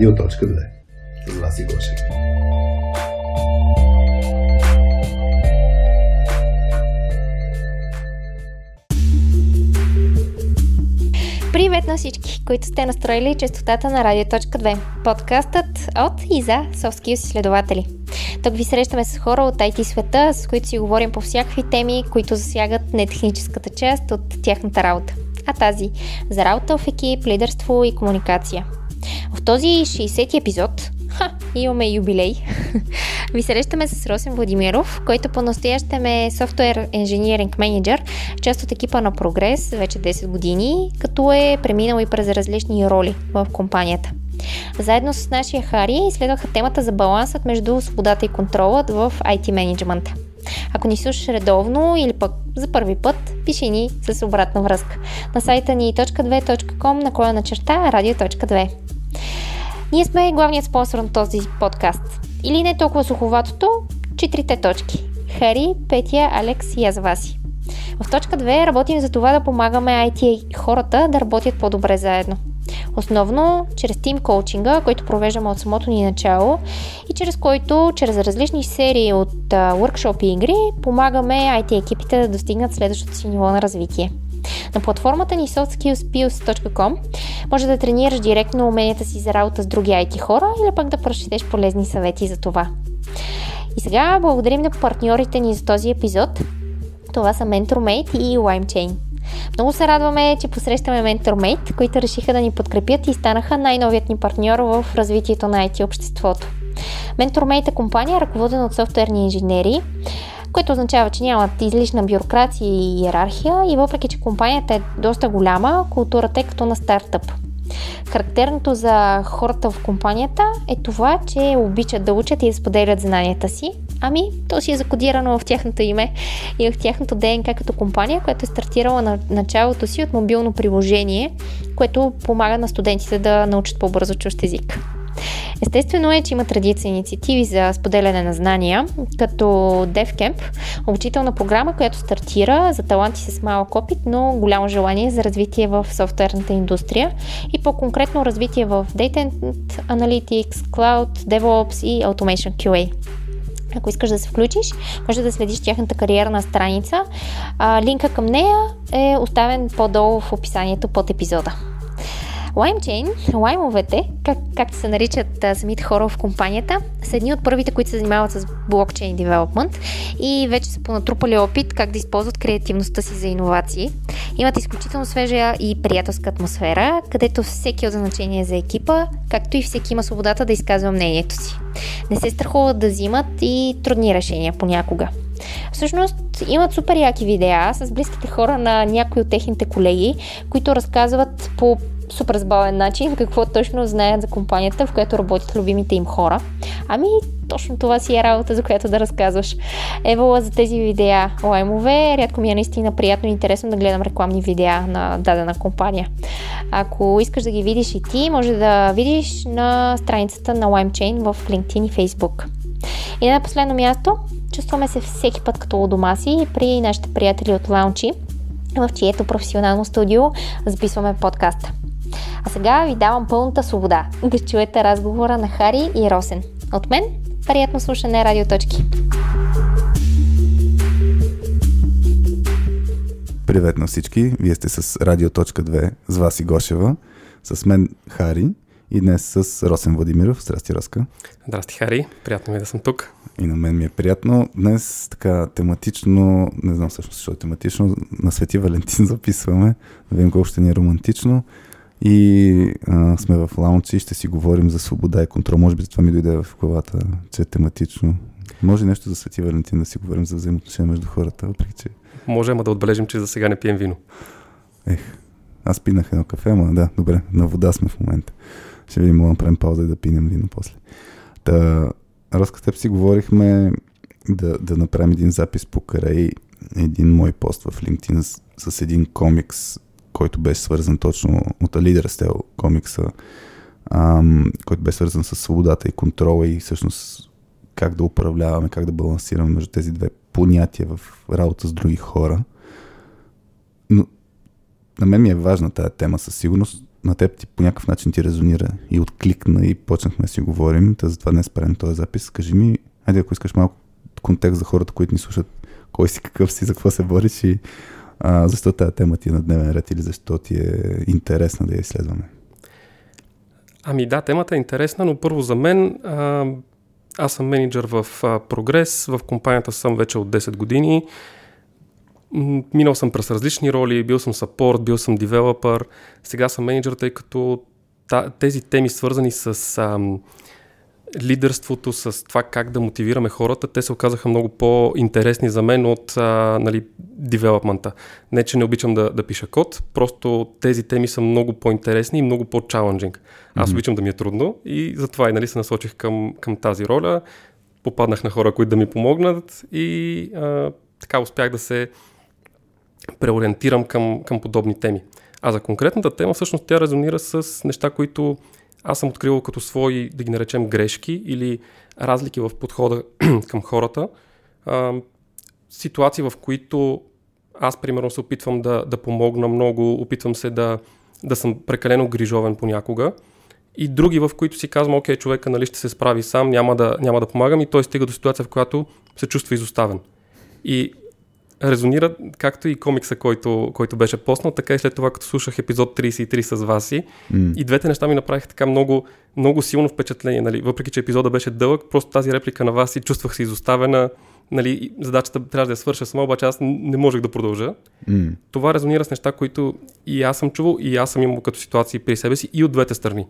Радио.2 С Васи Гошев. Привет на всички, които сте настроили частотата на Радио.2, подкастът от и за софски изследователи. Тук ви срещаме с хора от IT света, с които си говорим по всякакви теми, които засягат нетехническата част от тяхната работа. А тази за работа в екип, лидерство и комуникация. В този 60-ти епизод Ха, имаме юбилей. Ви срещаме с Росен Владимиров, който по-настоящем е софтуер инженеринг менеджер, част от екипа на Прогрес вече 10 години, като е преминал и през различни роли в компанията. Заедно с нашия Хари изследваха темата за балансът между свободата и контролът в IT менеджмента. Ако ни слушаш редовно или пък за първи път, пиши ни с обратна връзка на сайта ни .2.com на коя на черта radio.2. Ние сме главният спонсор на този подкаст. Или не толкова суховатото, четирите точки. Хари, Петя, Алекс и аз Васи. В точка 2 работим за това да помагаме IT хората да работят по-добре заедно. Основно чрез тим коучинга, който провеждаме от самото ни начало и чрез който, чрез различни серии от workshop и игри, помагаме IT екипите да достигнат следващото си ниво на развитие. На платформата ни softskillspills.com може да тренираш директно уменията си за работа с други IT хора или пък да прочетеш полезни съвети за това. И сега благодарим на партньорите ни за този епизод. Това са MentorMate и LimeChain. Много се радваме, че посрещаме MentorMate, които решиха да ни подкрепят и станаха най-новият ни партньор в развитието на IT обществото. MentorMate е компания, ръководена от софтуерни инженери, което означава, че нямат излишна бюрокрация и иерархия и въпреки, че компанията е доста голяма, културата е като на стартъп. Характерното за хората в компанията е това, че обичат да учат и да споделят знанията си. Ами, то си е закодирано в тяхното име и в тяхното ДНК като компания, която е стартирала на началото си от мобилно приложение, което помага на студентите да научат по-бързо чужд език. Естествено е, че има традиция инициативи за споделяне на знания, като DevCamp, обучителна програма, която стартира за таланти с малък опит, но голямо желание за развитие в софтуерната индустрия и по-конкретно развитие в Data Analytics, Cloud, DevOps и Automation QA. Ако искаш да се включиш, може да следиш тяхната кариерна страница. Линка към нея е оставен по-долу в описанието под епизода. LimeChain, лаймовете, как, както се наричат а, самите хора в компанията, са едни от първите, които се занимават с блокчейн девелопмент и вече са понатрупали опит как да използват креативността си за иновации. Имат изключително свежа и приятелска атмосфера, където всеки от значение за екипа, както и всеки има свободата да изказва мнението си. Не се страхуват да взимат и трудни решения понякога. Всъщност имат супер яки видеа с близките хора на някои от техните колеги, които разказват по супер забавен начин какво точно знаят за компанията, в която работят любимите им хора. Ами, точно това си е работа, за която да разказваш. Евала за тези видеа лаймове. Рядко ми е наистина приятно и интересно да гледам рекламни видеа на дадена компания. Ако искаш да ги видиш и ти, може да видиш на страницата на LimeChain в LinkedIn и Facebook. И на последно място, чувстваме се всеки път като у дома си при нашите приятели от Лаунчи, в чието професионално студио записваме подкаста. А сега ви давам пълната свобода да чуете разговора на Хари и Росен. От мен, приятно слушане радиоточки! Привет на всички! Вие сте с Радио.2 с Васи Гошева, с мен Хари и днес с Росен Владимиров. Здрасти, Роска. Здрасти, Хари. Приятно ми е да съм тук. И на мен ми е приятно. Днес така тематично, не знам всъщност защо е тематично, на Свети Валентин записваме. Да видим колко ще ни е романтично. И а, сме в лаунчи ще си говорим за свобода и контрол. Може би това ми дойде в главата, че е тематично. Може нещо за Свети Валентин да си говорим за взаимоотношения между хората, въпреки че... Може, ама да отбележим, че за сега не пием вино. Ех, аз пинах едно кафе, ама да, добре, на вода сме в момента. Ще видим, мога да направим пауза и да пинем вино после. Та, Роска, теб си говорихме да, да направим един запис покрай един мой пост в LinkedIn с, с един комикс, който беше свързан точно от Лидер Стел комикса, ам, който беше свързан с свободата и контрола и всъщност как да управляваме, как да балансираме между тези две понятия в работа с други хора. Но на мен ми е важна тази тема със сигурност, на теб ти по някакъв начин ти резонира и откликна и почнахме да си говорим, та затова днес правим този запис. Кажи ми, айде ако искаш малко контекст за хората, които ни слушат, кой си, какъв си, за какво се бориш и а, защо тази тема ти е на дневен ред или защо ти е интересна да я изследваме. Ами да, темата е интересна, но първо за мен, а, аз съм менеджер в а, Прогрес, в компанията съм вече от 10 години. Минал съм през различни роли, бил съм саппорт, бил съм девелопър, сега съм менеджер, тъй като тези теми свързани с а, лидерството, с това как да мотивираме хората, те се оказаха много по-интересни за мен от а, нали, девелопмента. Не, че не обичам да, да пиша код, просто тези теми са много по-интересни и много по-чаленджинг. Аз mm-hmm. обичам да ми е трудно и затова и нали, се насочих към, към тази роля. Попаднах на хора, които да ми помогнат и а, така успях да се преориентирам към, към подобни теми. А за конкретната тема, всъщност тя резонира с неща, които аз съм откривал като свои, да ги наречем, грешки или разлики в подхода към хората. А, ситуации, в които аз, примерно, се опитвам да, да помогна много, опитвам се да, да съм прекалено грижовен понякога. И други, в които си казвам, окей, човека нали ще се справи сам, няма да, няма да помагам и той стига до ситуация, в която се чувства изоставен. И резонира както и комикса, който, който беше поснал, така и след това, като слушах епизод 33 с вас Mm. И двете неща ми направиха така много, много силно впечатление. Нали? Въпреки, че епизода беше дълъг, просто тази реплика на вас и чувствах се изоставена. Нали, задачата трябва да я свърша сама, обаче аз не можех да продължа. Mm. Това резонира с неща, които и аз съм чувал, и аз съм имал като ситуации при себе си, и от двете страни.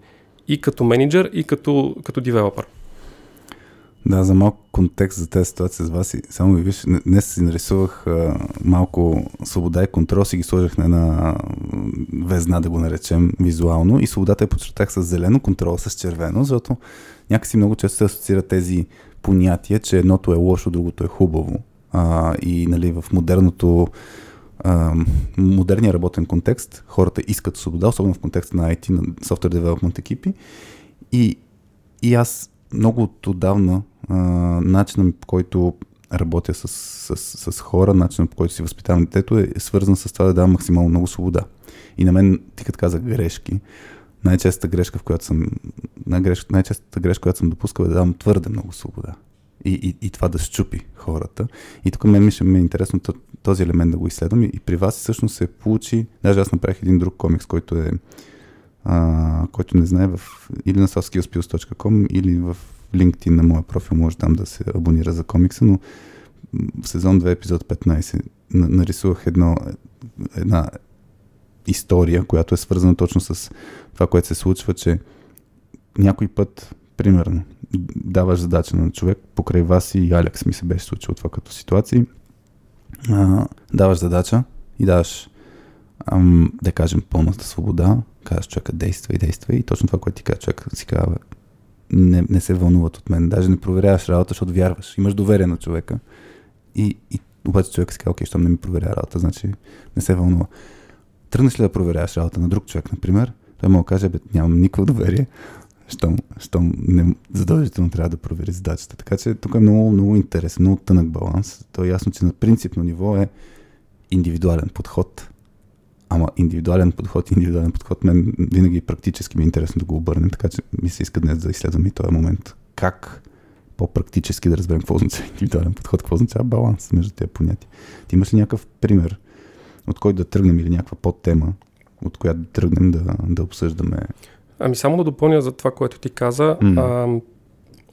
И като менеджер, и като, като девелопър. Да, за малко контекст за тази ситуация с вас. Само ви виж, днес си нарисувах а, малко свобода и контрол, си ги сложих на една везна, да го наречем визуално. И свободата я подчертах с зелено, контрол с червено, защото някакси много често се асоциират тези понятия, че едното е лошо, другото е хубаво. А, и нали, в модерното модерния работен контекст хората искат свобода, особено в контекста на IT, на software development екипи. И, и аз много от отдавна начинът по който работя с, с, с хора, начинът по който си възпитавам детето е свързан с това да давам максимално много свобода. И на мен, ти като каза грешки, най-честата грешка, в която съм, най-честата грешка, която съм допускал е да давам твърде много свобода. И, и, и това да щупи хората. И тук мен ми ще ми е интересно този елемент да го изследвам. И, и при вас всъщност се получи, даже аз направих един друг комикс, който е който не знае, в, или на softskillspills.com, или в LinkedIn на моя профил може там да се абонира за комикса, но в сезон 2, епизод 15 нарисувах едно, една история, която е свързана точно с това, което се случва, че някой път, примерно, даваш задача на човек, покрай вас и Алекс ми се беше случило това като ситуации, а, даваш задача и даваш, ам, да кажем, пълната свобода, казваш човека действа и действа и точно това, което ти казва човек, си казва, не, не се вълнуват от мен. Даже не проверяваш работа, защото вярваш. Имаш доверие на човека. И, и обаче човек си казва, окей, щом не ми проверя работа, значи не се вълнува. Тръгнеш ли да проверяваш работа на друг човек, например, той му каже, бе, нямам никакво доверие, щом, щом не, задължително трябва да провери задачата. Така че тук е много, много интересен, много тънък баланс. То е ясно, че на принципно ниво е индивидуален подход Ама индивидуален подход, индивидуален подход, мен винаги практически ми е интересно да го обърнем, така че ми се иска днес да изследваме и този момент. Как по-практически да разберем какво означава индивидуален подход, какво означава баланс между тези понятия. Ти имаш ли някакъв пример, от който да тръгнем или някаква подтема, от която да тръгнем да, да обсъждаме? Ами само да допълня за това, което ти каза. Mm. А,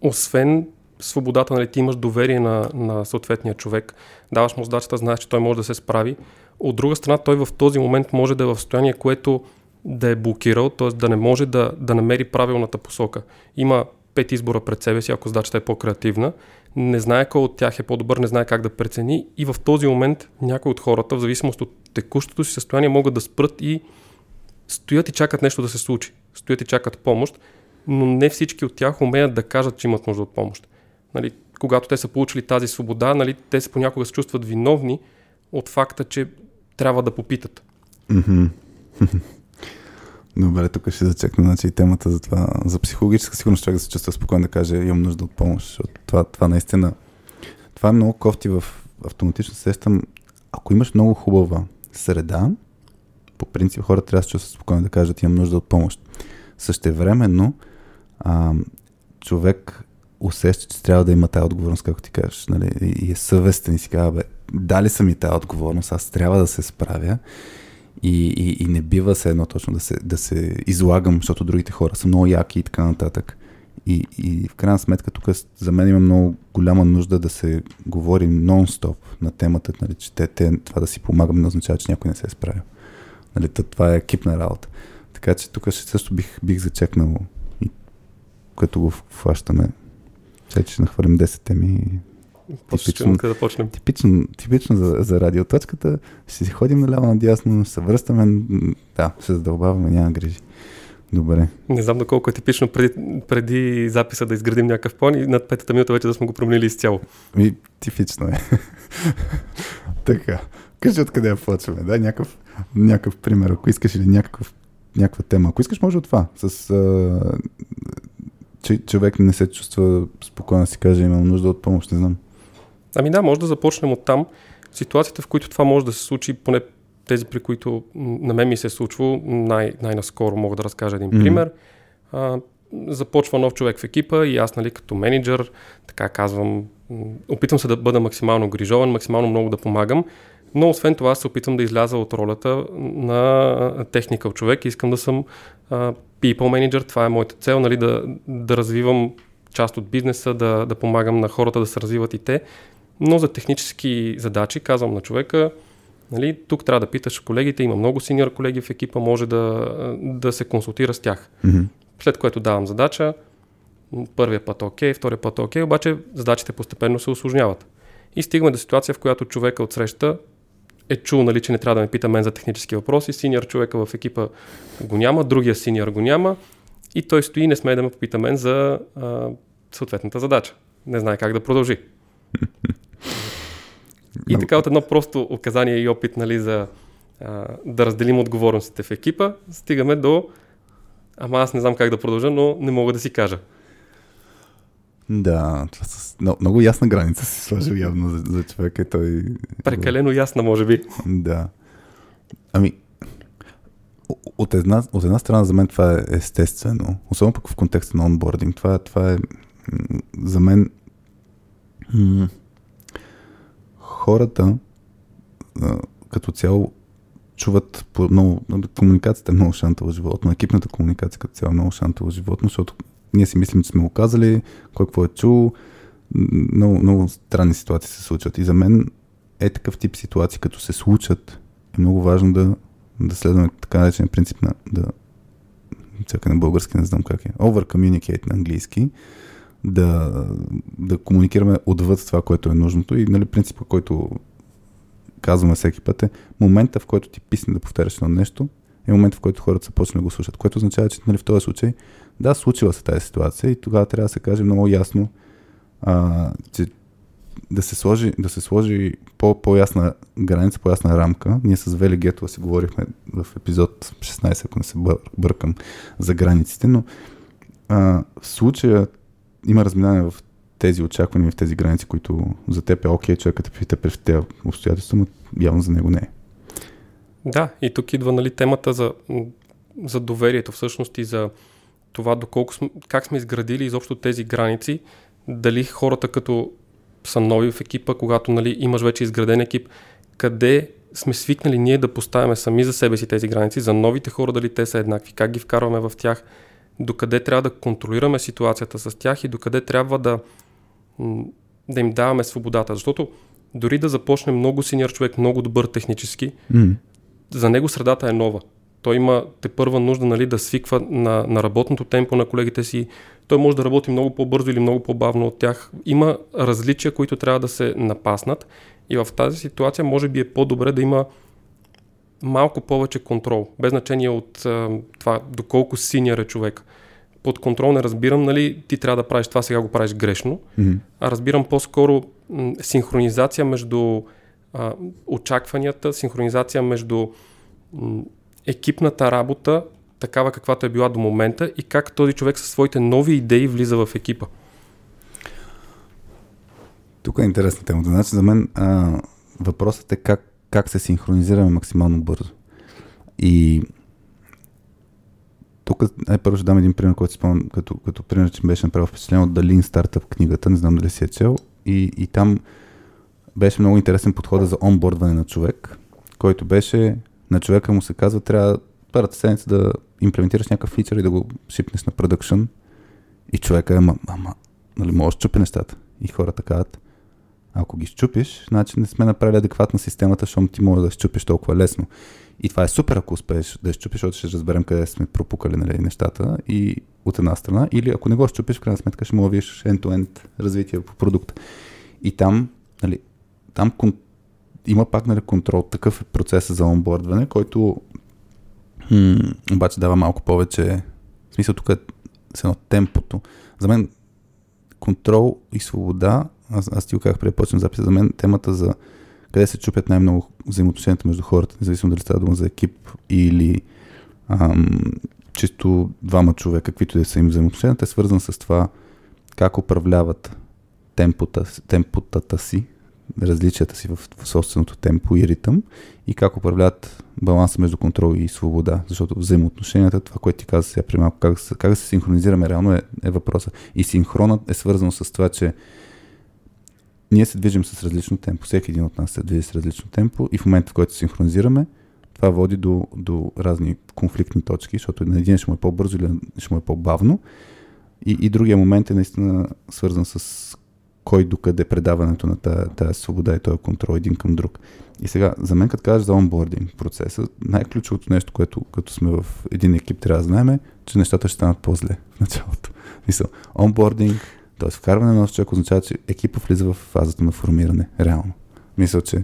освен свободата, нали, ти имаш доверие на, на съответния човек, даваш му задачата, знаеш, че той може да се справи. От друга страна, той в този момент може да е в състояние, което да е блокирал, т.е. да не може да, да намери правилната посока. Има пет избора пред себе си, ако задачата е по-креативна, не знае кой от тях е по-добър, не знае как да прецени и в този момент някои от хората, в зависимост от текущото си състояние, могат да спрат и стоят и чакат нещо да се случи. Стоят и чакат помощ, но не всички от тях умеят да кажат, че имат нужда от помощ. Нали, когато те са получили тази свобода, нали, те понякога се чувстват виновни от факта, че трябва да попитат. Добре, тук ще зачекна значи, темата за това. За психологическа сигурност човек да се чувства спокойно да каже имам нужда от помощ. Това, това наистина това е много кофти в автоматично сещам. Ако имаш много хубава среда, по принцип хората трябва да се чувстват спокойно да кажат, имам нужда от помощ. Същевременно, а, човек усеща, че трябва да има тази отговорност, както ти кажеш, нали, и е съвестен и си казва, бе, дали са ми тази отговорност, аз трябва да се справя и, и, и не бива се едно точно да се, да се излагам, защото другите хора са много яки и така нататък. И, и в крайна сметка тук за мен има много голяма нужда да се говори нон-стоп на темата, нали, че те, те, това да си помагам не означава, че някой не се е справил. Нали, това е екипна работа. Така че тук също бих, бих зачекнал и като го фащаме. Сега ще нахвърлим 10 теми Типично, да почнем. Типично, типично за, за радиоточката. Ще си ходим наляво надясно, ще се връщаме. Да, ще задълбаваме, няма грижи. Добре. Не знам доколко е типично преди, преди записа да изградим някакъв план и над петата минута вече да сме го променили изцяло. И типично е. така. Кажи откъде я почваме, да? Някакъв, някакъв пример, ако искаш или някакъв, някаква тема. Ако искаш, може от това. С, а, че човек не се чувства спокойно да си каже, имам нужда от помощ, не знам. Ами да, може да започнем от там. Ситуацията, в които това може да се случи, поне тези, при които на мен ми се е случвало, най- най-наскоро мога да разкажа един mm-hmm. пример. А, започва нов човек в екипа и аз, нали, като менеджер, така казвам, опитвам се да бъда максимално грижован, максимално много да помагам, но освен това се опитвам да изляза от ролята на техникал човек и искам да съм а, people manager, това е моята цел, нали, да, да развивам част от бизнеса, да, да помагам на хората да се развиват и те, но за технически задачи казвам на човека, Нали, тук трябва да питаш колегите, има много синьор колеги в екипа, може да, да се консултира с тях. Mm-hmm. След което давам задача, първия път окей, втория път окей, обаче задачите постепенно се осложняват. И стигаме до ситуация, в която човека от среща е чул, нали, че не трябва да ме пита мен за технически въпроси, синьор човека в екипа го няма, другия синьор го няма и той стои и не сме да ме попита мен за а, съответната задача. Не знае как да продължи. И така от едно просто указание и опит нали, за а, да разделим отговорностите в екипа, стигаме до ама аз не знам как да продължа, но не мога да си кажа. Да, това с много, много ясна граница си сложил явно за, за човека. Той... Прекалено ясна, може би. Да. Ами, от една, от една страна за мен това е естествено, особено пък в контекста на онбординг. Това, това е за мен хората като цяло чуват по много, комуникацията е много шантова животно, екипната комуникация като цяло е много шантова животно, защото ние си мислим, че сме го казали, кой какво е чул, много, много странни ситуации се случват. И за мен е такъв тип ситуации, като се случат, е много важно да, да следваме така наречен принцип на да чакай на български, не знам как е, over communicate на английски, да, да комуникираме отвъд това, което е нужното и нали, принципа, който казваме всеки път е момента, в който ти писне да повтаряш едно нещо, е момента, в който хората са почнали да го слушат. Което означава, че нали, в този случай, да, случила се тази ситуация и тогава трябва да се каже много ясно, а, че да се сложи, да се сложи по, по-ясна граница, по-ясна рамка. Ние с Вели Гетова си говорихме в епизод 16, ако не се бъркам, за границите, но а, в случая има разминаване в тези очаквания, в тези граници, които за теб е окей, човекът те пита през тези обстоятелства, но явно за него не е. Да, и тук идва нали, темата за, за доверието всъщност и за това доколко сме, как сме изградили изобщо тези граници, дали хората като са нови в екипа, когато нали, имаш вече изграден екип, къде сме свикнали ние да поставяме сами за себе си тези граници, за новите хора дали те са еднакви, как ги вкарваме в тях, докъде трябва да контролираме ситуацията с тях и докъде трябва да, да им даваме свободата. Защото дори да започне много синьор човек, много добър технически, mm. за него средата е нова. Той има те първа нужда нали, да свиква на, на работното темпо на колегите си. Той може да работи много по-бързо или много по-бавно от тях. Има различия, които трябва да се напаснат. И в тази ситуация може би е по-добре да има малко повече контрол, без значение от а, това доколко синия е човек. Под контрол не разбирам, нали, ти трябва да правиш това, сега го правиш грешно, mm-hmm. а разбирам по-скоро м- синхронизация между а, очакванията, синхронизация между м- екипната работа, такава каквато е била до момента и как този човек със своите нови идеи влиза в екипа. Тук е интересна темата. Значи за мен а, въпросът е как как се синхронизираме максимално бързо. И тук е, първо ще дам един пример, който спомням, като, като пример, че беше направил впечатление от Далин Стартъп книгата, не знам дали си е чел. И, и там беше много интересен подхода за онбордване на човек, който беше, на човека му се казва, трябва първата седмица да имплементираш някакъв фичър и да го шипнеш на продъкшн. И човека е, ама, ама, нали, можеш да чупи нещата. И хората казват, ако ги щупиш, значи не сме направили адекватна системата, защото ти може да щупиш толкова лесно. И това е супер, ако успееш да щупиш, защото ще разберем къде сме пропукали нали, нещата и от една страна. Или ако не го щупиш, в крайна сметка ще му виж end-to-end развитие по продукта. И там, нали, там. Има пак нали, контрол. Такъв е процесът за онбордване, който м- обаче дава малко повече. В смисъл тук е с едно темпото. За мен контрол и свобода, аз, аз ти го казах преди почнем записа, за мен темата за къде се чупят най-много взаимоотношенията между хората, независимо дали става дума за екип или ам, чисто двама човека, каквито да са им взаимоотношенията, е свързан с това как управляват темпота, темпотата си, различията си в, в собственото темпо и ритъм и как управляват баланса между контрол и свобода. Защото взаимоотношенията, това, което ти каза сега при малко, как, как да се синхронизираме реално е, е въпроса. И синхронът е свързан с това, че ние се движим с различно темпо. Всеки един от нас се движи с различно темпо и в момента, в който се синхронизираме, това води до, до разни конфликтни точки, защото на един ще му е по-бързо или ще му е по-бавно. И, и другия момент е наистина свързан с кой докъде предаването на тази, тази свобода и този контрол един към друг. И сега, за мен, като кажеш за онбординг процеса, най-ключовото нещо, което като сме в един екип трябва да знаем е, че нещата ще станат по-зле в началото. Мисъл, онбординг, т.е. вкарване на нов човек означава, че екипа влиза в фазата на формиране, реално. Мисля, че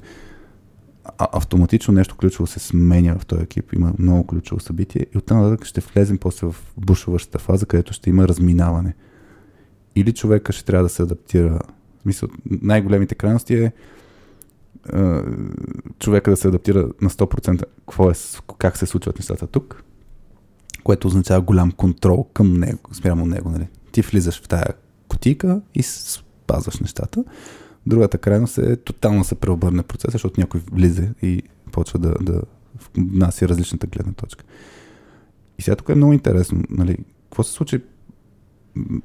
автоматично нещо ключово се сменя в този екип, има много ключово събитие и оттам нататък ще влезем после в бушуващата фаза, където ще има разминаване. Или човека ще трябва да се адаптира. Мисля, най-големите крайности е човека да се адаптира на 100% какво е, как се случват нещата тук, което означава голям контрол към него, спрямо него. Нали? Ти влизаш в тая котика и спазваш нещата. Другата крайност е тотално се преобърне процеса, защото някой влиза и почва да, да внася различната гледна точка. И сега тук е много интересно, нали, какво се случи,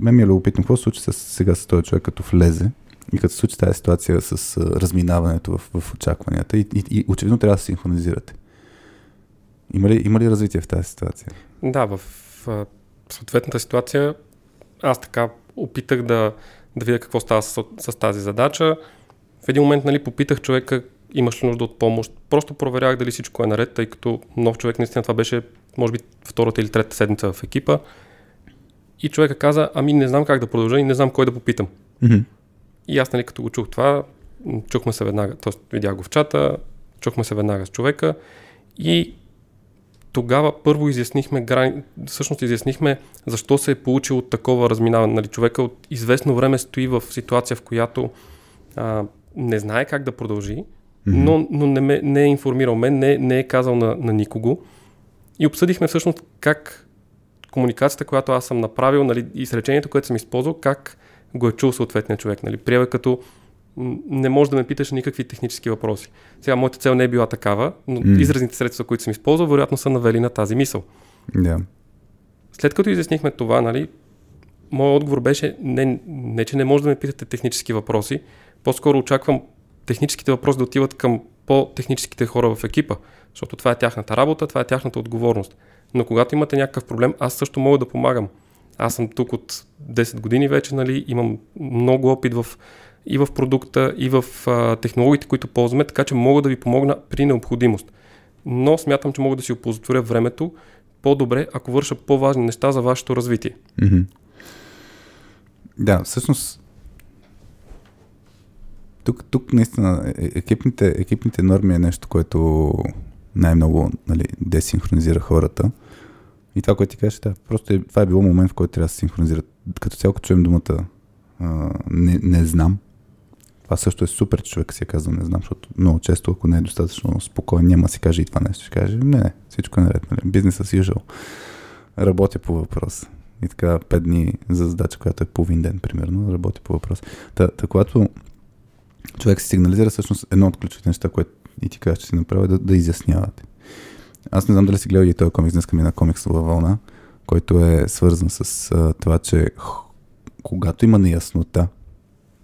мен ми е любопитно, какво се случи с, сега с този човек, като влезе и като се случи тази ситуация с а, разминаването в, в очакванията и, и, и очевидно трябва да се синхронизирате. Има ли, има ли развитие в тази ситуация? Да, в, в съответната ситуация аз така опитах да, да видя какво става с, с тази задача. В един момент нали, попитах човека, имаш ли нужда от помощ. Просто проверях дали всичко е наред, тъй като нов човек наистина това беше, може би, втората или трета седмица в екипа. И човека каза, ами не знам как да продължа и не знам кой да попитам. Mm-hmm. И аз, нали, като го чух това, чухме се веднага, т.е. видях го в чата, чухме се веднага с човека и тогава първо изяснихме, грани... всъщност изяснихме защо се е получило такова разминаване. Нали, човека от известно време стои в ситуация, в която а, не знае как да продължи, mm-hmm. но, но не, ме, не е информирал мен, не, не е казал на, на никого. И обсъдихме всъщност как комуникацията, която аз съм направил нали, и изречението, което съм използвал, как го е чул съответния човек. Нали. Приема като не може да ме питаш никакви технически въпроси. Сега, моята цел не е била такава, но mm. изразните средства, които съм използвал, вероятно са навели на тази мисъл. Yeah. След като изяснихме това, нали, моят отговор беше не, не, че не може да ме питате технически въпроси, по-скоро очаквам техническите въпроси да отиват към по-техническите хора в екипа, защото това е тяхната работа, това е тяхната отговорност. Но когато имате някакъв проблем, аз също мога да помагам. Аз съм тук от 10 години вече, нали, имам много опит в и в продукта, и в а, технологиите, които ползваме, така че мога да ви помогна при необходимост. Но смятам, че мога да си оползотворя времето по-добре, ако върша по-важни неща за вашето развитие. Mm-hmm. Да, всъщност тук, тук наистина е, е, екипните, екипните норми е нещо, което най-много нали, десинхронизира хората. И това, което ти кажеш, да, просто е, това е било момент, в който трябва да се синхронизират. Като цяло, като чуем думата а, не, не знам, това също е супер, че човек си е казал, не знам, защото много често, ако не е достатъчно спокоен, няма си каже и това нещо. Ще каже, не, не, всичко е наред, нали? бизнес as usual. Работя по въпрос. И така, пет дни за задача, която е половин ден, примерно, работя по въпрос. Та, та когато човек се сигнализира, всъщност едно от ключовите неща, което и ти кажеш, че си направил, е да, да изяснявате. аз не знам дали си гледал и този комикс, днес ми на комиксова вълна, който е свързан с а, това, че когато има неяснота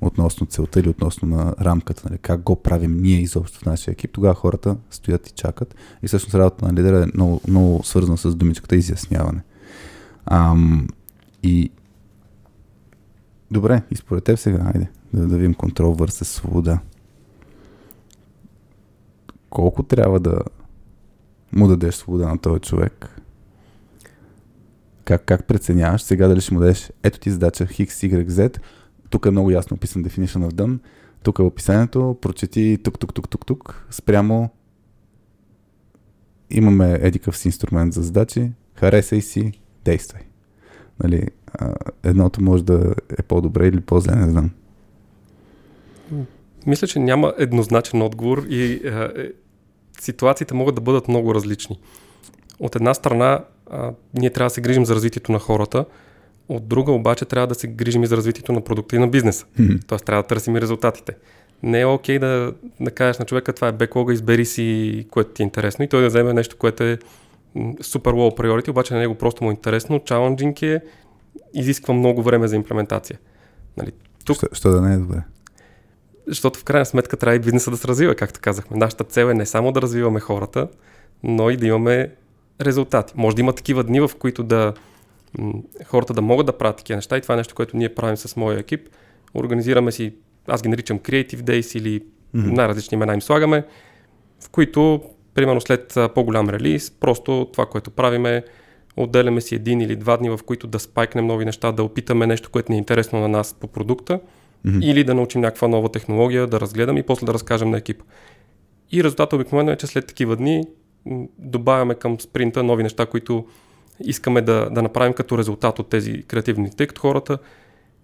относно целта или относно на рамката, нали, как го правим ние изобщо в нашия екип, тогава хората стоят и чакат. И всъщност работата на лидера е много, много свързана с думичката изясняване. Ам, и добре, и според теб сега, айде, да, да видим контрол върса свобода. Колко трябва да му дадеш свобода на този човек? Как, как преценяваш сега дали ще му дадеш ето ти задача X, Y, Z, тук е много ясно описан definition of done, тук е описанието, прочети тук, тук, тук, тук, тук, спрямо имаме едикъв си инструмент за задачи, харесай си, действай. Нали, едното може да е по-добре или по-зле, не знам. Мисля, че няма еднозначен отговор и е, ситуациите могат да бъдат много различни. От една страна, а, ние трябва да се грижим за развитието на хората, от друга обаче трябва да се грижим и за развитието на продукта и на бизнеса. Mm-hmm. Тоест трябва да търсим и резултатите. Не е окей okay да, да кажеш на човека, това е беклога, избери си, което ти е интересно и той да вземе нещо, което е супер low priority, обаче на него просто му е интересно, чаленджинг е, изисква много време за имплементация. Нали, тук... Що, що да не е добре? Защото в крайна сметка трябва и бизнеса да се развива, както казахме. Нашата цел е не само да развиваме хората, но и да имаме резултати. Може да има такива дни, в които да хората да могат да правят такива неща и това е нещо, което ние правим с моя екип. Организираме си, аз ги наричам Creative Days или mm-hmm. най-различни имена им слагаме, в които, примерно след по-голям релиз, просто това, което правиме, отделяме си един или два дни, в които да спайкнем нови неща, да опитаме нещо, което ни е интересно на нас по продукта mm-hmm. или да научим някаква нова технология, да разгледаме и после да разкажем на екипа. И резултатът обикновено е, че след такива дни добавяме към спринта нови неща, които искаме да, да направим като резултат от тези креативни, тъй като хората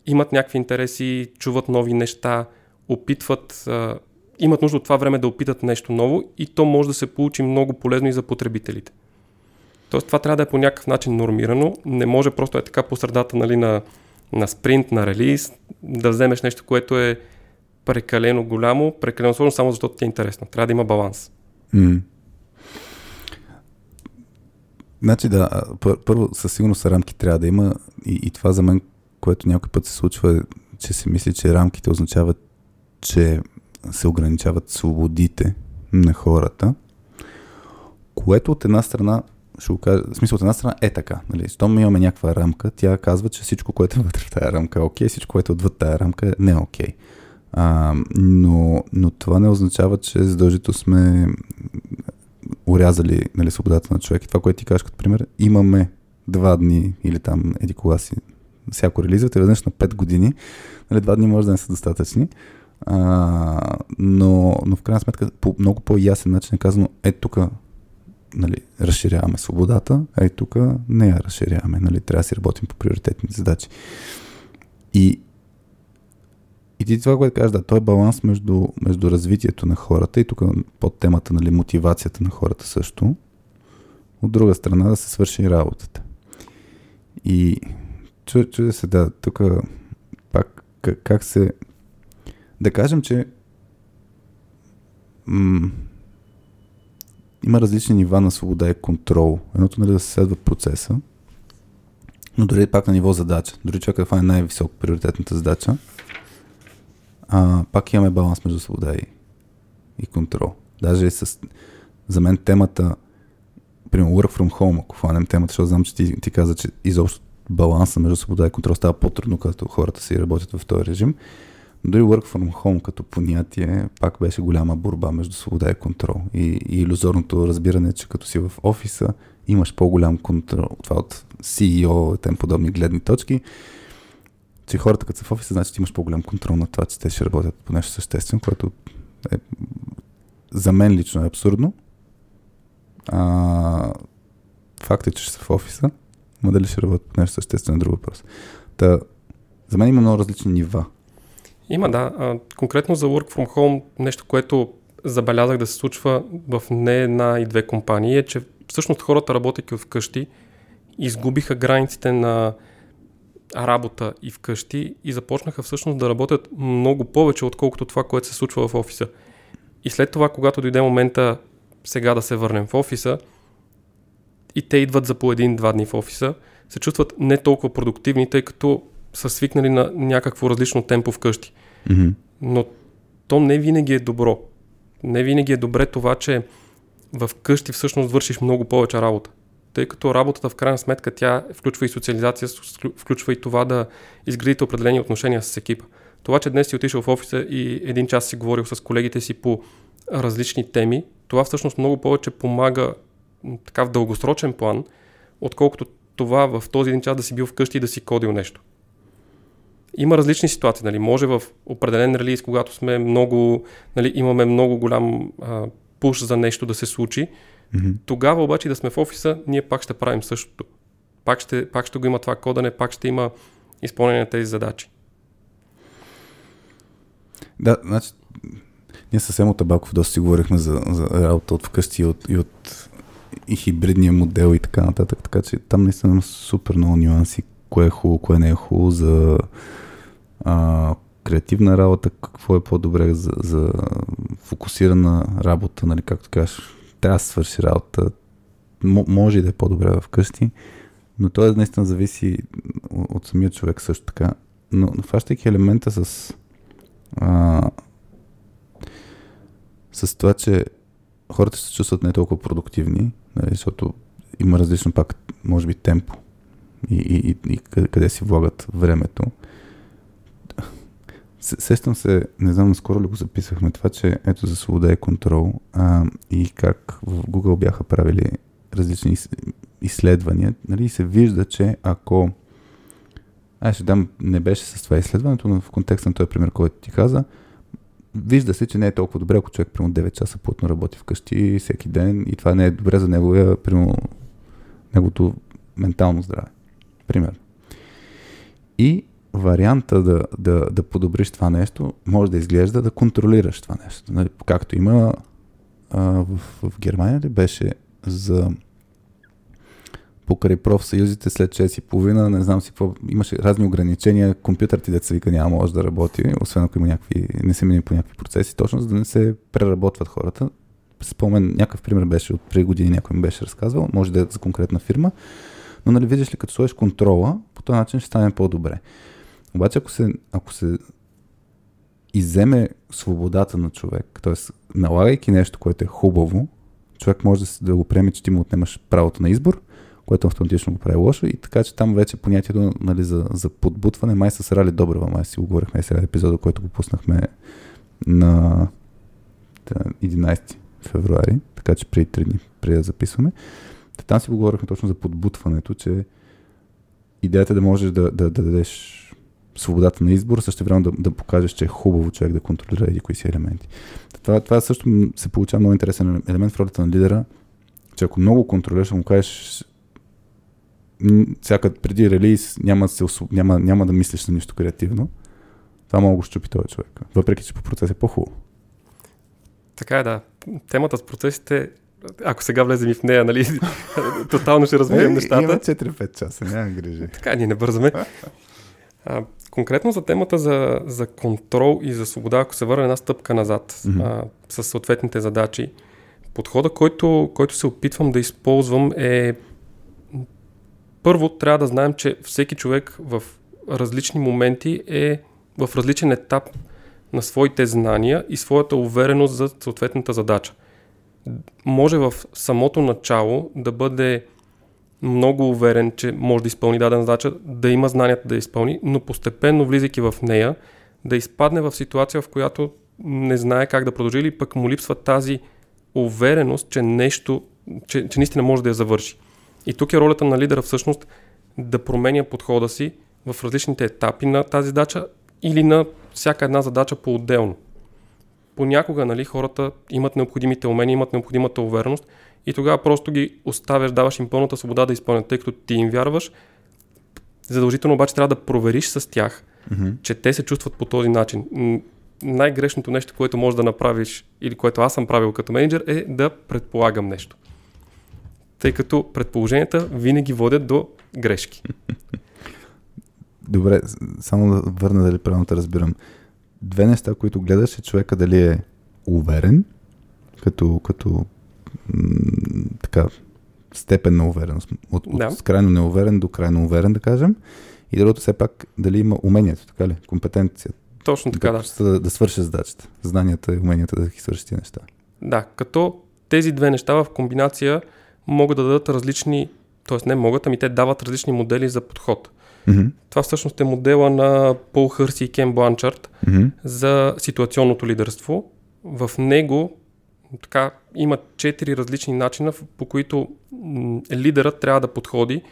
имат някакви интереси, чуват нови неща, опитват, а, имат нужда от това време да опитат нещо ново и то може да се получи много полезно и за потребителите. Тоест това трябва да е по някакъв начин нормирано, не може просто е така по средата нали, на, на спринт, на релиз, да вземеш нещо, което е прекалено голямо, прекалено сложно, само защото ти е интересно. Трябва да има баланс. Mm. Значи да, първо със сигурност рамки трябва да има и, и това за мен, което някой път се случва, е, че се мисли, че рамките означават, че се ограничават свободите на хората, което от една страна ще го кажа, в смисъл от една страна е така. Нали? Щом имаме някаква рамка, тя казва, че всичко, което е вътре в тази рамка е окей, всичко, което е отвъд тази рамка е не окей. А, но, но това не означава, че задължително сме урязали нали, свободата на човек. И това, което ти кажеш като пример, имаме два дни или там еди кога си всяко релизвате, веднъж на 5 години. Нали, два дни може да не са достатъчни. А, но, но в крайна сметка по много по-ясен начин е казано, е тук нали, разширяваме свободата, а и тук не я разширяваме. Нали, трябва да си работим по приоритетни задачи. И, и ти това, което кажеш, да, той е баланс между, между развитието на хората и тук под темата, нали, мотивацията на хората също. От друга страна да се свърши работата. И чудя се, да, тук пак как, как се... Да кажем, че има различни нива на свобода и контрол. Едното нали да се следва процеса, но дори пак на ниво задача. Дори човек да е най-високо приоритетната задача, а, пак имаме баланс между свобода и, и контрол. Даже и с, за мен темата, примерно work from home, ако хванем темата, защото знам, че ти, ти каза, че изобщо баланса между свобода и контрол става по-трудно, като хората си работят в този режим. Дори work from home като понятие пак беше голяма борба между свобода и контрол. И, и иллюзорното разбиране, че като си в офиса имаш по-голям контрол, това от CEO, тем подобни гледни точки, че хората като са в офиса, значи имаш по-голям контрол на това, че те ще работят по нещо съществено, което е, за мен лично е абсурдно. А, факт е, че ще са в офиса, но дали ще работят по нещо съществено е друг въпрос. Та, за мен има много различни нива. Има, да. А, конкретно за Work from Home, нещо, което забелязах да се случва в не една и две компании, е, че всъщност хората, работейки вкъщи, изгубиха границите на работа и вкъщи и започнаха всъщност да работят много повече, отколкото това, което се случва в офиса. И след това, когато дойде момента сега да се върнем в офиса, и те идват за по един-два дни в офиса, се чувстват не толкова продуктивни, тъй като са свикнали на някакво различно темпо вкъщи. Mm-hmm. Но то не винаги е добро. Не винаги е добре това, че в къщи всъщност вършиш много повече работа. Тъй като работата в крайна сметка тя включва и социализация, включва и това да изградите определени отношения с екипа. Това, че днес си отишъл в офиса и един час си говорил с колегите си по различни теми, това всъщност много повече помага така в дългосрочен план, отколкото това в този един час да си бил вкъщи и да си кодил нещо. Има различни ситуации. Нали? Може в определен релиз, когато сме много, нали, имаме много голям а, пуш за нещо да се случи, Mm-hmm. тогава обаче да сме в офиса, ние пак ще правим същото. Пак ще, пак ще го има това кодане, пак ще има изпълнение на тези задачи. Да, значи, ние съвсем от Табаков доста си говорихме за, за работа от вкъщи и от, и от и хибридния модел и така нататък, така че там наистина има супер много нюанси, кое е хубаво, кое не е хубаво за а, креативна работа, какво е по-добре за, за фокусирана работа, нали, както кажеш, трябва да свърши работа, може и да е по-добре вкъщи, но то е наистина зависи от самия човек също така. Но, но фащайки елемента с а, с това, че хората се чувстват не толкова продуктивни, нали, защото има различно пак, може би, темпо и, и, и, и къде си влагат времето. Сещам се, не знам, скоро ли го записахме това, че ето за свобода и контрол а, и как в Google бяха правили различни изследвания, нали, се вижда, че ако аз ще дам, не беше с това изследването, но в контекста на този пример, който ти каза, вижда се, че не е толкова добре, ако човек примерно 9 часа плътно работи вкъщи всеки ден и това не е добре за неговия, примерно, неговото ментално здраве. Пример. И варианта да, да, да подобриш това нещо може да изглежда да контролираш това нещо. Нали, както има а, в, в Германия ли беше за покрай профсъюзите след 6.30, не знам си какво, имаше разни ограничения, компютър ти деца вика няма може да работи, освен ако има някакви, не се мини по някакви процеси, точно за да не се преработват хората. Спомен, някакъв пример беше от преди години, някой ми беше разказвал, може да е за конкретна фирма, но нали виждаш ли, като сложиш контрола, по този начин ще стане по-добре. Обаче ако се, ако се иземе свободата на човек, т.е. налагайки нещо, което е хубаво, човек може да, го приеме, че ти му отнемаш правото на избор, което автоматично го прави лошо и така, че там вече понятието нали, за, за подбутване май с Рали Добрева, май си го говорихме сега епизода, който го пуснахме на 11 февруари, така че преди 3 дни, преди да записваме. Там си го говорихме точно за подбутването, че идеята е да можеш да, да, да дадеш свободата на избор, също време да, да покажеш, че е хубаво човек да контролира еди кои си елементи. Това, това също се получава много интересен елемент в ролята на лидера, че ако много контролираш, му кажеш всяка преди релиз няма, се, няма, няма да мислиш на нищо креативно, това мога го щупи този човек. Въпреки, че по процес е по-хубаво. Така е, да. Темата с процесите, ако сега влезем и в нея, нали, тотално ще развием нещата. Има 4-5 часа, няма грижи. Така, ние не бързаме. А, конкретно за темата за, за контрол и за свобода, ако се върне една стъпка назад mm-hmm. а, с съответните задачи, подхода, който, който се опитвам да използвам е първо трябва да знаем, че всеки човек в различни моменти е в различен етап на своите знания и своята увереност за съответната задача. Може в самото начало да бъде много уверен, че може да изпълни дадена задача, да има знанията да изпълни, но постепенно влизайки в нея, да изпадне в ситуация, в която не знае как да продължи или пък му липсва тази увереност, че нещо, че, че наистина може да я завърши. И тук е ролята на лидера всъщност да променя подхода си в различните етапи на тази задача или на всяка една задача по-отделно. Понякога нали, хората имат необходимите умения, имат необходимата увереност и тогава просто ги оставяш, даваш им пълната свобода да изпълнят, тъй като ти им вярваш. Задължително обаче трябва да провериш с тях, mm-hmm. че те се чувстват по този начин. Най-грешното нещо, което можеш да направиш или което аз съм правил като менеджер е да предполагам нещо тъй като предположенията винаги водят до грешки. Добре, само да върна дали правилно те разбирам. Две неща, които гледаш е човека дали е уверен, като, като м- така степен на увереност. От, Да. от крайно неуверен до крайно уверен, да кажем. И другото все пак дали има умението, така ли? Компетенция. Точно така, да. да, да, да свърши задачата. Знанията и уменията да ги свърши тези неща. Да, като тези две неща в комбинация могат да дадат различни, т.е. не могат, ами те дават различни модели за подход. Мгм. Това всъщност е модела на Пол Хърси и Кен Бланчард Мгм. за ситуационното лидерство. В него така, има четири различни начина, по които м, лидерът трябва да подходи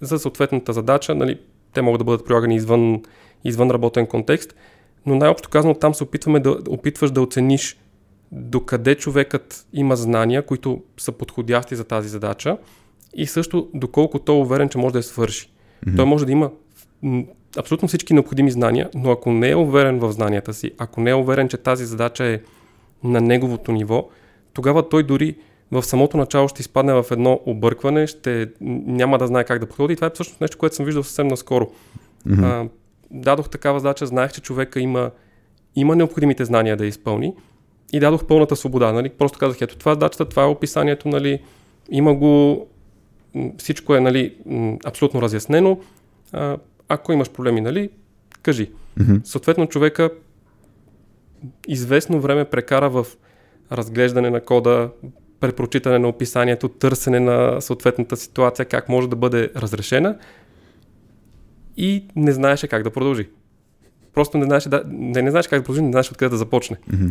за съответната задача. Нали, те могат да бъдат прилагани извън, извън работен контекст, но най-общо казано там се опитваме да опитваш да оцениш докъде човекът има знания, които са подходящи за тази задача и също доколко той е уверен, че може да я свърши. Мгм. Той може да има абсолютно всички необходими знания, но ако не е уверен в знанията си, ако не е уверен, че тази задача е на неговото ниво, тогава той дори в самото начало ще изпадне в едно объркване, ще няма да знае как да подходи. И това е всъщност нещо, което съм виждал съвсем наскоро. Мгм. А, дадох такава задача, знаех, че човека има, има необходимите знания да я изпълни и дадох пълната свобода. Нали? Просто казах, ето това е задачата, това е описанието, нали? има го, всичко е нали, абсолютно разяснено. А, ако имаш проблеми, нали, кажи. Мгм. Съответно, човека известно време прекара в разглеждане на кода, препрочитане на описанието, търсене на съответната ситуация, как може да бъде разрешена и не знаеше как да продължи. Просто не знаеше, да, не, не знаеше как да продължи, не знаеше откъде да започне. Мгм.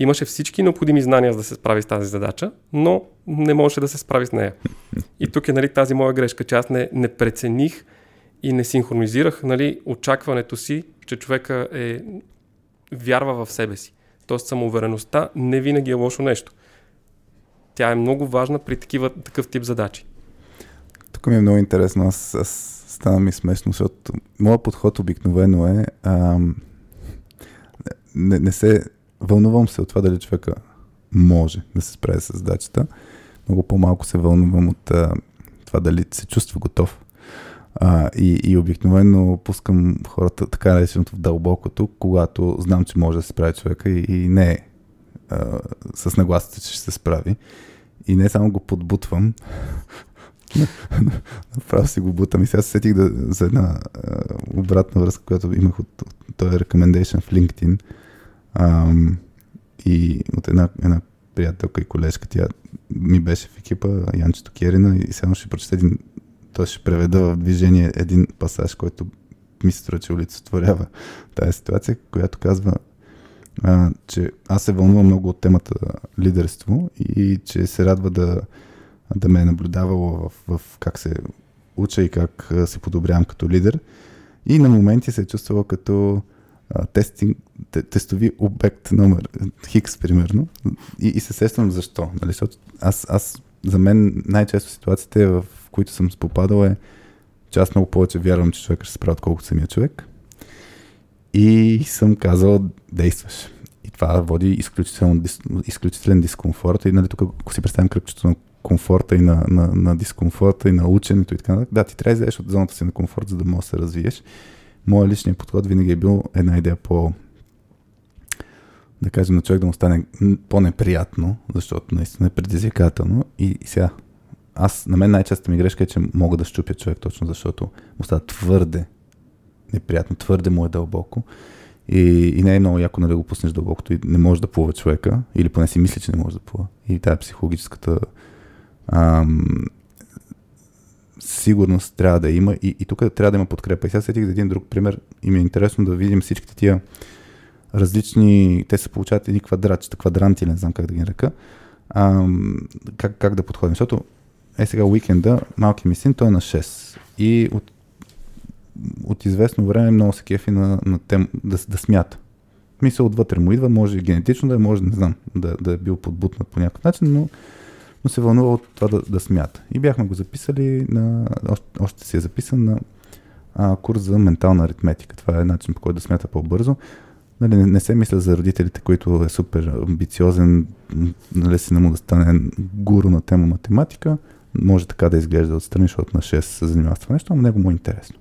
Имаше всички необходими знания за да се справи с тази задача, но не можеше да се справи с нея. И тук е нали, тази моя грешка, че аз не, не прецених и не синхронизирах нали, очакването си, че човека е, вярва в себе си. Тоест самоувереността не винаги е лошо нещо. Тя е много важна при такива, такъв тип задачи. Тук ми е много интересно. Аз, аз стана ми смешно, защото моят подход обикновено е ам, не, не се вълнувам се от това дали човека може да се справи с задачата. Много по-малко се вълнувам от а, това дали се чувства готов. А, и, и обикновено пускам хората така нареченото в дълбокото, когато знам, че може да се справи човека и, и не е с нагласата, че ще се справи. И не само го подбутвам, Направо си го бутам и сега се сетих да, за една а, обратна връзка, която имах от, от този recommendation в LinkedIn. Ам, и от една, една приятелка и колежка, тя ми беше в екипа, Янчето Керина, и само ще прочета един, той ще преведа в движение един пасаж, който ми се струва, че олицетворява тази ситуация, която казва, а, че аз се вълнувам много от темата лидерство и че се радва да, да ме е наблюдавало в, в как се уча и как се подобрявам като лидер. И на моменти се е чувствала като тестинг, те, тестови обект номер Хикс, примерно. И, и се сещам защо. Нали? Защото аз, аз, за мен най-често ситуациите, в които съм попадал е, че аз много повече вярвам, че човек ще се справя, отколкото самия човек. И съм казал, действаш. И това води изключително, изключителен дискомфорт. И нали, тук, ако си представим кръгчето на комфорта и на, на, на дискомфорта и на ученето и така нататък, да, ти трябва да излезеш от зоната си на комфорт, за да можеш да се развиеш. Моят личният подход винаги е бил една идея по да кажем на човек да му стане по-неприятно, защото наистина е предизвикателно. И, сега, аз, на мен най-честата ми грешка е, че мога да щупя човек точно защото му става твърде неприятно, твърде му е дълбоко. И, и не е много яко нали, да го пуснеш дълбокото и не може да плува човека, или поне си мисли, че не може да плува. И тая психологическата ам, сигурност трябва да има и, и тук трябва да има подкрепа. И сега сетих за един друг пример и ми е интересно да видим всичките тия различни, те се получават едни квадратчета, квадранти, не знам как да ги нарека, ам, как, как да подходим. Защото е сега уикенда, малки ми син, той е на 6 и от, от известно време много се кефи на, на тем, да, да смята. Мисъл отвътре му идва, може генетично да е, може, не знам, да, да е бил подбутнат по някакъв начин, но, но се вълнува от това да, да смята. И бяхме го записали, на, още, още си е записан на а, курс за ментална аритметика. Това е начин по който да смята по-бързо. Нали, не, не се мисля за родителите, които е супер амбициозен, нали, сина му да стане гуру на тема математика. Може така да изглежда отстрани, защото на 6 се занимава с това нещо, но него му е интересно.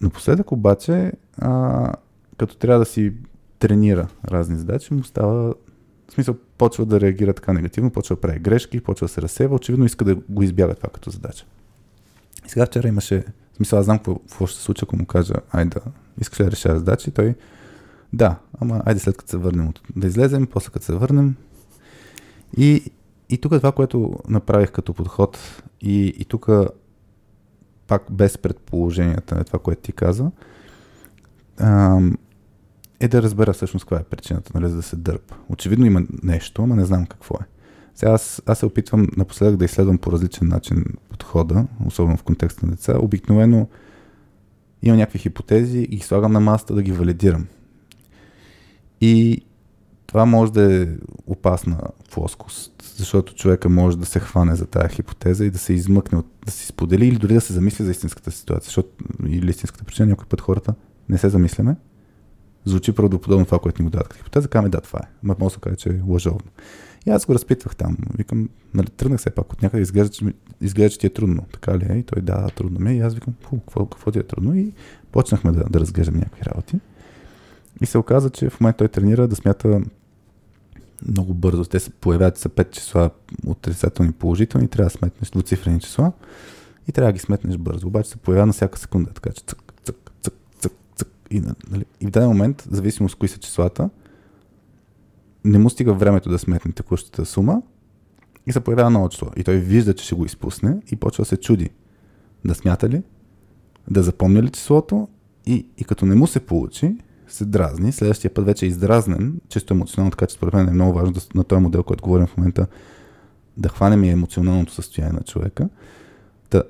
Напоследък обаче, а, като трябва да си тренира разни задачи, му става В смисъл, почва да реагира така негативно, почва да прави грешки, почва да се разсева, очевидно иска да го избяга това като задача. И сега вчера имаше, в смисъл, аз знам какво, какво ще се случи, ако му кажа, айде да, искаш ли да решава задачи, той, да, ама айде след като се върнем, да излезем, после като се върнем. И, и тук това, което направих като подход, и, и тук пак без предположенията на това, което ти каза, ам, е да разбера всъщност каква е причината, нали, за да се дърпа. Очевидно има нещо, ама не знам какво е. Сега аз, аз се опитвам напоследък да изследвам по различен начин подхода, особено в контекста на деца. Обикновено имам някакви хипотези и ги слагам на масата да ги валидирам. И това може да е опасна плоскост, защото човека може да се хване за тази хипотеза и да се измъкне, да си сподели или дори да се замисли за истинската ситуация, защото или истинската причина, някой път хората не се замисляме, звучи правдоподобно това, което ни го дадат като хипотеза, казваме да, това е. Ама може да каже, че е лъжовно. И аз го разпитвах там. Викам, нали, тръгнах се пак от някъде, изглежда, че, изглежда, че ти е трудно. Така ли е? И той, да, трудно ми е. И аз викам, какво, какво ти е трудно? И почнахме да, да разглеждаме някакви работи. И се оказа, че в момента той тренира да смята много бързо. Те се появяват са 5 числа отрицателни положителни, трябва да сметнеш двуцифрени числа и трябва да ги сметнеш бързо. Обаче се появява на всяка секунда, така че цък. И, нали, и в даден момент, зависимо с кои са числата, не му стига времето да сметне текущата сума и се появява ново число. И той вижда, че ще го изпусне и почва да се чуди. Да смята ли, да запомня ли числото и, и като не му се получи, се дразни, следващия път вече е издразнен, чисто емоционално, така че според мен е много важно да, на този модел, който говорим в момента, да хванем и емоционалното състояние на човека. Та,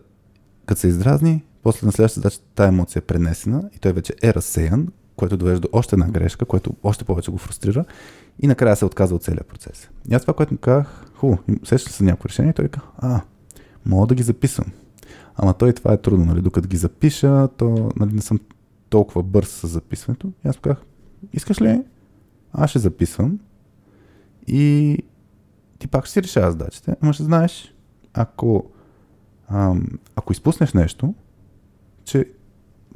като се издразни, после на следващата задача тази емоция е пренесена и той вече е разсеян, което довежда до още една грешка, което още повече го фрустрира и накрая се отказва от целият процес. И аз това, което му казах, хубаво, сеща се някакво решение, той каза, а, мога да ги записвам. Ама той това е трудно, нали? Докато ги запиша, то нали, не съм толкова бърз с записването. И аз казах, искаш ли? Аз ще записвам и ти пак ще си решава задачите, ама ще знаеш, ако, ам, ако изпуснеш нещо, че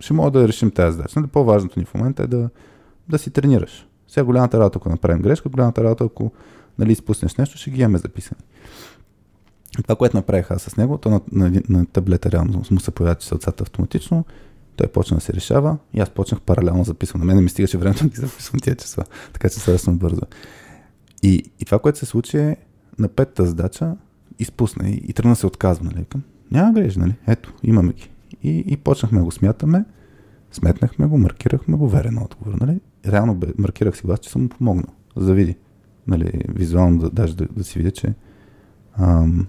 ще мога да решим тази задача. Нали, по-важното ни в момента е да, да си тренираш. Сега голямата работа, ако направим грешка, голямата работа, ако нали, изпуснеш нещо, ще ги имаме записани. Това, което направих аз с него, то на, на, на таблета реално му се появяват числата автоматично той почна да се решава и аз почнах паралелно записвам. На мен не ми стигаше времето да ги записвам тия числа, така че съвестно бързо. И, и това, което се случи е на петата задача изпусна и, и тръгна се отказва. Нали? Няма грежи, нали? Ето, имаме ги. И, и почнахме да го смятаме, сметнахме го, маркирахме го, верен отговор. Нали? Реално бе, маркирах си глас, че съм му помогнал, за да види. Нали, визуално да, даже да, да си видя, че ам,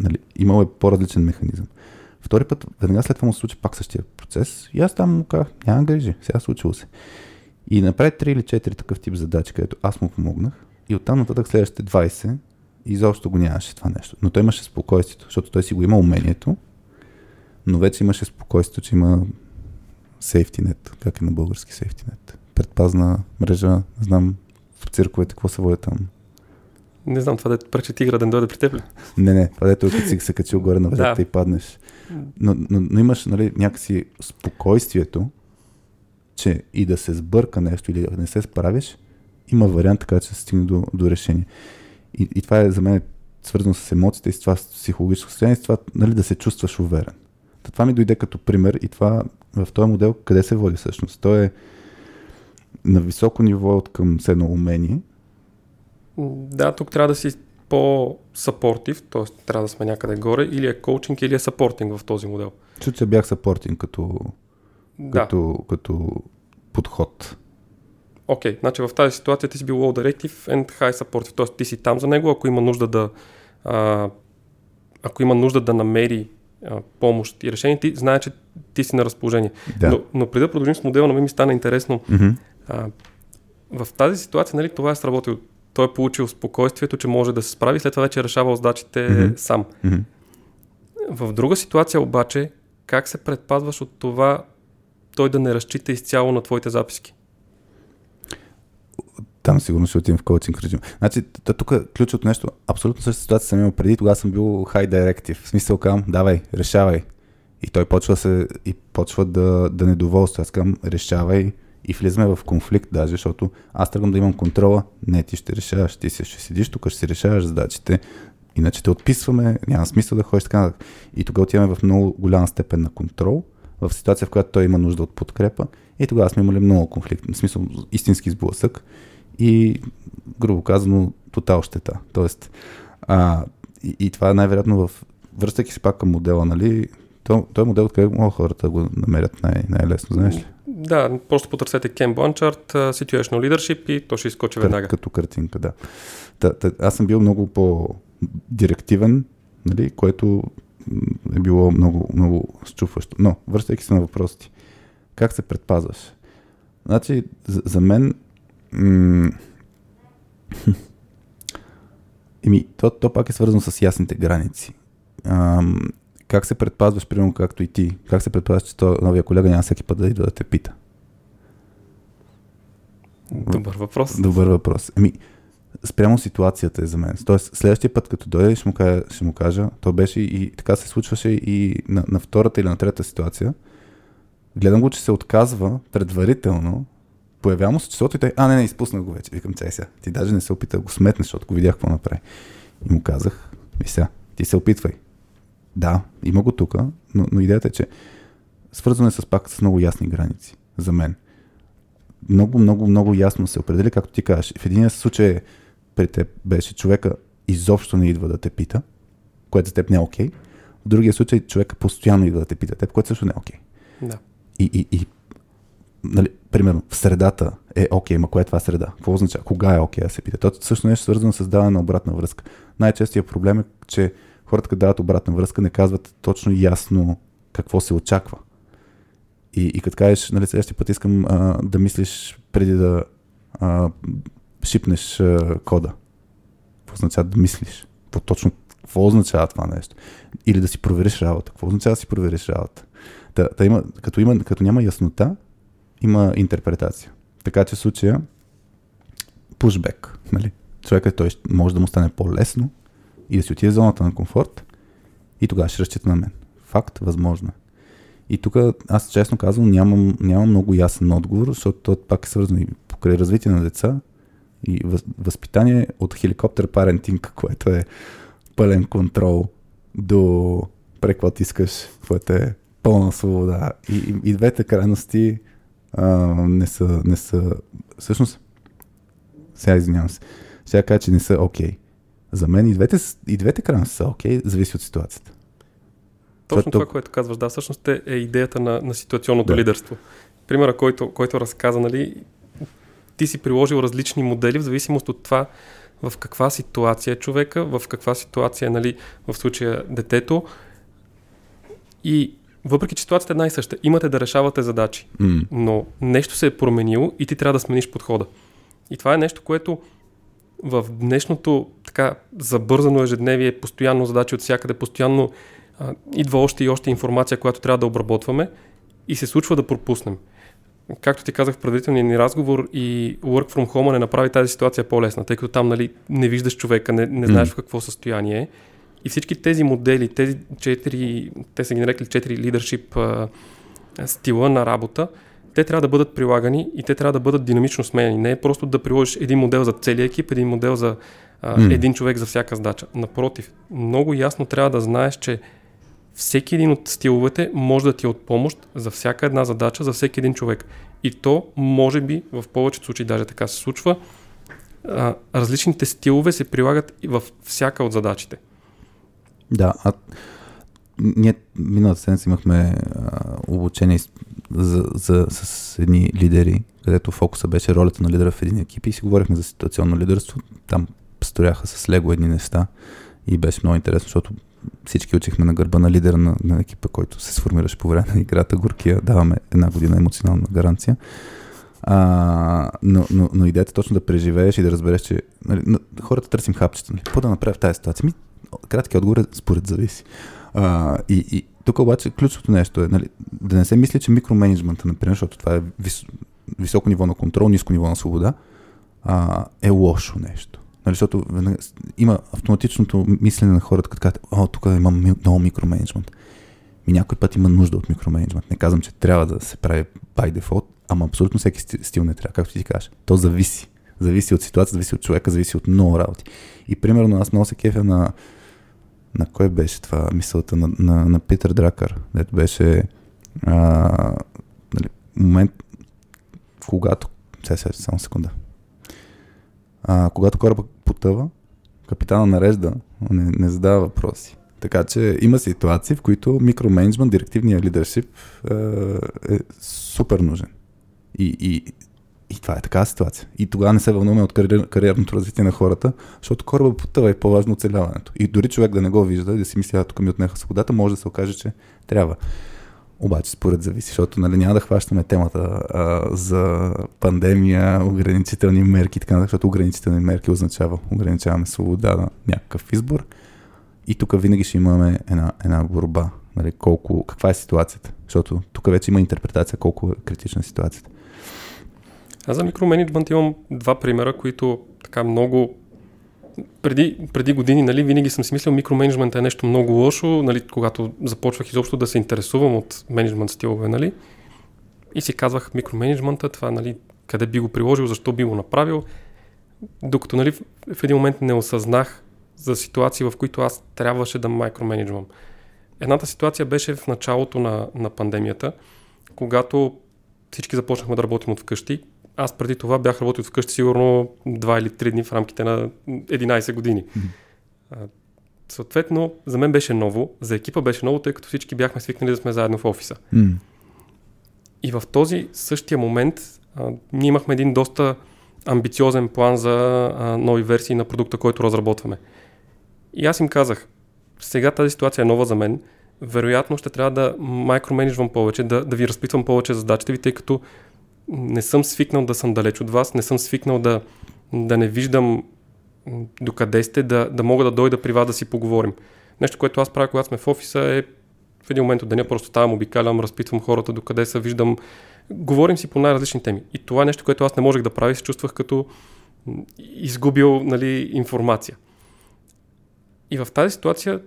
нали, имал е по-различен механизъм. Втори път, веднага след това му се случи пак същия процес. И аз там му казах, няма грижи, сега случило се. И направи 3 или 4 такъв тип задачи, където аз му помогнах. И оттам нататък следващите 20 изобщо го нямаше това нещо. Но той имаше спокойствието, защото той си го има умението, но вече имаше спокойствието, че има net, как е на български net. Предпазна мрежа, не знам в цирковете какво се води там. Не знам, това да пречи тигра да не дойде при теб ли? Не, не, това дето е като си се качил горе на въжата да. и паднеш. Но, но, но имаш нали, някакси спокойствието, че и да се сбърка нещо или да не се справиш, има вариант така, че се стигне до, до решение. И, и това е за мен свързано с емоциите и с това с психологическо състояние, с това нали, да се чувстваш уверен. Това ми дойде като пример и това в този модел къде се води всъщност? Той е на високо ниво от към седно умение. Да, тук трябва да си по-сапортив, т.е. трябва да сме някъде горе, или е коучинг, или е сапортинг в този модел. Чуть се бях сапортинг като, да. като, като подход. Окей, okay, значи в тази ситуация ти си бил low directive and high supportive, т.е. ти си там за него, ако има нужда да а, ако има нужда да намери а, помощ и решение, ти знае, че ти си на разположение. Да. Но, но преди да продължим с модела, на мен ми стана интересно. Mm-hmm. А, в тази ситуация, нали, това е сработило той е получил спокойствието, че може да се справи, след това вече е решавал задачите mm-hmm. сам. Mm-hmm. В друга ситуация обаче, как се предпазваш от това той да не разчита изцяло на твоите записки? Там сигурно ще отидем в коучинг режим. Значи, тук ключовото нещо, абсолютно същата ситуация съм имал преди, тогава съм бил high directive. В смисъл кам, давай, решавай. И той почва, се, и почва да, да недоволства. Аз казвам, решавай И влизаме в конфликт даже, защото аз тръгвам да имам контрола. Не, ти ще решаваш, ти ще седиш тук, ще си решаваш задачите. Иначе те отписваме, няма смисъл да ходиш така. И тогава отиваме в много голяма степен на контрол, в ситуация, в която той има нужда от подкрепа. И тогава сме имали много конфликт, в смисъл истински сблъсък и, грубо казано, тотал щета. Тоест, а, и, и това е най-вероятно в, връщайки се пак към модела, нали, той, той модел, откъде могат хората да го намерят най- най-лесно, знаеш ли? Да, просто потърсете Ken Blanchard, Situational Leadership и то ще изкочи веднага. Като картинка, да. Та, та, аз съм бил много по-директивен, нали, което е било много, много счупващо. Но, връщайки се на въпросите, как се предпазваш? Значи, за, за мен м- Еми, то, то пак е свързано с ясните граници. Ам, как се предпазваш, примерно както и ти? Как се предпазваш, че то новия колега няма всеки път да идва да те пита? Добър въпрос. Добър въпрос. Еми, спрямо ситуацията е за мен. Тоест, следващия път, като дойде, ще му кажа, ще му кажа то беше и така се случваше и на, на втората или на трета ситуация. Гледам го, че се отказва предварително, появява му се числото и той, а не, не, изпуснах го вече. Викам, чай сега, ти даже не се опита да го сметнеш, защото го видях какво направи. И му казах, ви сега, ти се опитвай. Да, има го тук, но, но идеята е, че свързване с пак с много ясни граници за мен. Много, много, много ясно се определи, както ти кажеш. В един случай при теб беше човека изобщо не идва да те пита, което за теб не е окей. Okay. В другия случай човека постоянно идва да те пита теб, което също не е окей. Okay. Да. И, и, и нали, примерно, в средата е окей, okay, ма кое е това среда? Какво означава? Кога е окей okay, да се пита? То също нещо свързано с даване на обратна връзка. Най-честият проблем е, че хората, като дават обратна връзка, не казват точно ясно какво се очаква. И, и като кажеш, нали, следващия път искам а, да мислиш преди да а, шипнеш а, кода. Какво означава да мислиш? Какво точно какво означава това нещо? Или да си провериш работа. Какво означава да си провериш работа? Та, та има, като, има, като няма яснота, има интерпретация. Така че в случая пушбек. Нали? Човекът той може да му стане по-лесно и да си отиде в зоната на комфорт и тогава ще разчита на мен. Факт, възможно. Е. И тук аз честно казвам нямам, нямам много ясен отговор, защото това пак е свързано и покрай развитие на деца и възпитание от хеликоптер парентинг, което е пълен контрол до преклад искаш, което е пълна свобода. И, и, и двете крайности а, не са, не са, всъщност, сега извинявам се, сега кажа, че не са окей. Okay. За мен и двете, и двете крайности са окей, okay, зависи от ситуацията. Точно това, това, което казваш, да, всъщност е, е идеята на, на ситуационното да. лидерство. Примера, който, който разказа, нали, ти си приложил различни модели в зависимост от това в каква ситуация е човека, в каква ситуация е, нали, в случая детето. И въпреки че ситуацията е една и съща, имате да решавате задачи, mm. но нещо се е променило и ти трябва да смениш подхода. И това е нещо, което в днешното така забързано ежедневие, постоянно задачи от всякъде, постоянно а, идва още и още информация, която трябва да обработваме и се случва да пропуснем. Както ти казах в предварителния ни разговор и Work from Home не направи тази ситуация по-лесна, тъй като там нали, не виждаш човека, не, не знаеш mm. в какво състояние е. И всички тези модели, тези четири, те са ги нарекли четири лидершип стила на работа, те трябва да бъдат прилагани и те трябва да бъдат динамично сменени. Не е просто да приложиш един модел за целия екип, един модел за а, mm. един човек за всяка задача. Напротив, много ясно трябва да знаеш, че всеки един от стиловете може да ти е от помощ за всяка една задача, за всеки един човек. И то, може би, в повечето случаи даже така се случва, а, различните стилове се прилагат и във всяка от задачите. Да, а ние миналата седмица имахме а, обучение за, за, с едни лидери, където фокуса беше ролята на лидера в един екип и си говорихме за ситуационно лидерство. Там строяха с лего едни неща и беше много интересно, защото всички учихме на гърба на лидера на, на екипа, който се сформираше по време на играта. Горкия даваме една година емоционална гаранция. А, но, но, но идеята е точно да преживееш и да разбереш, че нали, хората търсим хапчета. Нали, какво да направя в тази ситуация? Краткият отговор е според зависи. А, и, и тук обаче ключовото нещо е нали, да не се мисли, че микроменеджмента, например, защото това е вис, високо ниво на контрол, ниско ниво на свобода, а, е лошо нещо. Нали, защото има автоматичното мислене на хората, като казват, о, тук имам много микроменеджмент. И някой път има нужда от микроменеджмент. Не казвам, че трябва да се прави by default, ама абсолютно всеки стил не трябва, както ти кажеш. То зависи. Зависи от ситуацията, зависи от човека, зависи от много работи. И примерно аз много се кефя на на кой беше това мисълта на, на, на Питър Дракър, дето беше а, нали, момент, когато, сега, сега, само секунда, а, когато кораба потъва, капитана нарежда, не, не задава въпроси. Така че има ситуации, в които микроменеджмент, директивния лидершип е, е супер нужен. И, и, и това е такава ситуация. И тогава не се вълнуваме от кариер, кариерното развитие на хората, защото кораба потъва е по-важно оцеляването. И дори човек да не го вижда и да си мисли, а тук ми отнеха свободата, може да се окаже, че трябва. Обаче според зависи, защото нали, няма да хващаме темата а, за пандемия, ограничителни мерки, така защото ограничителни мерки означава ограничаваме свобода на някакъв избор. И тук винаги ще имаме една, една борба. Нали, колко, каква е ситуацията? Защото тук вече има интерпретация колко е критична ситуацията. Аз за микроменеджмент имам два примера, които така много преди, преди години, нали, винаги съм си мислил, микроменеджмент е нещо много лошо, нали, когато започвах изобщо да се интересувам от менеджмент стилове, нали, и си казвах, микроменеджмента, това, нали, къде би го приложил, защо би го направил, докато, нали, в един момент не осъзнах за ситуации, в които аз трябваше да микроменеджвам. Едната ситуация беше в началото на, на пандемията, когато всички започнахме да работим от вкъщи аз преди това бях работил вкъщи сигурно 2 или 3 дни в рамките на 11 години. Mm-hmm. Съответно, за мен беше ново, за екипа беше ново, тъй като всички бяхме свикнали да сме заедно в офиса. Mm. И в този същия момент а, ние имахме един доста амбициозен план за а, нови версии на продукта, който разработваме. И аз им казах, сега тази ситуация е нова за мен, вероятно ще трябва да майкроменеджвам повече, да, да ви разпитвам повече задачите ви, тъй като не съм свикнал да съм далеч от вас, не съм свикнал да, да не виждам докъде сте, да, да мога да дойда при вас да си поговорим. Нещо, което аз правя, когато сме в офиса е в един момент от деня просто ставам, обикалям, разпитвам хората докъде са, виждам, говорим си по най-различни теми. И това е нещо, което аз не можех да правя се чувствах като изгубил нали, информация. И в тази ситуация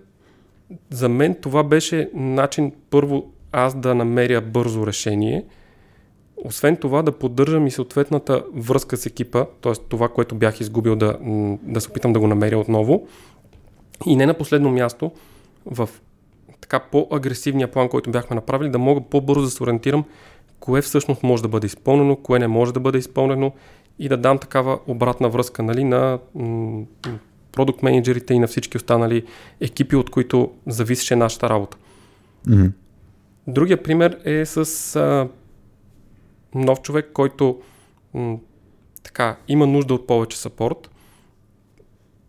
за мен това беше начин първо аз да намеря бързо решение – освен това да поддържам и съответната връзка с екипа, т.е. това, което бях изгубил да, да се опитам да го намеря отново. И не на последно място, в така по-агресивния план, който бяхме направили, да мога по-бързо да се ориентирам кое всъщност може да бъде изпълнено, кое не може да бъде изпълнено и да дам такава обратна връзка нали, на продукт менеджерите и на всички останали екипи, от които зависеше нашата работа. Mm-hmm. Другия пример е с а, нов човек, който м- така, има нужда от повече сапорт,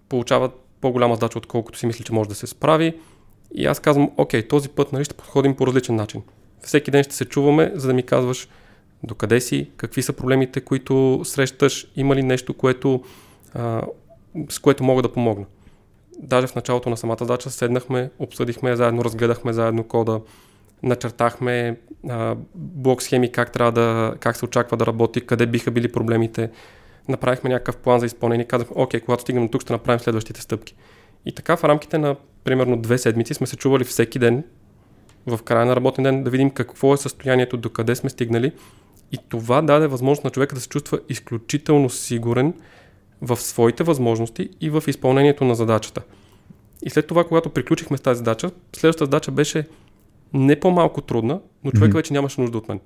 получава по-голяма задача, отколкото си мисли, че може да се справи. И аз казвам, окей, този път нали, ще подходим по различен начин. Всеки ден ще се чуваме, за да ми казваш докъде си, какви са проблемите, които срещаш, има ли нещо, което, а, с което мога да помогна. Даже в началото на самата задача седнахме, обсъдихме заедно, разгледахме заедно кода, начертахме а, блок схеми как трябва да, как се очаква да работи, къде биха били проблемите. Направихме някакъв план за изпълнение казахме, окей, когато стигнем тук, ще направим следващите стъпки. И така в рамките на примерно две седмици сме се чували всеки ден, в края на работен ден, да видим какво е състоянието, до къде сме стигнали. И това даде възможност на човека да се чувства изключително сигурен в своите възможности и в изпълнението на задачата. И след това, когато приключихме с тази задача, следващата задача беше не по-малко трудна, но човек mm-hmm. вече нямаше нужда от мен.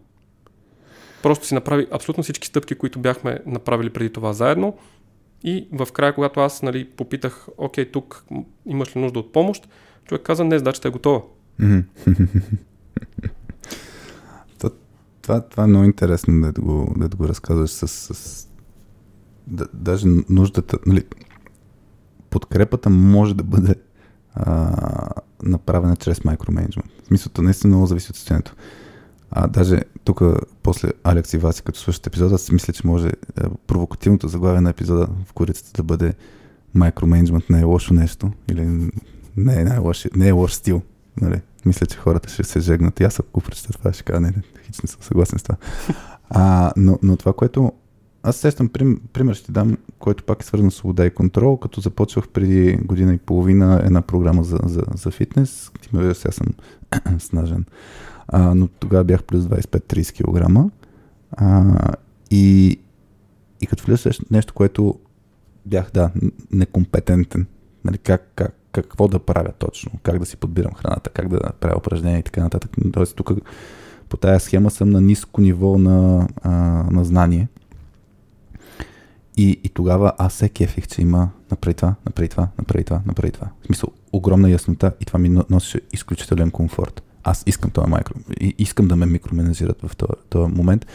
Просто си направи абсолютно всички стъпки, които бяхме направили преди това заедно. И в края, когато аз нали, попитах, окей, тук имаш ли нужда от помощ, човек каза, не, задачата е готова. Mm-hmm. това, това, това е много интересно да го, да го разказваш с, с да, даже нуждата, нали, подкрепата може да бъде а, направена чрез микроменеджмент. В смисълта наистина много зависи от състоянието. А даже тук, после Алекс и Васи, като слушат епизода, аз мисля, че може е, провокативното заглавие на епизода в корицата да бъде микроменеджмент не е лошо нещо или не е, най-лош, не е лош стил. Нали? Мисля, че хората ще се жегнат. И аз ако прочета това, ще кажа, не, не, хич не съм съгласен с това. А, но, но това, което аз сещам прим, пример ще дам, който пак е свързан с свобода и контрол, като започвах преди година и половина една програма за, за, за фитнес. Ти ме сега съм снажен. А, но тогава бях плюс 25-30 кг. И, и като влизаш нещо, което бях, да, некомпетентен. Нали, как, как, какво да правя точно, как да си подбирам храната, как да правя упражнения и така нататък. Тоест тук по тая схема съм на ниско ниво на, а, на знание. И, и тогава аз се кефих, че има направи това, направи това, направи това, направи това. В смисъл, огромна яснота и това ми носеше изключителен комфорт. Аз искам това майкро, искам да ме микроменажират в този, този момент,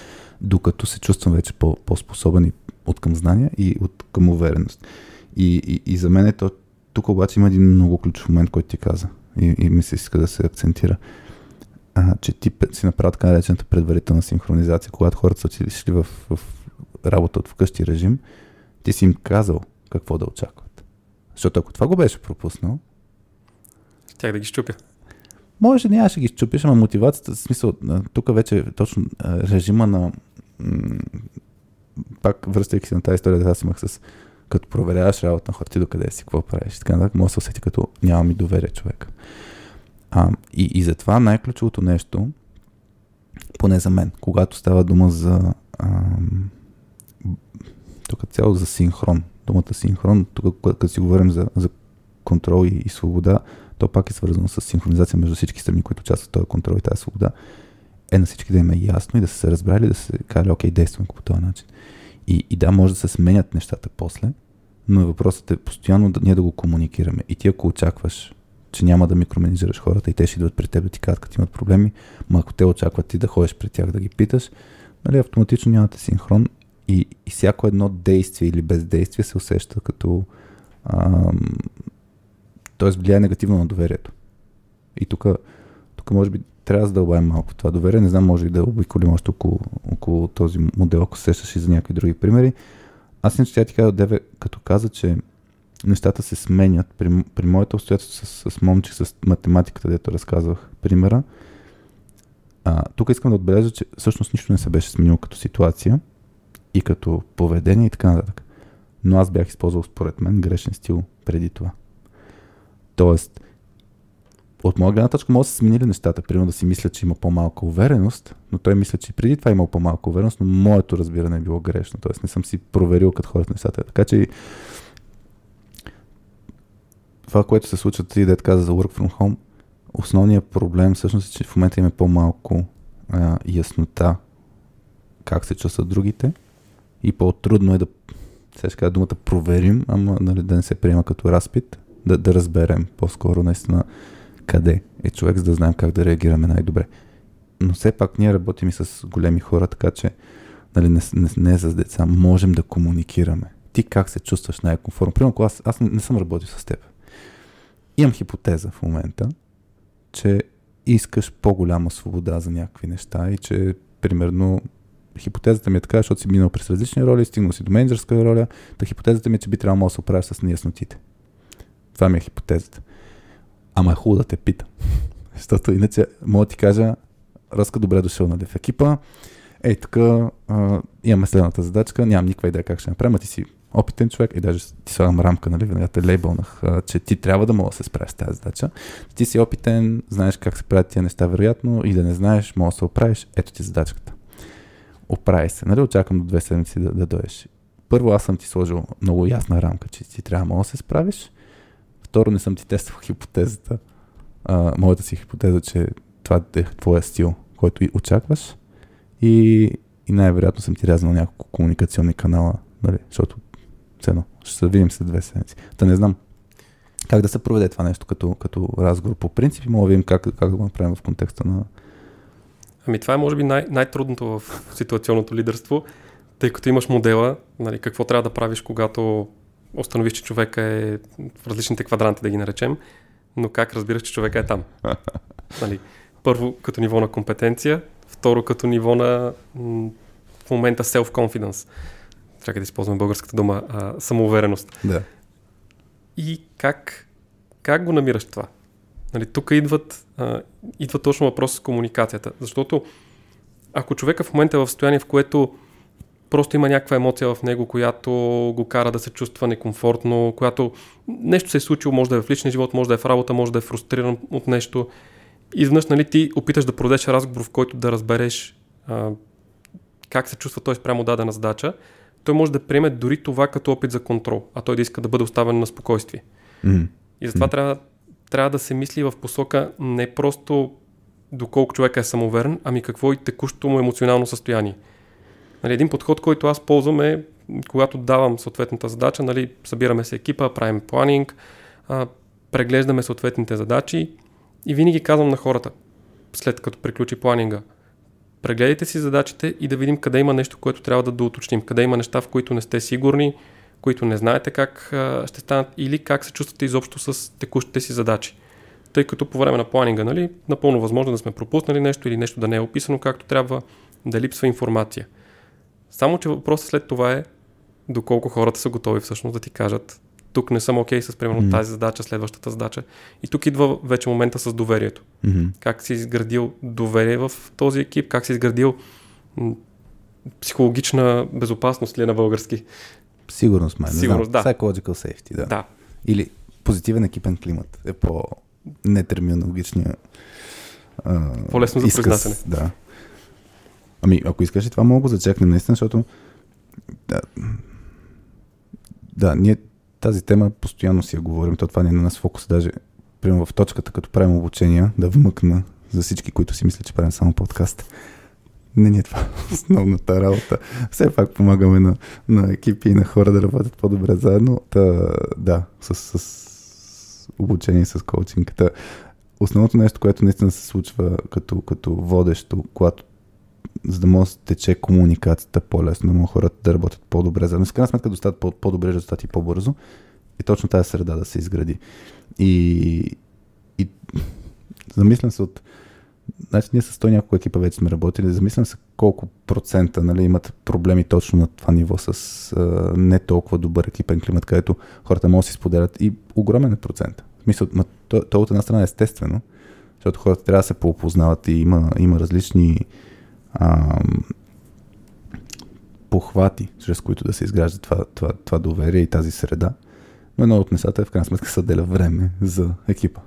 докато се чувствам вече по, по-способен и от към знания и от към увереност. И, и, и за мен е то, тук обаче има един много ключов момент, който ти каза и, и ми се иска да се акцентира. А, че ти си направил така наречената предварителна синхронизация, когато хората са отишли в, в работа от вкъщи режим, ти си им казал какво да очакват. Защото ако това го беше пропуснал, Тях да ги щупя. Може, нямаше ги щупиш, ама мотивацията, в смисъл, тук вече точно режима на пак връщайки се на тази история, да аз имах с като проверяваш работа на хората, докъде си, какво правиш. Така нататък, може да се усети като няма ми доверие човек. А, и, и затова най-ключовото нещо, поне за мен, когато става дума за ам, тук цяло за синхрон, думата синхрон, тук като си говорим за, за контрол и, и свобода, то пак е свързано с синхронизация между всички страни, които участват в този контрол и тази свобода. Е на всички да им е ясно и да са се разбрали, да се каже, окей, действаме по този начин. И, и да, може да се сменят нещата после, но въпросът е постоянно да, ние да го комуникираме. И ти ако очакваш, че няма да микроменизираш хората и те ще идват при теб да ти кажат, като имат проблеми, но ако те очакват ти да ходиш при тях да ги питаш, нали, автоматично нямате синхрон и, и всяко едно действие или бездействие се усеща като т.е. влияе негативно на доверието. И тук, тук може би трябва да задълбаем малко това доверие. Не знам, може и да обиколим още около, около този модел, ако сещаш и за някакви други примери. Аз не тя ти каза, Деве, като каза, че нещата се сменят. При, при моето обстоятелство с, с момче, с математиката, дето разказвах примера, а, тук искам да отбележа, че всъщност нищо не се беше сменило като ситуация и като поведение и така нататък. Но аз бях използвал според мен грешен стил преди това. Тоест, от моя гледна точка може да се сменили нещата. Примерно да си мисля, че има по-малка увереност, но той мисля, че преди това е имал по-малка увереност, но моето разбиране е било грешно. Тоест не съм си проверил като хората нещата. Така че това, което се случва, ти да каза за Work from Home, основният проблем всъщност е, че в момента има по-малко а, яснота как се чувстват другите и по-трудно е да сега думата проверим, ама нали, да не се приема като разпит, да, да разберем по-скоро наистина къде е човек, за да знаем как да реагираме най-добре. Но все пак ние работим и с големи хора, така че нали, не, не, не с деца, можем да комуникираме. Ти как се чувстваш най-комфортно? Примерно, аз, аз не, не съм работил с теб. Имам хипотеза в момента, че искаш по-голяма свобода за някакви неща и че, примерно, хипотезата ми е така, защото си минал през различни роли, стигнал си до менеджерска роля, та хипотезата ми е, че би трябвало да се оправиш с неяснотите. Това ми е хипотезата. Ама е хубаво да те питам. Защото иначе мога да ти кажа, Ръска, добре дошъл нали, в екипа. Ей, тук имаме следната задачка, нямам никаква идея как ще направим, ти си опитен човек и даже ти слагам рамка, нали, веднага те лейбълнах, че ти трябва да мога да се справиш с тази задача. Ти си опитен, знаеш как се правят тия неща, вероятно, и да не знаеш, може да се оправиш, ето ти задачката. Оправи се, нали, очаквам до две седмици да, да дойдеш. Първо аз съм ти сложил много ясна рамка, че ти трябва да се справиш, Второ, не съм ти тествал хипотезата. А, моята си хипотеза, че това е твоя стил, който и очакваш. И, и най-вероятно съм ти рязал няколко комуникационни канала, нали, защото цено, ще се видим след две седмици. Та не знам как да се проведе това нещо като, като разговор по принцип мога да видим как, как да го направим в контекста на... Ами това е може би най- най-трудното в ситуационното лидерство, тъй като имаш модела, нали, какво трябва да правиш, когато установиш, че човека е в различните квадранти, да ги наречем, но как разбираш, че човека е там? нали, първо като ниво на компетенция, второ като ниво на в момента self-confidence. Чакай да използвам българската дума, а, самоувереност. Да. И как, как го намираш това? Нали, тук идват, а, идва точно въпрос с комуникацията, защото ако човека в момента е в състояние, в което просто има някаква емоция в него, която го кара да се чувства некомфортно, която нещо се е случило, може да е в личния живот, може да е в работа, може да е фрустриран от нещо. Изведнъж нали, ти опиташ да проведеш разговор, в който да разбереш а, как се чувства той спрямо дадена задача, той може да приеме дори това като опит за контрол, а той да иска да бъде оставен на спокойствие. Mm. И затова mm. трябва, трябва да се мисли в посока не просто доколко човека е самоверен, ами какво е текущото му емоционално състояние. Нали, един подход, който аз ползвам е, когато давам съответната задача, нали, събираме се екипа, правим планинг, а, преглеждаме съответните задачи и винаги казвам на хората, след като приключи планинга, прегледайте си задачите и да видим къде има нещо, което трябва да доуточним, къде има неща, в които не сте сигурни, които не знаете как а, ще станат или как се чувствате изобщо с текущите си задачи. Тъй като по време на планинга, нали, напълно възможно да сме пропуснали нещо или нещо да не е описано както трябва, да липсва информация. Само, че въпросът след това е доколко хората са готови всъщност да ти кажат тук не съм окей okay с примерно mm-hmm. тази задача, следващата задача. И тук идва вече момента с доверието. Mm-hmm. Как си изградил доверие в този екип, как си изградил психологична безопасност ли е на български? Сигурност, май. Сигурност, знам. да. Psychological safety, да. Да. Или позитивен екипен климат е по нетерминологичния а, По-лесно за произнасяне. Да. Ами, ако искаш и това мога да зачекнем наистина, защото да, да, ние тази тема постоянно си я говорим, то това не е на нас фокус, даже примерно в точката, като правим обучения, да вмъкна за всички, които си мислят, че правим само подкаст. Не ни е това основната работа. Все пак помагаме на, на екипи и на хора да работят по-добре заедно. Та, да, с, с обучение, с коучинг. Та, основното нещо, което наистина се случва като, като водещо, когато за да може да тече комуникацията по-лесно, могат хората да работят по-добре заедно. С крайна сметка да стават по-добре резултати по-бързо и точно тази среда да се изгради. И, и замислям се от Значи ние с 100 няколко екипа вече сме работили. Замислям се колко процента нали, имат проблеми точно на това ниво с а, не толкова добър екипен климат, където хората могат да си споделят и огромен е процент. В смисъл, то, то от една страна е естествено, защото хората трябва да се поопознават и има, има различни а, похвати, чрез които да се изгражда това, това, това доверие и тази среда. Но едно от нещата е в крайна сметка се отделя време за екипа.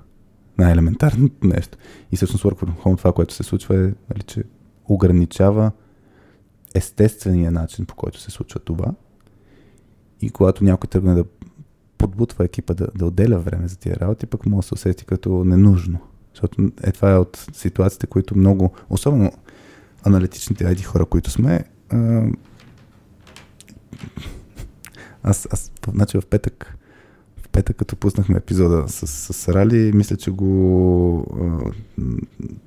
Най-елементарното нещо. И всъщност Work from Home това, което се случва е, нали, че ограничава естествения начин, по който се случва това. И когато някой тръгне да подбутва екипа да, да отделя време за тия работи, пък може да се усети като ненужно. Защото е, това е от ситуациите, които много, особено аналитичните айди хора, които сме, а, аз, аз, значи в петък, петък, като пуснахме епизода с, с Рали, мисля, че го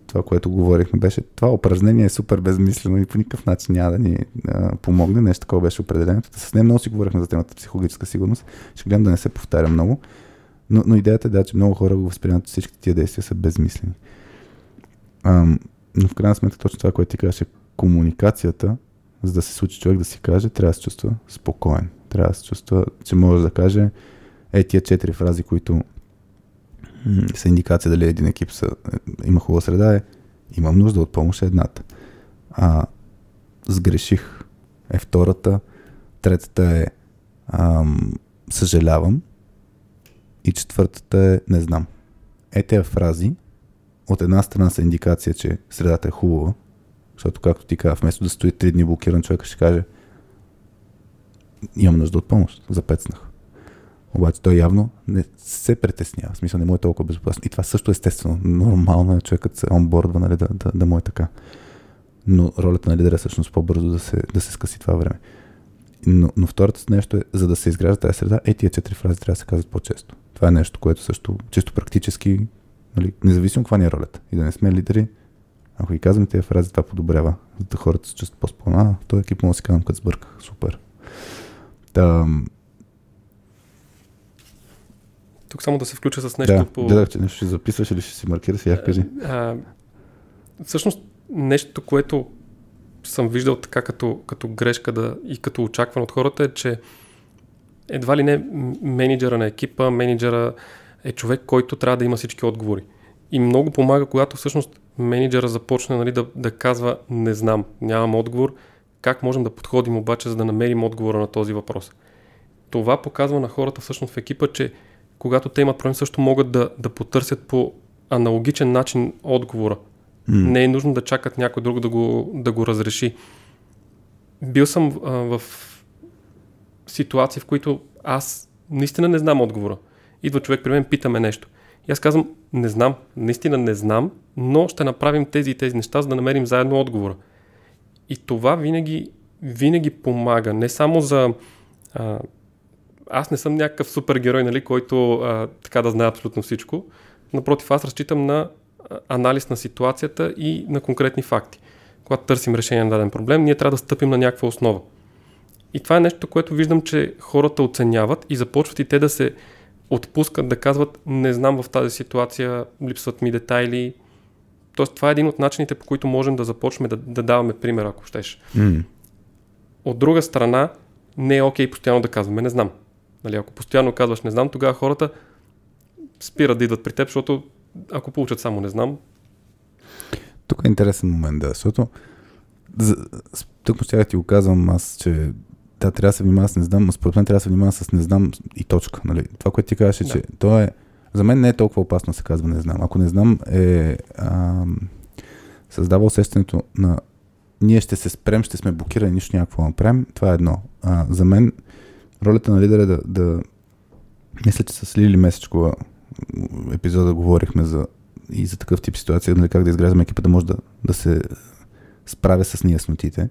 това, което говорихме, беше това упражнение е супер безмислено и по никакъв начин няма да ни а, помогне. Нещо такова беше определението. С нея много си говорихме за темата психологическа сигурност. Ще гледам да не се повтаря много. Но, но идеята е да, че много хора го възприемат, всички тия действия са безмислени. Ам, но в крайна сметка точно това, което ти казваш, е комуникацията, за да се случи човек да си каже, трябва да се чувства спокоен. Трябва да се чувства, че може да каже е тия четири фрази, които са индикация дали един екип са, има хубава среда е имам нужда от помощ е едната. А, сгреших е втората. Третата е ам, съжалявам. И четвъртата е не знам. Е тези фрази от една страна са индикация, че средата е хубава, защото, както ти каза, вместо да стои три дни блокиран, човек ще каже имам нужда от помощ, запецнах. Обаче той явно не се притеснява. В смисъл не му е толкова безопасно. И това също естествено. Нормално е човекът се онбордва, нали, да, да, да му е така. Но ролята на лидера е всъщност по-бързо да се, да се скъси това време. Но, но втората нещо е, за да се изгражда тази среда, е тия четири фрази трябва да се казват по-често. Това е нещо, което също чисто практически, нали, независимо каква ни е ролята. И да не сме лидери, ако ги казваме тези фрази, това подобрява. За да хората се чувстват по-спокойно. А, този екип мога да си казвам, като сбърках. Супер. Та, Тук само да се включа с нещо да, по... гледах, че нещо ще записваш или ще си маркираш, я кажи. А, всъщност, нещо, което съм виждал така като, като грешка да, и като очакван от хората е, че едва ли не менеджера на екипа, менеджера е човек, който трябва да има всички отговори. И много помага, когато всъщност менеджера започне нали, да, да казва не знам, нямам отговор, Как можем да подходим обаче, за да намерим отговора на този въпрос? Това показва на хората всъщност в екипа, че когато те имат проблем, също могат да, да потърсят по аналогичен начин отговора. Mm. Не е нужно да чакат някой друг да го, да го разреши. Бил съм а, в ситуации, в които аз наистина не знам отговора. Идва човек при мен, питаме нещо. И аз казвам, не знам, наистина не знам, но ще направим тези и тези неща, за да намерим заедно отговора. И това винаги, винаги помага. Не само за... А, аз не съм някакъв супергерой, нали, който а, така да знае абсолютно всичко. Напротив, аз разчитам на анализ на ситуацията и на конкретни факти. Когато търсим решение на даден проблем, ние трябва да стъпим на някаква основа. И това е нещо, което виждам, че хората оценяват и започват и те да се отпускат, да казват, не знам в тази ситуация, липсват ми детайли. Тоест, това е един от начините, по които можем да започнем да, да даваме пример, ако щеш. Mm. От друга страна, не е окей okay постоянно да казваме не знам. Нали, ако постоянно казваш не знам, тогава хората спират да идват при теб, защото ако получат само не знам. Тук е интересен момент, да, защото за, тук ще ти го казвам аз, че да, трябва да се внимава с не знам, според мен трябва да се внимава с не знам и точка. Нали? Това, което ти казваш е, да. че то е, за мен не е толкова опасно се казва не знам. Ако не знам е а, създава усещането на ние ще се спрем, ще сме блокирани, нищо някакво направим, това е едно. А, за мен ролята на лидера е да, да мисля, че с Лили Месечкова епизода говорихме за и за такъв тип ситуация, нали, как да изграждаме екипа, да може да, да се справя с неяснотите.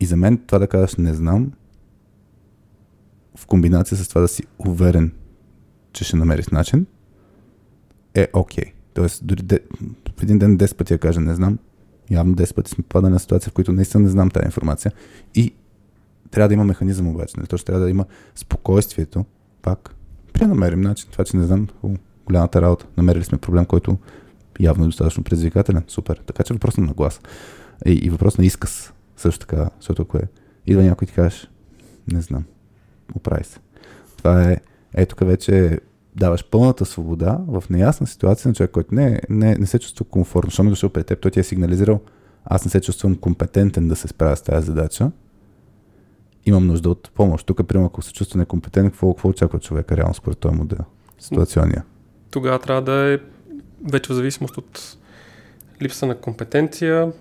И за мен това да кажеш не знам, в комбинация с това да си уверен, че ще намериш начин, е окей. Okay. Тоест, дори де, в един ден 10 пъти я кажа не знам, явно 10 пъти сме падали на ситуация, в които наистина не знам тази информация. И трябва да има механизъм обаче. Не? Точно трябва да има спокойствието, пак, при намерим начин. Това, че не знам, голямата работа. Намерили сме проблем, който явно е достатъчно предизвикателен. Супер. Така че въпрос на глас. И, и въпрос на изказ. Също така, защото ако е, идва някой и ти кажеш, не знам, оправи се. Това е, ето тук вече даваш пълната свобода в неясна ситуация на човек, който не, не, не се чувства комфортно. Защото е дошъл при теб, той ти е сигнализирал, аз не се чувствам компетентен да се справя с тази задача. Имам нужда от помощ. Тук, примерно, ако се чувства некомпетентен, какво, какво очаква човека реално според този модел? Ситуационния. Тогава трябва да е вече в зависимост от липса на компетенция,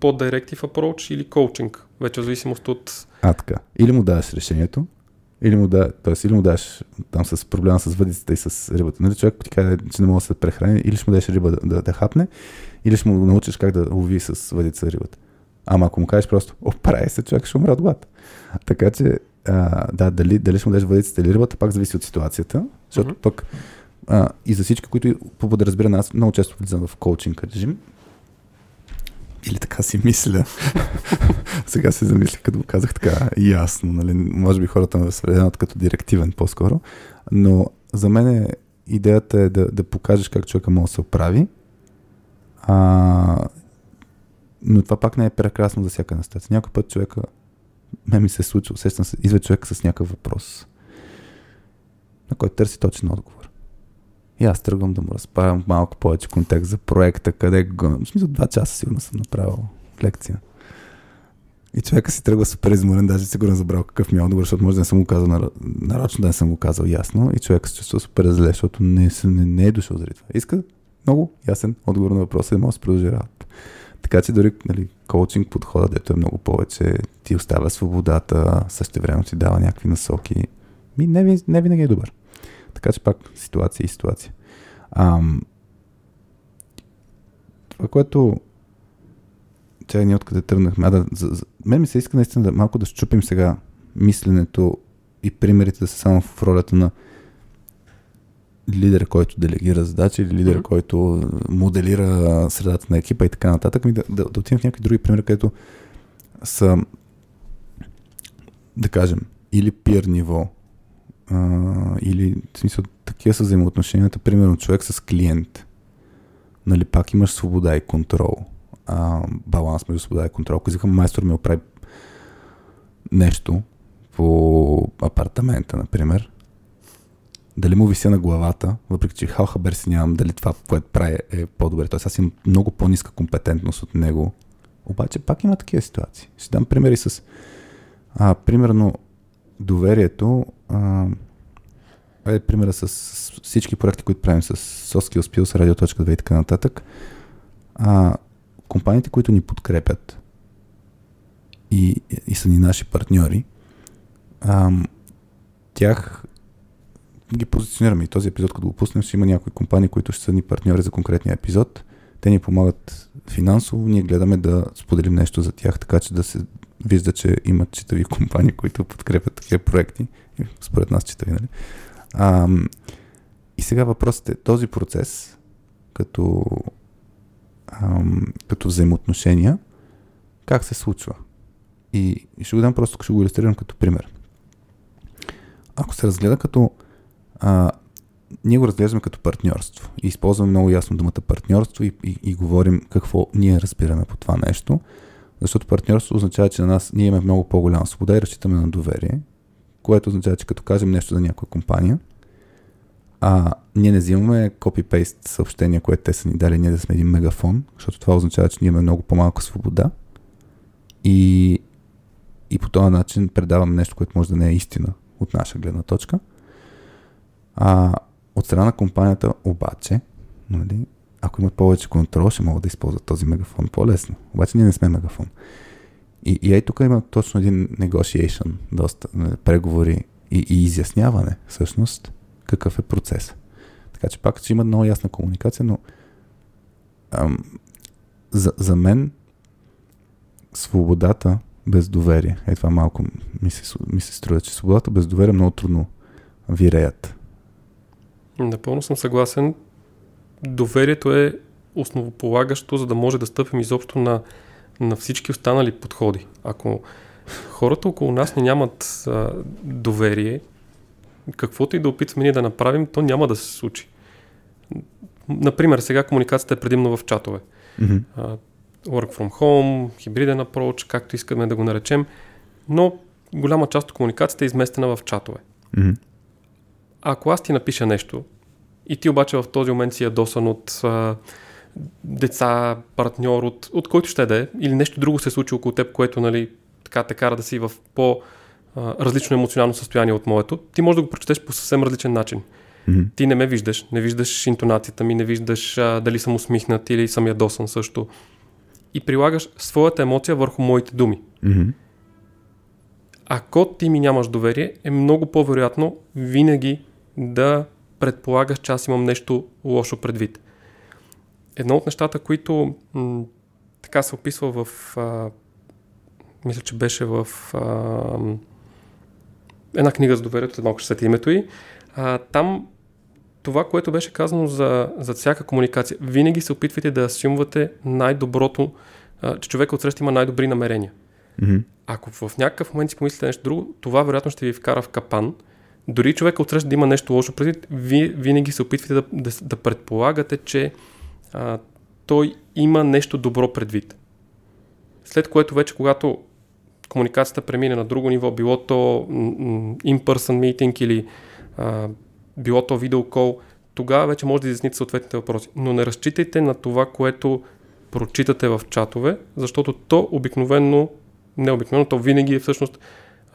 по-директив approach или коучинг, вече в зависимост от... А, така. Или му даваш решението, или му, да, т.е. или му даш там с проблема с въдицата и с рибата. Нали, човек ти каже, че не може да се прехрани, или ще му дадеш риба да, да, да хапне, или ще му научиш как да лови с въдица рибата. Ама ако му кажеш просто, оправи се, човек ще умре от глад. Така че, а, да, дали, дали ще му дадеш въдицата или рибата, пак зависи от ситуацията, защото mm-hmm. пък а, и за всички, които по подразбиране, аз много често влизам в коучинг режим или така си мисля. Сега се замисля, като го казах така ясно. Нали? Може би хората ме възприемат като директивен по-скоро. Но за мен е, идеята е да, да покажеш как човека може да се оправи. А, но това пак не е прекрасно за всяка настация. Някой път човека, ме ми се случва, усещам се, идва човек с някакъв въпрос, на който търси точен отговор. И аз тръгвам да му разправям малко повече контекст за проекта, къде го... В смисъл, два часа сигурно съм направил лекция. И човека си тръгва супер изморен, даже сигурно забрал какъв ми е отговор, защото може да не съм го казал нарочно, да не съм го казал ясно. И човек се чувства супер зле, защото не, не, не е дошъл заради това. Иска много ясен отговор на въпроса и може да се продължи работа. Така че дори нали, коучинг подхода, дето е много повече, ти оставя свободата, също време ти дава някакви насоки. Ми не, не винаги е добър. Така че пак ситуация и ситуация. Ам, това, което тя ни откъде тръгнахме. Да, за, за, мен ми се иска наистина да малко да щупим сега мисленето и примерите да са само в ролята на лидер, който делегира задачи или лидер, mm-hmm. който моделира средата на екипа и така нататък, ми да, да, да отидем в някакви други примери, където са да кажем, или пир ниво, а, или в смисъл такива са взаимоотношенията, примерно човек с клиент. Нали, пак имаш свобода и контрол. А, баланс между свобода и контрол. Извикам майстор ми оправи нещо по апартамента, например, дали му вися на главата, въпреки че хал хабер си нямам дали това, което прави е по-добре. Тоест аз имам много по-ниска компетентност от него Обаче пак има такива ситуации. Ще дам примери с а, примерно доверието а, е примера с, с всички проекти, които правим с Soski Skills, Radio.2 и така нататък. А, компаниите, които ни подкрепят и, и са ни наши партньори, а, тях ги позиционираме. И този епизод, като го пуснем, ще има някои компании, които ще са ни партньори за конкретния епизод. Те ни помагат финансово, ние гледаме да споделим нещо за тях, така че да се вижда, че имат читави компании, които подкрепят такива проекти. Според нас читави, нали? А, и сега въпросът е този процес, като, ам, като взаимоотношения, как се случва? И, ще го дам просто, ще го иллюстрирам като пример. Ако се разгледа като а, ние го разглеждаме като партньорство. И използваме много ясно думата партньорство и, и, и говорим какво ние разбираме по това нещо, защото партньорство означава, че на нас ние имаме много по-голяма свобода и разчитаме на доверие, което означава, че като кажем нещо за някоя компания, а ние не взимаме копи-пейст съобщения, което те са ни дали, ние да сме един мегафон, защото това означава, че ние имаме много по-малка свобода. И, и по този начин предаваме нещо, което може да не е истина от наша гледна точка. А, от страна на компанията обаче, нали, ако имат повече контрол, ще могат да използват този мегафон по-лесно. Обаче ние не сме мегафон. И, и ей тук има точно един negotiation, доста нали, преговори и, и изясняване всъщност какъв е процес. Така че пак, че има много ясна комуникация, но ам, за, за мен свободата без доверие, е това малко ми се, ми се струва, че свободата без доверие много трудно виреят. Напълно съм съгласен. Доверието е основополагащо, за да може да стъпим изобщо на, на всички останали подходи. Ако хората около нас не нямат а, доверие, каквото и да опитваме ние да направим, то няма да се случи. Например, сега комуникацията е предимно в чатове. Mm-hmm. Work from home, хибриден approach, както искаме да го наречем, но голяма част от комуникацията е изместена в чатове. Mm-hmm. Ако аз ти напиша нещо и ти обаче в този момент си ядосан от а, деца, партньор, от, от който ще да е, или нещо друго се случи около теб, което нали, така те кара да си в по- различно емоционално състояние от моето, ти можеш да го прочетеш по съвсем различен начин. Mm-hmm. Ти не ме виждаш, не виждаш интонацията ми, не виждаш а, дали съм усмихнат или съм ядосан също. И прилагаш своята емоция върху моите думи. Mm-hmm. Ако ти ми нямаш доверие, е много по-вероятно винаги да предполагаш, че аз имам нещо лошо предвид. Едно от нещата, които м- така се описва в. А, мисля, че беше в. А, една книга за доверието, малко ще сети името и. А, там това, което беше казано за, за всяка комуникация, винаги се опитвайте да асюмвате най-доброто, а, че човека отсреща има най-добри намерения. Mm-hmm. Ако в някакъв момент си помислите нещо друго, това вероятно ще ви вкара в капан. Дори човека отсреща да има нещо лошо предвид, вие винаги се опитвате да, да, да предполагате, че а, той има нещо добро предвид. След което вече, когато комуникацията премине на друго ниво, било то in-person meeting или а, било то видеокол, тогава вече може да изясните съответните въпроси. Но не разчитайте на това, което прочитате в чатове, защото то обикновенно, не обикновено, то винаги е всъщност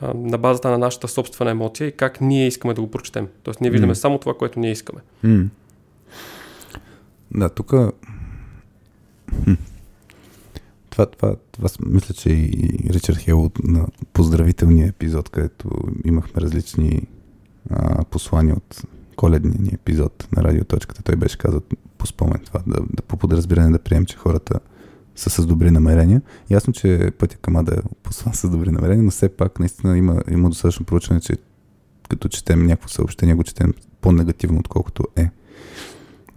а, на базата на нашата собствена емоция и как ние искаме да го прочетем. Тоест ние виждаме mm. само това, което ние искаме. Mm. Да, тук това, това, това, мисля, че и Ричард Хел на поздравителния епизод, където имахме различни а, послания от коледния ни епизод на радиоточката. Той беше казал по спомен това, да, да по подразбиране да приемем, че хората са с добри намерения. Ясно, че пътя към да е послан с добри намерения, но все пак наистина има, има достатъчно проучване, че като четем някакво съобщение, го четем по-негативно, отколкото е.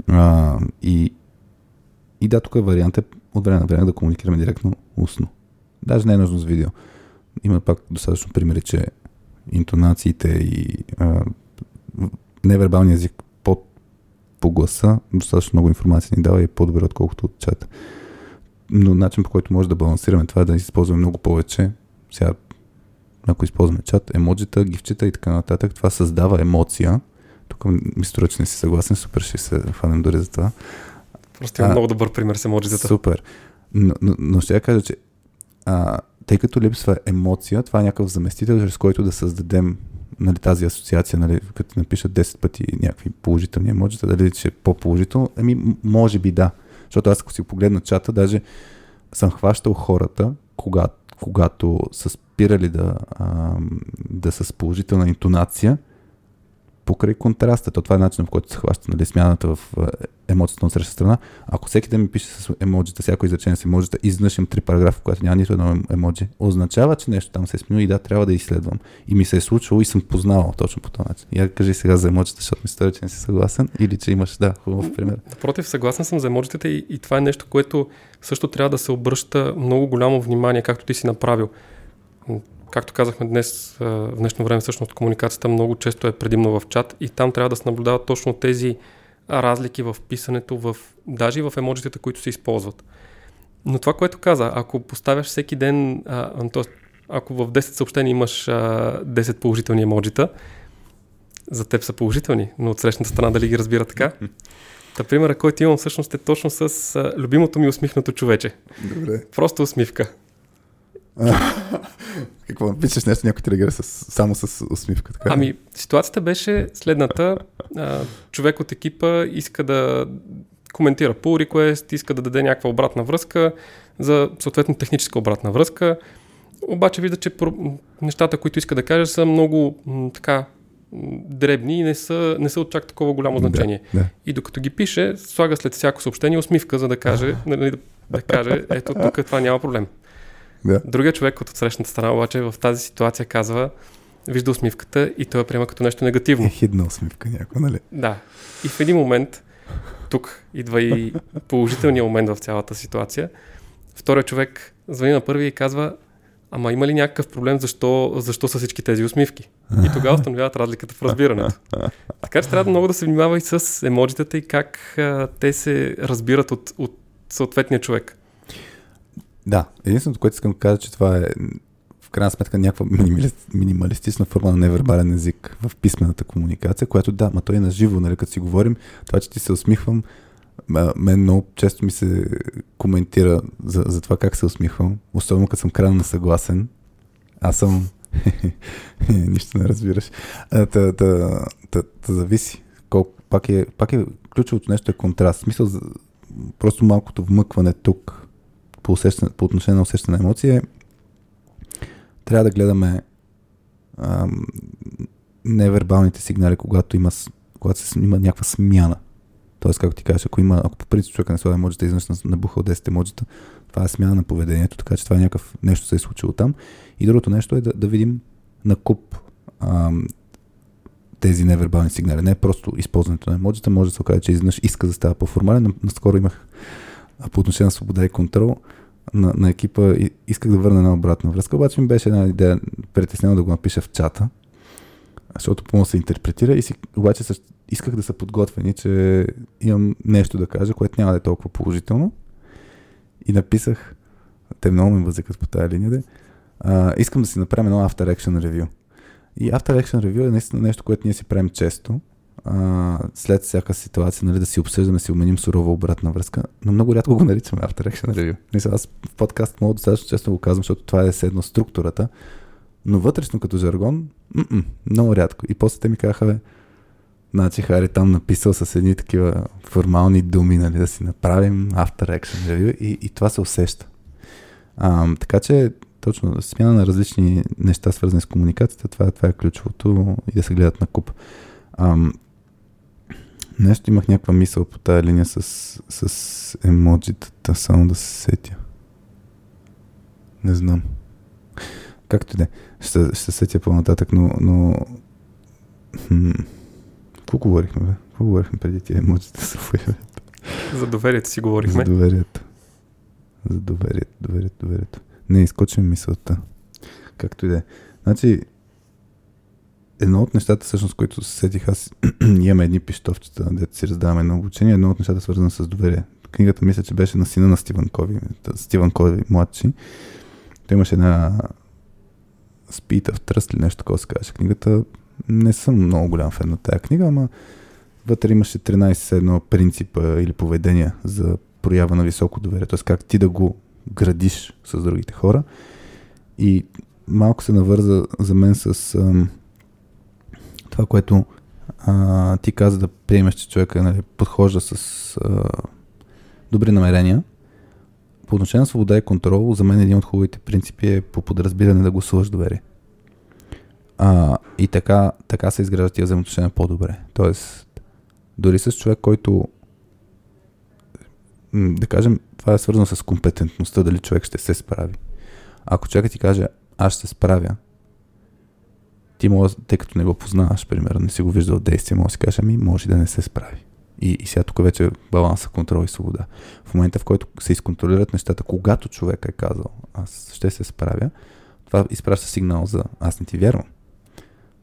А, и, и да, тук е вариант е от време на време да комуникираме директно устно. Даже не е нужно с видео. Има пак достатъчно примери, че интонациите и а, невербалния език по, по гласа достатъчно много информация ни дава и е по-добре, отколкото от чата. Но начин по който може да балансираме това е да използваме много повече. Сега, ако използваме чат, емоджита, гифчета и така нататък, това създава емоция. Тук ми струва, че не си съгласен, супер ще се хванем дори за това. Просто има много добър пример с емоджитата. Супер. Но, но, но ще я кажа, че а, тъй като липсва емоция, това е някакъв заместител, чрез който да създадем нали, тази асоциация, нали, като напишат 10 пъти някакви положителни емоджита, дали ще е по-положително, ами може би да. Защото аз ако си погледна чата, даже съм хващал хората, когато, когато са спирали да, а, да са с положителна интонация, покрай контраста. То това е начинът, в който се хваща нали, смяната в емоцията на среща страна. Ако всеки да ми пише с емоджита, всяко изречение с емоджита, изнъж три параграфа, в която няма нито едно емоджи, означава, че нещо там се е сменило и да, трябва да изследвам. И ми се е случвало и съм познавал точно по този начин. Я кажи сега за емоджите, защото ми става, че не си съгласен или че имаш, да, хубав пример. Напротив, съгласен съм за емоджите и, и това е нещо, което също трябва да се обръща много голямо внимание, както ти си направил както казахме днес, в днешно време всъщност комуникацията много често е предимно в чат и там трябва да се наблюдават точно тези разлики в писането, в, даже и в емоджитите, които се използват. Но това, което каза, ако поставяш всеки ден, а, т.е. ако в 10 съобщения имаш а, 10 положителни емоджита, за теб са положителни, но от срещната страна дали ги разбира така? Та примера, който имам всъщност е точно с а, любимото ми усмихнато човече. Добре. Просто усмивка. Какво? Пишеш нещо, някой ти реагира с, само с усмивка. Така? Ами, ситуацията беше следната. А, човек от екипа иска да коментира pull request, иска да даде някаква обратна връзка за съответно техническа обратна връзка. Обаче вижда, че нещата, които иска да каже, са много м- така дребни и не са, не са от чак такова голямо значение. Да, да. И докато ги пише, слага след всяко съобщение усмивка, за да каже, нали, да, да каже ето тук това няма проблем. Да. Другия човек от срещната страна обаче в тази ситуация казва, вижда усмивката и той я приема като нещо негативно. Е хидна усмивка някаква, нали? Да. И в един момент, тук идва и положителният момент в цялата ситуация, втория човек звъни на първи и казва, ама има ли някакъв проблем, защо, защо са всички тези усмивки? И тогава установяват разликата в разбирането. Така че трябва много да се внимава и с емоджитата и как а, те се разбират от, от съответния човек. Да, единственото, което искам да кажа, че това е в крайна сметка някаква минималистична форма на невербален език в писмената комуникация, която да, ма той е наживо, нали, като си говорим, това, че ти се усмихвам, мен много често ми се коментира за, за това как се усмихвам, особено като съм крайно съгласен. Аз съм... Нищо не разбираш. Та, та, та, та, та зависи. Колко, пак, е, пак е ключовото нещо е контраст. В смисъл, просто малкото вмъкване тук по, по отношение на усещане на емоция, трябва да гледаме ам, невербалните сигнали, когато има, когато се, има някаква смяна. Тоест, както ти кажеш, ако има, ако по принцип човека не слага емоджита, изведнъж набухал 10 емоджита, това е смяна на поведението, така че това е някакъв нещо се е случило там. И другото нещо е да, да видим на куп тези невербални сигнали. Не е просто използването на емоджита, може да се окаже, че изведнъж иска да става по-формален. Наскоро имах по отношение на свобода и контрол на, на екипа исках да върна една обратна връзка, обаче ми беше една идея притеснено да го напиша в чата, защото по се интерпретира и си, обаче също, исках да са подготвени, че имам нещо да кажа, което няма да е толкова положително. И написах, те много ме възикат по тази линия, де, а, искам да си направим едно After Action Review. И After Action Review е наистина нещо, което ние си правим често а, след всяка ситуация, нали, да си обсъждаме, си уменим сурова обратна връзка, но много рядко го наричаме After Action Review. Мисля, аз в подкаст мога достатъчно често го казвам, защото това е седно структурата, но вътрешно като жаргон, м-м, много рядко. И после те ми казаха, бе, значи Хари там написал с едни такива формални думи, нали, да си направим After Action Review и, и това се усеща. А, така че точно смяна на различни неща, свързани с комуникацията, това, това е ключовото и да се гледат на куп. Ам, Нещо имах някаква мисъл по тази линия с, с емоджитата, само да се сетя. Не знам. Както и да е. Ще, ще сетя по-нататък, но... но... Хм. Какво говорихме, бе? Какво говорихме преди тия емоджита с За доверието си говорихме. За доверието. За доверието, доверието, доверието. Не, изкочим мисълта. Както и да е. Значи, едно от нещата, всъщност, които се сетих, аз имаме едни пищовчета, дето си раздаваме на обучение, едно от нещата, свързано с доверие. Книгата мисля, че беше на сина на Стивън Кови, Стивън Кови, младши. Той имаше една Speed of Trust или нещо такова се каже. Книгата не съм много голям фен на тази книга, ама вътре имаше 13 едно принципа или поведения за проява на високо доверие. Т.е. как ти да го градиш с другите хора. И малко се навърза за мен с ам, това, което а, ти каза да приемеш, че човека нали, подхожда с а, добри намерения. По отношение на свобода и контрол, за мен един от хубавите принципи е по подразбиране да гласуваш доверие. А, и така, така се изграждат тия взаимоотношения по-добре. Тоест, дори с човек, който да кажем, това е свързано с компетентността, дали човек ще се справи. Ако човекът ти каже, аз ще се справя, ти може, тъй като не го познаваш, примерно, не си го виждал действие, може да си кажеш, ами може да не се справи. И, и сега тук вече баланса, контрол и свобода. В момента, в който се изконтролират нещата, когато човек е казал, аз ще се справя, това изпраща сигнал за аз не ти вярвам.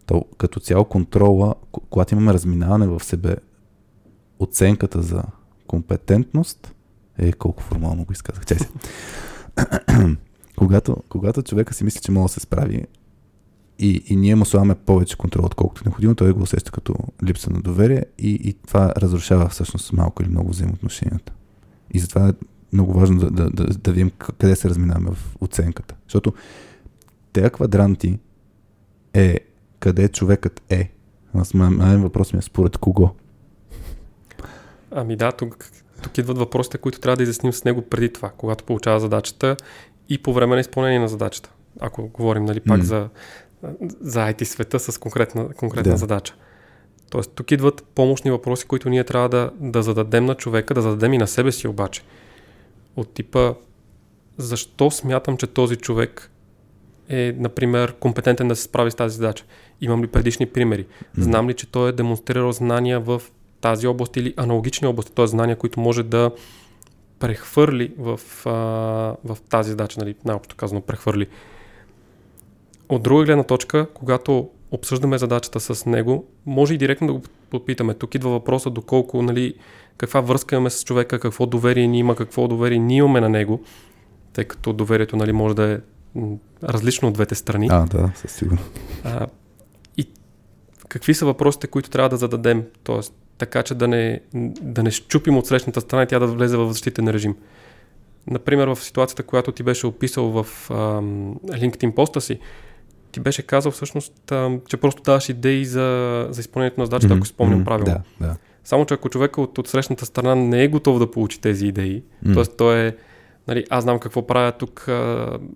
То като цяло контрола, когато имаме разминаване в себе, оценката за компетентност, е колко формално го изказах. Чай когато, когато човека си мисли, че може да се справи и, и ние му слагаме повече контрол, отколкото е необходимо, той го усеща като липса на доверие и, и това разрушава всъщност малко или много взаимоотношенията. И затова е много важно да, да, да, да видим къде се разминаваме в оценката. Защото тези квадранти е къде човекът е. Аз мен въпрос ми е според кого. Ами да, тук, тук идват въпросите, които трябва да изясним с него преди това, когато получава задачата и по време на изпълнение на задачата. Ако говорим нали, пак mm. за, за IT света с конкретна, конкретна да. задача. Тоест, тук идват помощни въпроси, които ние трябва да, да зададем на човека, да зададем и на себе си обаче. От типа, защо смятам, че този човек е, например, компетентен да се справи с тази задача? Имам ли предишни примери? Знам ли, че той е демонстрирал знания в тази област или аналогични области, т.е. знания, които може да прехвърли в, а, в тази задача, нали, най-общо казано прехвърли. От друга гледна точка, когато обсъждаме задачата с него, може и директно да го попитаме. Тук идва въпроса доколко, нали, каква връзка имаме с човека, какво доверие ни има, какво доверие ние имаме на него, тъй като доверието нали, може да е различно от двете страни. А, да, със сигурност. и какви са въпросите, които трябва да зададем? Тоест, така че да не, да не щупим от срещната страна и тя да влезе в защитен режим. Например, в ситуацията, която ти беше описал в ам, LinkedIn поста си, ти беше казал всъщност, ам, че просто даваш идеи за, за изпълнението на задачата, mm-hmm. ако спомням mm-hmm. правилно. Да, да. Само, че ако човек от, от срещната страна не е готов да получи тези идеи, mm-hmm. т.е. той е, нали, аз знам какво правя тук,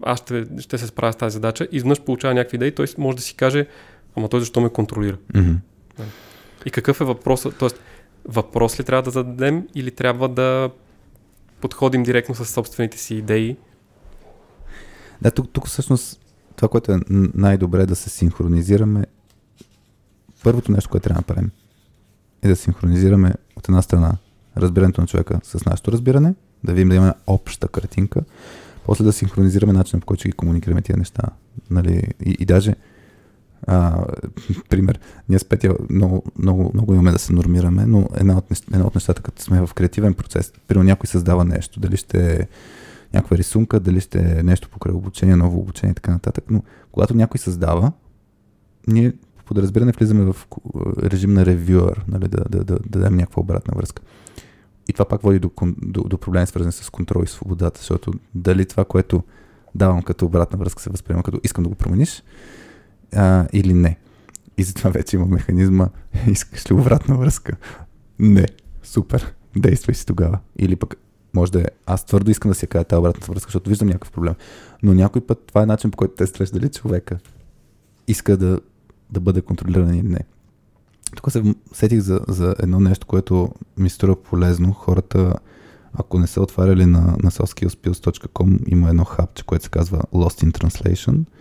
аз ще, ще се справя с тази задача, изведнъж получава някакви идеи, той може да си каже, ама той защо ме контролира. Mm-hmm. И какъв е въпросът? Тоест, въпрос ли трябва да зададем или трябва да подходим директно с собствените си идеи? Да, тук, тук всъщност това, което е най-добре да се синхронизираме, първото нещо, което трябва да направим, е да синхронизираме от една страна разбирането на човека с нашето разбиране, да видим да имаме обща картинка, после да синхронизираме начина по който ще ги комуникираме тия неща. Нали? И, и даже а, пример, ние с Петя много, много, много имаме да се нормираме, но една от, нещата, една от нещата, като сме в креативен процес, примерно някой създава нещо, дали ще е някаква рисунка, дали ще е нещо покрай обучение, ново обучение и така нататък, но когато някой създава, ние по подразбиране влизаме в режим на ревюър, нали, да, да, да, да дадем някаква обратна връзка. И това пак води до, до, до проблеми, свързани с контрол и свободата, защото дали това, което давам като обратна връзка, се възприема като искам да го промениш, а, или не. И затова вече има механизма, искаш ли обратна връзка? Не. Супер. Действай си тогава. Или пък може да е, аз твърдо искам да си кажа тази обратна връзка, защото виждам някакъв проблем. Но някой път това е начин по който те срещат дали човека иска да, да бъде контролиран или не. Тук се сетих за, за едно нещо, което ми струва полезно. Хората, ако не са отваряли на, на soskillspills.com, има едно хапче, което се казва Lost in Translation –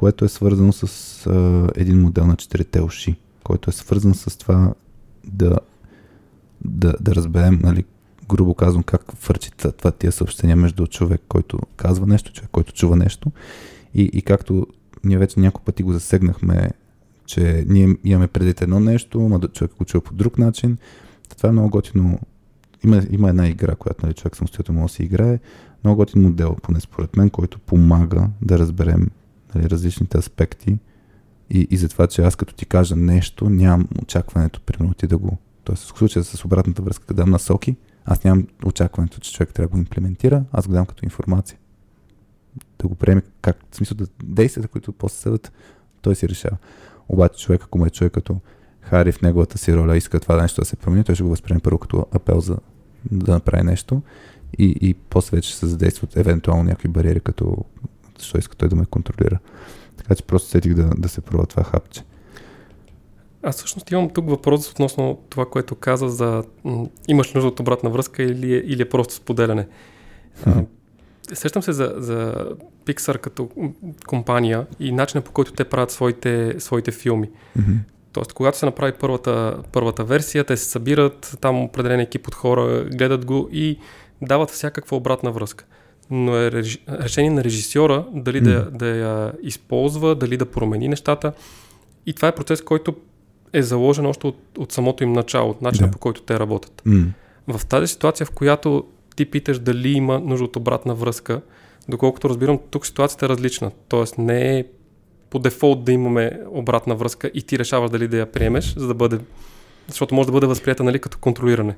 което е свързано с а, един модел на четирите уши, който е свързан с това да, да, да разберем, нали, грубо казвам, как върчи това тия съобщения между човек, който казва нещо, човек, който чува нещо. И, и както ние вече няколко пъти го засегнахме, че ние имаме преди едно нещо, но човек го чува по друг начин. Това е много готино. Има, има една игра, която нали, човек самостоятелно може да си играе. Много готин модел, поне според мен, който помага да разберем нали, различните аспекти и, и за това, че аз като ти кажа нещо, нямам очакването, примерно ти да го... Тоест, в случая с обратната връзка, да дам насоки, аз нямам очакването, че човек трябва да го имплементира, аз го дам като информация. да го приеме как, в смисъл да действията, които после съдат, той си решава. Обаче човек, ако му е човек като Хари в неговата си роля иска това нещо да се промени, той ще го възприеме първо като апел за да направи нещо и, и после вече се задействат евентуално някакви бариери, като защо иска той да ме контролира. Така че просто сетих да, да се пробва това хапче. Аз всъщност имам тук въпрос относно това, което каза за м- имаш нужда от обратна връзка или е, или е просто споделяне. А, сещам се за, за Pixar като компания и начина по който те правят своите, своите филми. Mm-hmm. Тоест, когато се направи първата, първата версия, те се събират, там определен екип от хора гледат го и дават всякаква обратна връзка. Но е реж... решение на режисьора дали mm. да, да я използва, дали да промени нещата. И това е процес, който е заложен още от, от самото им начало, от начина Да. по който те работят. Mm. В тази ситуация, в която ти питаш дали има нужда от обратна връзка, доколкото разбирам, тук ситуацията е различна. Тоест не е по дефолт да имаме обратна връзка и ти решаваш дали да я приемеш, за да бъде, защото може да бъде възприята нали, като контролиране.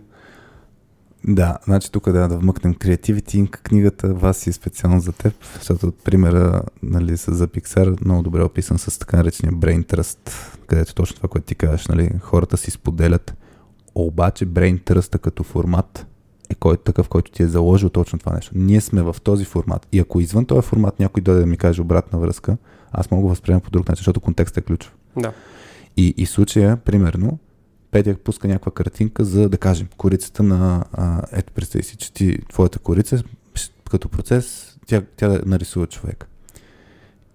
Да, значи тук да, да вмъкнем Creativity Inc. книгата, вас е специално за теб, защото примера нали, за Pixar много добре е описан с така наречения Brain Trust, където точно това, което ти кажеш, нали, хората си споделят, обаче Brain Trust като формат е кой, такъв, който ти е заложил точно това нещо. Ние сме в този формат и ако извън този формат някой дойде да ми каже обратна връзка, аз мога да възприема по друг начин, защото контекстът е ключов. Да. И, и случая, примерно, Петя пуска някаква картинка за, да кажем, корицата на... А, ето, представи си, че ти, твоята корица, като процес, тя, тя нарисува човек.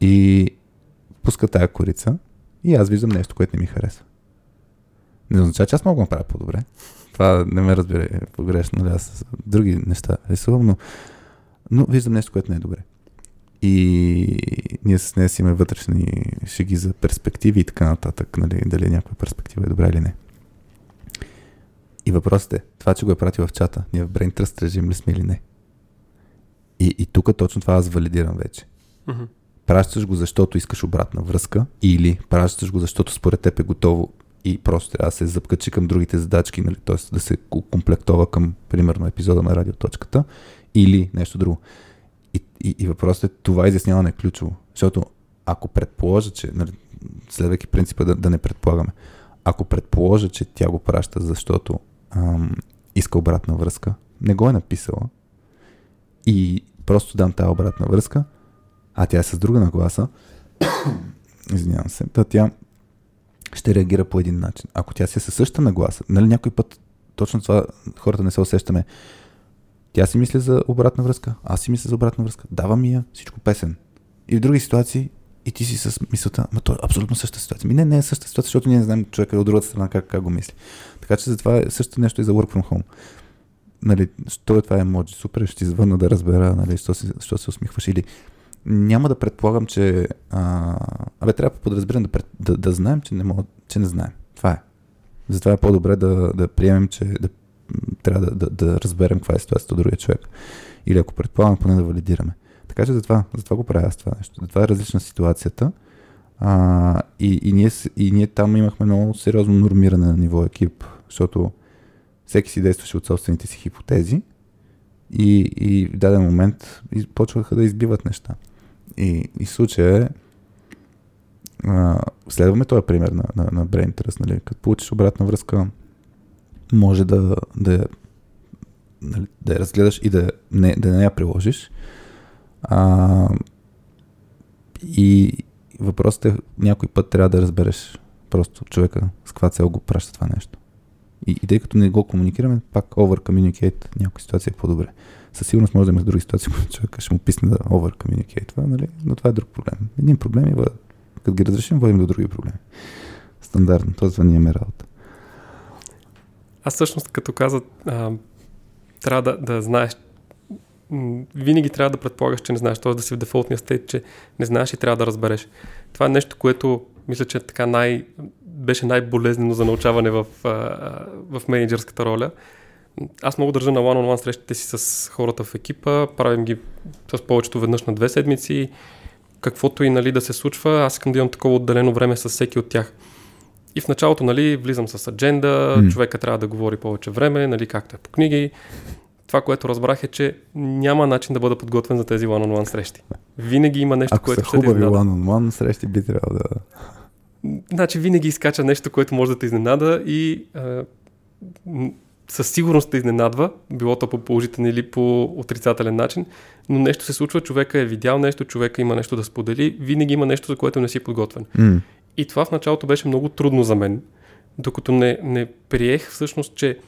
И пуска тая корица и аз виждам нещо, което не ми харесва. Не означава, че аз мога да направя по-добре. Това не ме разбира погрешно. нали, Аз други неща рисувам, но, но виждам нещо, което не е добре. И ние с нея си имаме вътрешни шеги за перспективи и така нататък, нали, дали някаква перспектива е добра или не. И въпросът е, това, че го е пратил в чата, ние в Brain Trust режим ли сме или не? И, и тук точно това аз валидирам вече. Мгм. Пращаш го, защото искаш обратна връзка или пращаш го, защото според теб е готово и просто трябва да се запкачи към другите задачки, нали? т.е. да се ко- комплектова към, примерно, епизода на радиоточката или нещо друго. И, и, и въпросът е, това изясняване е ключово. Защото ако предположа, че, нали, следвайки принципа да, да не предполагаме, ако предположа, че тя го праща, защото ам, иска обратна връзка, не го е написала и просто дам тази обратна връзка, а тя е с друга нагласа, извинявам се, та тя ще реагира по един начин. Ако тя си е със същата нагласа, нали някой път точно това хората не се усещаме. Тя си мисли за обратна връзка, аз си мисля за обратна връзка, дава ми я, всичко песен. И в други ситуации и ти си с мисълта, ма то е абсолютно същата ситуация. Ми не, не е същата ситуация, защото ние не знаем човека от другата страна как, как го мисли. Така че затова е същото нещо и за work from home. Нали, що е това емоджи? Супер, ще ти звънна да разбера, нали, що, си, що се усмихваш. Или няма да предполагам, че... А, абе, трябва да подразбирам да, да, да знаем, че не, мога, че не знаем. Това е. Затова е по-добре да, да приемем, че да, трябва да, да, да разберем каква е ситуацията от другия човек. Или ако предполагаме, поне да валидираме. Така че затова, затова го правя аз това нещо. Затова е различна ситуацията. А, и, и, ние, и ние там имахме много сериозно нормиране на ниво екип, защото всеки си действаше от собствените си хипотези и, и в даден момент почваха да избиват неща. И, и случая е, следваме този пример на, на, на Brain Trust, нали? Като получиш обратна връзка, може да, да, нали, да я разгледаш и да не, да не я приложиш. А, и въпросът е, някой път трябва да разбереш просто човека с каква цел го праща това нещо. И, и тъй като не го комуникираме, пак over communicate някои ситуации е по-добре. Със сигурност може да има други ситуации, които човека ще му писне да over communicate това, нали? но това е друг проблем. Един проблем въ- като ги разрешим, водим до други проблеми. Стандартно, това ни имаме работа. Аз всъщност, като каза, а, трябва да, да знаеш, винаги трябва да предполагаш, че не знаеш, т.е. да си в дефолтния стейт, че не знаеш и трябва да разбереш. Това е нещо, което мисля, че така най, беше най-болезнено за научаване в, а, в менеджерската роля. Аз много държа на one-on-one срещите си с хората в екипа, правим ги с повечето веднъж на две седмици, каквото и нали, да се случва, аз искам да имам такова отделено време с всеки от тях. И в началото, нали, влизам с адженда, mm. човека трябва да говори повече време, нали, както е по книги. това, което разбрах е, че няма начин да бъда подготвен за тези one-on-one срещи. Винаги има нещо, Ако което са хубави one-on-one срещи, би трябвало да... Значи винаги изкача нещо, което може да те изненада и а, със сигурност те изненадва, било то по положителен или по отрицателен начин, но нещо се случва, човека е видял нещо, човека има нещо да сподели, винаги има нещо, за което не си подготвен. М. И това в началото беше много трудно за мен, докато не, не приех всъщност, че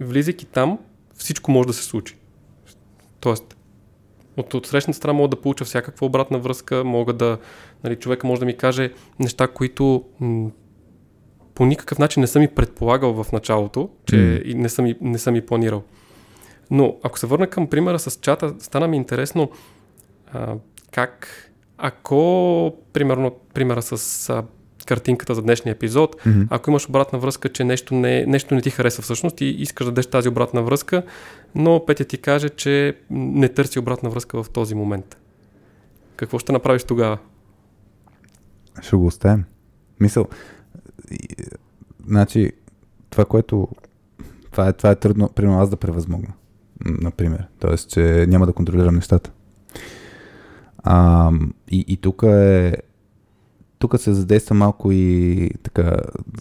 влизайки там, всичко може да се случи. Тоест, от, от срещната страна мога да получа всякаква обратна връзка, мога да, нали, човека може да ми каже неща, които м- по никакъв начин не съм и предполагал в началото, че и не съм, и, не съм и планирал. Но ако се върна към примера с чата, стана ми интересно а, как, ако, примерно, примера с а, картинката за днешния епизод, Мгм. ако имаш обратна връзка, че нещо не, нещо не ти хареса всъщност и искаш да дадеш тази обратна връзка, но Петя ти каже, че не търси обратна връзка в този момент. Какво ще направиш тогава? Ще го оставим. Мисъл, значи, това, което... Това е, това е трудно, примерно аз да превъзмогна. Например. Тоест, че няма да контролирам нещата. А, и, и тук е... Тук се задейства малко и така,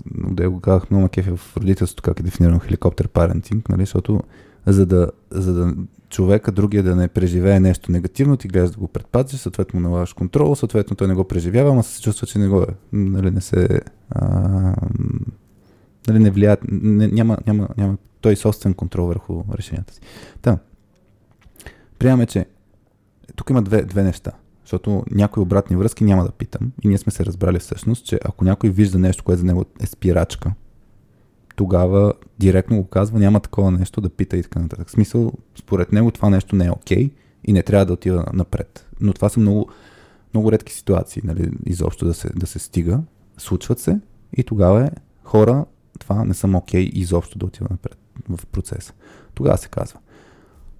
да го казах много макефи в родителството, как е дефинирано хеликоптер парентинг, нали, защото за да, за да човека, другия да не преживее нещо негативно, ти гледаш да го предпазиш, съответно му налагаш контрол, съответно той не го преживява, ама се чувства, че не го е. Нали, не се... А, нали, не влияят, не, няма, няма, няма той собствен контрол върху решенията си. Та, приемаме, че тук има две, две неща. Защото някои обратни връзки няма да питам. И ние сме се разбрали всъщност, че ако някой вижда нещо, което за него е спирачка, тогава директно го казва, няма такова нещо да пита и така нататък. В смисъл, според него това нещо не е окей и не трябва да отива напред. Но това са много, много редки ситуации, нали, изобщо да се, да се стига. Случват се и тогава е хора, това не съм окей изобщо да отива напред в процеса. Тогава се казва.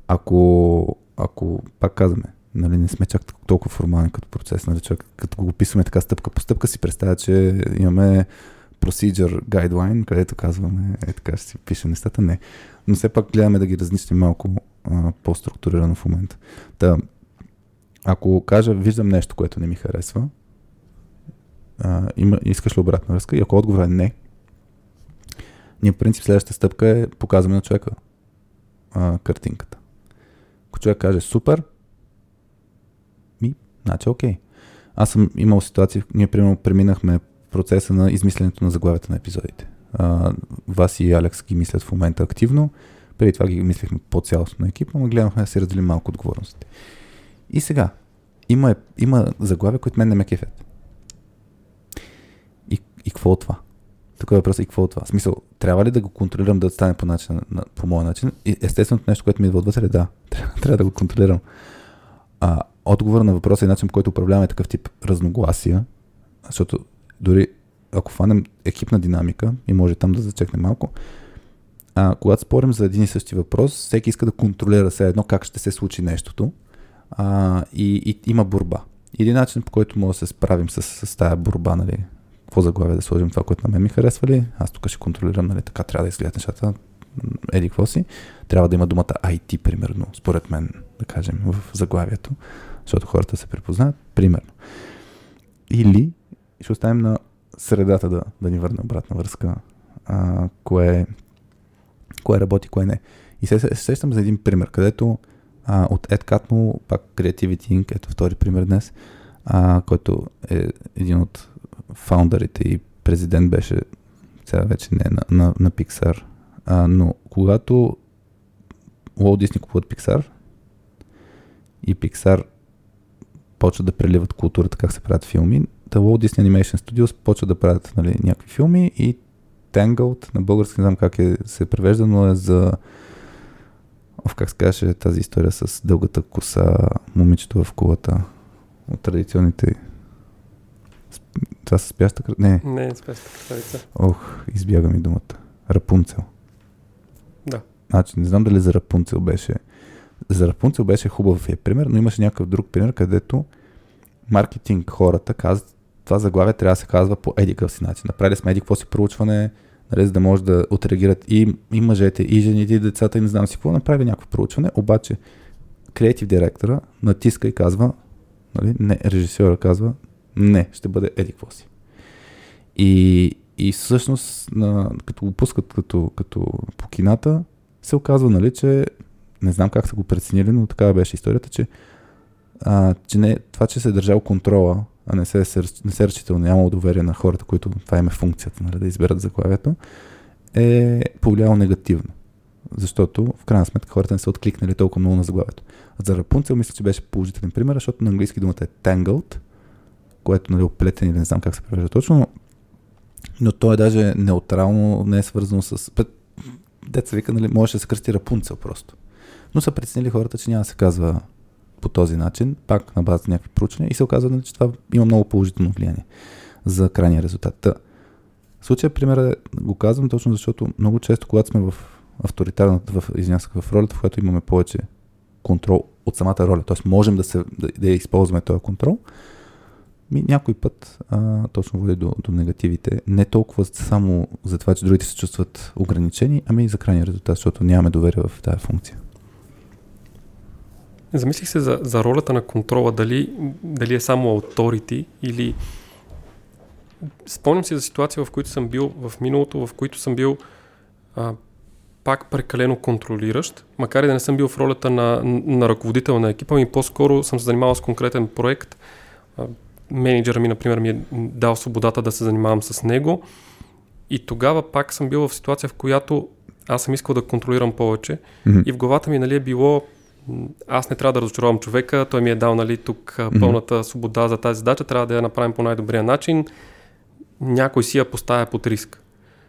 Ако, ако пак казваме, нали, не сме чак толкова формални като процес, нали, човек, като го описваме така стъпка по стъпка, си представя, че имаме procedure guideline, където казваме, е така ще си пишем нещата. Не. Но все пак гледаме да ги разнищим малко а, по-структурирано в момента. Та, ако кажа, виждам нещо, което не ми харесва, а, има, искаш ли обратна връзка? И ако отговорът е не, ние в принцип следващата стъпка е показваме на човека а, картинката. Ако човек каже супер, значи окей. Аз съм имал ситуации, ние примерно преминахме процеса на измисленето на заглавията на епизодите. А, Вас и Алекс ги мислят в момента активно. Преди това ги мислехме по-цялостно на екипа, но гледахме да си разделим малко отговорностите. И сега, има, има заглавия, които мен не ме кефят. И, и какво от това? Тук е въпросът и какво от това? В смисъл, трябва ли да го контролирам да стане по, начин, на, по моя начин? И естественото нещо, което ми идва отвътре е да, трябва, трябва да го контролирам. А, отговор на въпроса и начин, по който управляваме такъв тип разногласия, защото дори ако фанем екипна динамика и може там да зачекнем малко, а, когато спорим за един и същи въпрос, всеки иска да контролира все едно как ще се случи нещото а, и, и има борба. Един начин, по който може да се справим с, с тази борба, нали, какво заглавие да сложим това, което на мен ми харесва ли, аз тук ще контролирам, нали, така трябва да изгледат нещата, еди какво си, трябва да има думата IT, примерно, според мен, да кажем, в заглавието, защото хората се препознават, примерно. Или ще оставим на средата да, да ни върне обратна връзка, а, кое, кое работи, кое не. И се, се сещам за един пример, където а, от Ed Catmull, пак Creativity Inc., ето втори пример днес, а, който е един от фаундърите и президент беше, сега вече не на, на, на Pixar, а, но когато Walt Disney купуват Pixar и Pixar почват да преливат културата, как се правят филми, The Walt Disney Animation Studios почват да правят нали, някакви филми и Tangled, на български не знам как е, се превежда, но е за Оф, как се каже тази история с дългата коса, момичето в кулата от традиционните това са спяща кръ... Не, Не, спеста красавица. ох, избяга ми думата. Рапунцел. Да. Значи, не знам дали за Рапунцел беше. За Рапунцел беше хубав е пример, но имаше някакъв друг пример, където маркетинг хората казват, това заглавие трябва да се казва по едикъв си начин. Направили сме какво си проучване, нали, за да може да отреагират и, и мъжете, и жените, и децата, и не знам си какво, направи някакво проучване, обаче креатив директора натиска и казва, нали, не, режисьора казва, не, ще бъде еди какво си. И, и всъщност, на, като го пускат като, като по кината, се оказва, нали, че не знам как са го преценили, но такава беше историята, че, а, че не, това, че се е държал контрола, а не се, не се разчитал, нямало доверие на хората, които това им е функцията, нали, да изберат заглавието, е повлияло негативно. Защото, в крайна сметка, хората не са откликнали толкова много на заглавието. За Рапунцел мисля, че беше положителен пример, защото на английски думата е tangled, което нали, оплетен или не знам как се превежда точно, но, но то е даже неутрално, не е свързано с... Деца вика, нали, може да се кръсти Рапунцел просто. Но са преценили хората, че няма да се казва по този начин, пак на база на някакви проучвания и се оказва, нали, че това има много положително влияние за крайния резултат. Та, в случая примера го казвам точно защото много често, когато сме в авторитарната, в, извинявам в ролята, в която имаме повече контрол от самата роля, т.е. можем да, се, да, да използваме този контрол, ми някой път а, точно води до, до негативите. Не толкова само за това, че другите се чувстват ограничени, ами и за крайния резултат, защото нямаме доверие в тази функция. Замислих се за, за ролята на контрола, дали, дали е само authority или... Спомням си за ситуация, в които съм бил в миналото, в които съм бил а, пак прекалено контролиращ, макар и да не съм бил в ролята на, на ръководител на екипа, ми по-скоро съм се занимавал с конкретен проект. Менеджера ми, например, ми е дал свободата да се занимавам с него. И тогава пак съм бил в ситуация, в която аз съм искал да контролирам повече. Mm-hmm. И в главата ми нали, е било аз не трябва да разочаровам човека, той ми е дал нали, тук пълната свобода за тази задача, трябва да я направим по най-добрия начин. Някой си я поставя под риск.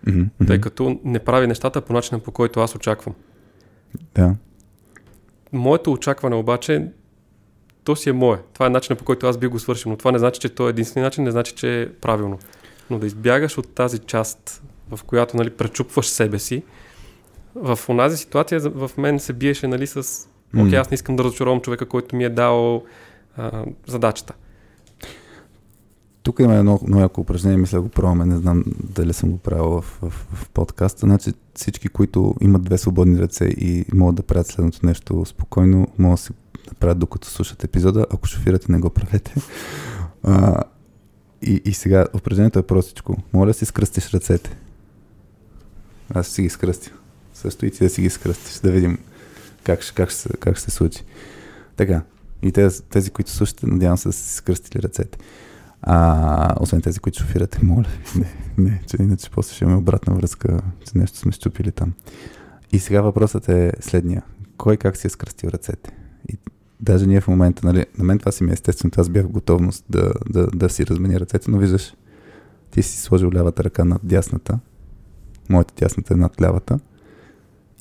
Mm-hmm. Тъй като не прави нещата по начина по който аз очаквам. Да. Моето очакване обаче, то си е мое. Това е начинът по който аз би го свършил, но това не значи, че то е единствения начин, не значи, че е правилно. Но да избягаш от тази част, в която нали, пречупваш себе си, в онази ситуация в мен се биеше нали, с Окей, okay, аз не искам да разочаровам човека, който ми е дал а, задачата. Тук има едно много яко упражнение, мисля го пробваме, не знам дали съм го правил в, в, в подкаста. Значи всички, които имат две свободни ръце и могат да правят следното нещо спокойно, могат да си направят докато слушат епизода. Ако шофирате, не го правете. А, и, и сега упражнението е простичко. Моля да си скръстиш ръцете. Аз си ги скръстя. Също и ти да си ги скръстиш, да видим как, как, ще, как ще се случи. Така. И тези, тези които слушате, надявам се да си скръстили ръцете. А, освен тези, които шофирате, моля не, не, че иначе после ще имаме обратна връзка, че нещо сме щупили там. И сега въпросът е следния. Кой как си е скръстил ръцете? И даже ние в момента, нали, на мен това си ми е естествено, аз бях в готовност да, да, да си размени ръцете, но виждаш, ти си сложил лявата ръка над дясната, моята дясната е над лявата,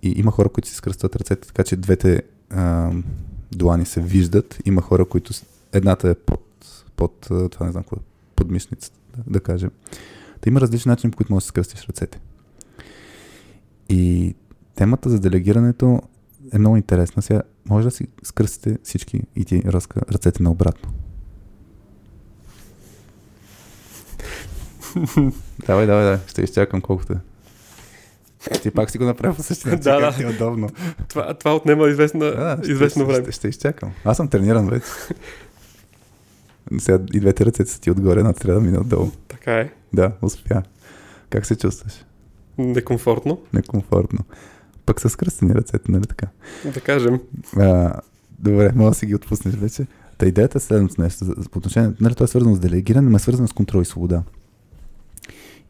и има хора, които си скръстват ръцете, така че двете а, длани се виждат. Има хора, които едната е под, под това не знам какво, под мишницата, да, да кажем. Та има различни начини, по които можеш да скръстиш ръцете. И темата за делегирането е много интересна. Сега може да си скръстите всички и ти ръска, ръцете наобратно. давай, давай, давай. Ще изчакам колкото е. Ти пак си го направи по същия начин, да, да. ти е удобно. Това, това отнема известна, да, известно ще, време. Ще, ще, изчакам. Аз съм трениран вече. Сега и двете ръце са ти отгоре, една трябва да мине отдолу. Така е. Да, успя. Как се чувстваш? Некомфортно. Некомфортно. Пък с кръстени ръцете, нали така? Да кажем. А, добре, мога да си ги отпуснеш вече. Та идеята е следното нещо. По отношение, нали, това е свързано с делегиране, но е свързано с контрол и свобода.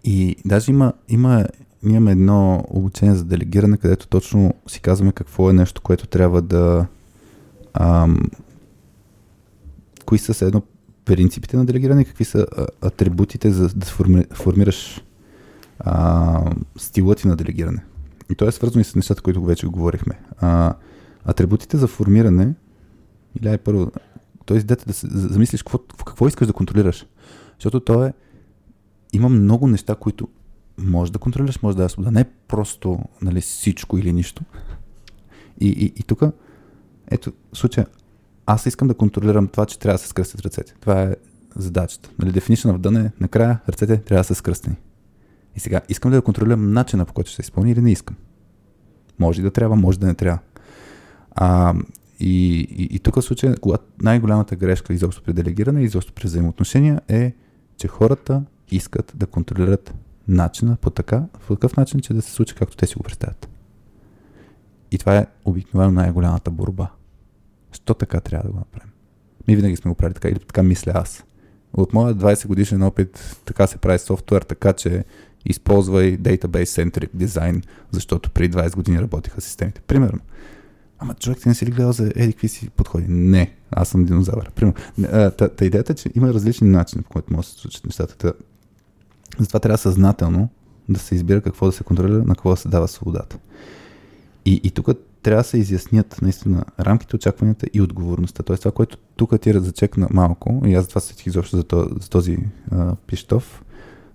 И даже има, има ние имаме едно обучение за делегиране, където точно си казваме какво е нещо, което трябва да... Ам, кои са едно принципите на делегиране какви са атрибутите за да форми, формираш а, стила ти на делегиране. И то е свързано и с нещата, които вече говорихме. А, атрибутите за формиране, или е първо, т.е. да се замислиш какво, какво искаш да контролираш. Защото то е, има много неща, които може да контролираш, може да дава свобода. Не е просто нали, всичко или нищо. И, и, и тук, ето, случая, аз искам да контролирам това, че трябва да се скръстят ръцете. Това е задачата. Нали, definition of done е накрая ръцете трябва да са скръстени. И сега, искам ли да контролирам начина по който ще се изпълни или не искам? Може да трябва, може да не трябва. А, и, и, и тук случая, когато най-голямата грешка изобщо при делегиране изобщо при взаимоотношения е, че хората искат да контролират начина по така, по такъв начин, че да се случи както те си го представят. И това е обикновено най-голямата борба. Що така трябва да го направим? Ми винаги сме го правили така, или така мисля аз. От моя 20 годишен опит така се прави софтуер, така че използвай Database Centric Design, защото при 20 години работиха системите. Примерно. Ама човек ти не си ли гледал за еди какви си подходи? Не, аз съм динозавър. Примерно. Та, та идеята е, че има различни начини, по които може да се случат нещата. Затова трябва съзнателно да се избира какво да се контролира, на какво да се дава свободата. И, и тук трябва да се изяснят наистина рамките, очакванията и отговорността. Тоест това, което тук ти зачекна малко, и аз затова сетих изобщо за, този, за този а, пиштов,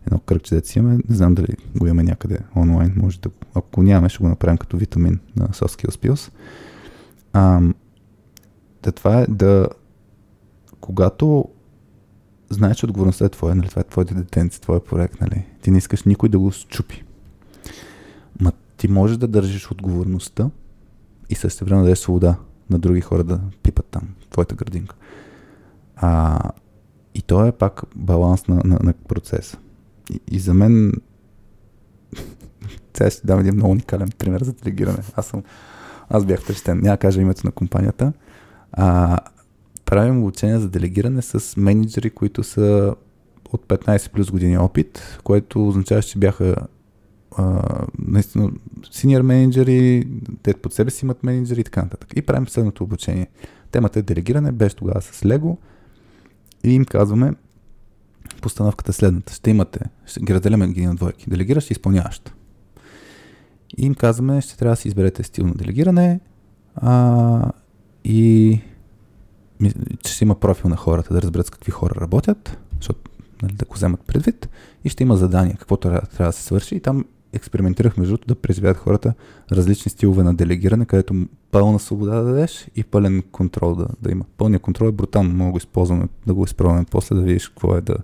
едно кръгче да си имаме, не знам дали го имаме някъде онлайн, може да, ако нямаме, ще го направим като витамин на Soft Skills Pills. А, да това е да, когато знаеш, че отговорността е твоя, нали, това е твоите детенци, твой проект, нали, ти не искаш никой да го счупи. Ма ти можеш да държиш отговорността и също време да дадеш свобода на други хора да пипат там твоята градинка. А, и то е пак баланс на, на, на процеса. И, и за мен сега ще дам един много уникален пример за делегиране. Аз съм аз бях впечатлен. Няма кажа името на компанията. А, правим обучение за делегиране с менеджери, които са от 15 плюс години опит, което означава, че бяха а, наистина синьор менеджери, те под себе си имат менеджери и така нататък. И правим следното обучение. Темата е делегиране, беше тогава с Лего и им казваме постановката следната. Ще имате, ще ги разделяме ги на двойки. Делегираш и изпълняващ. И им казваме, ще трябва да си изберете стил на делегиране а, и че ще има профил на хората, да разберат с какви хора работят, защото нали, да го вземат предвид и ще има задания, каквото трябва, да се свърши и там експериментирах между другото да преживеят хората различни стилове на делегиране, където пълна свобода да дадеш и пълен контрол да, да има. Пълният контрол е брутално, го използваме, да го изпробваме после, да видиш какво е да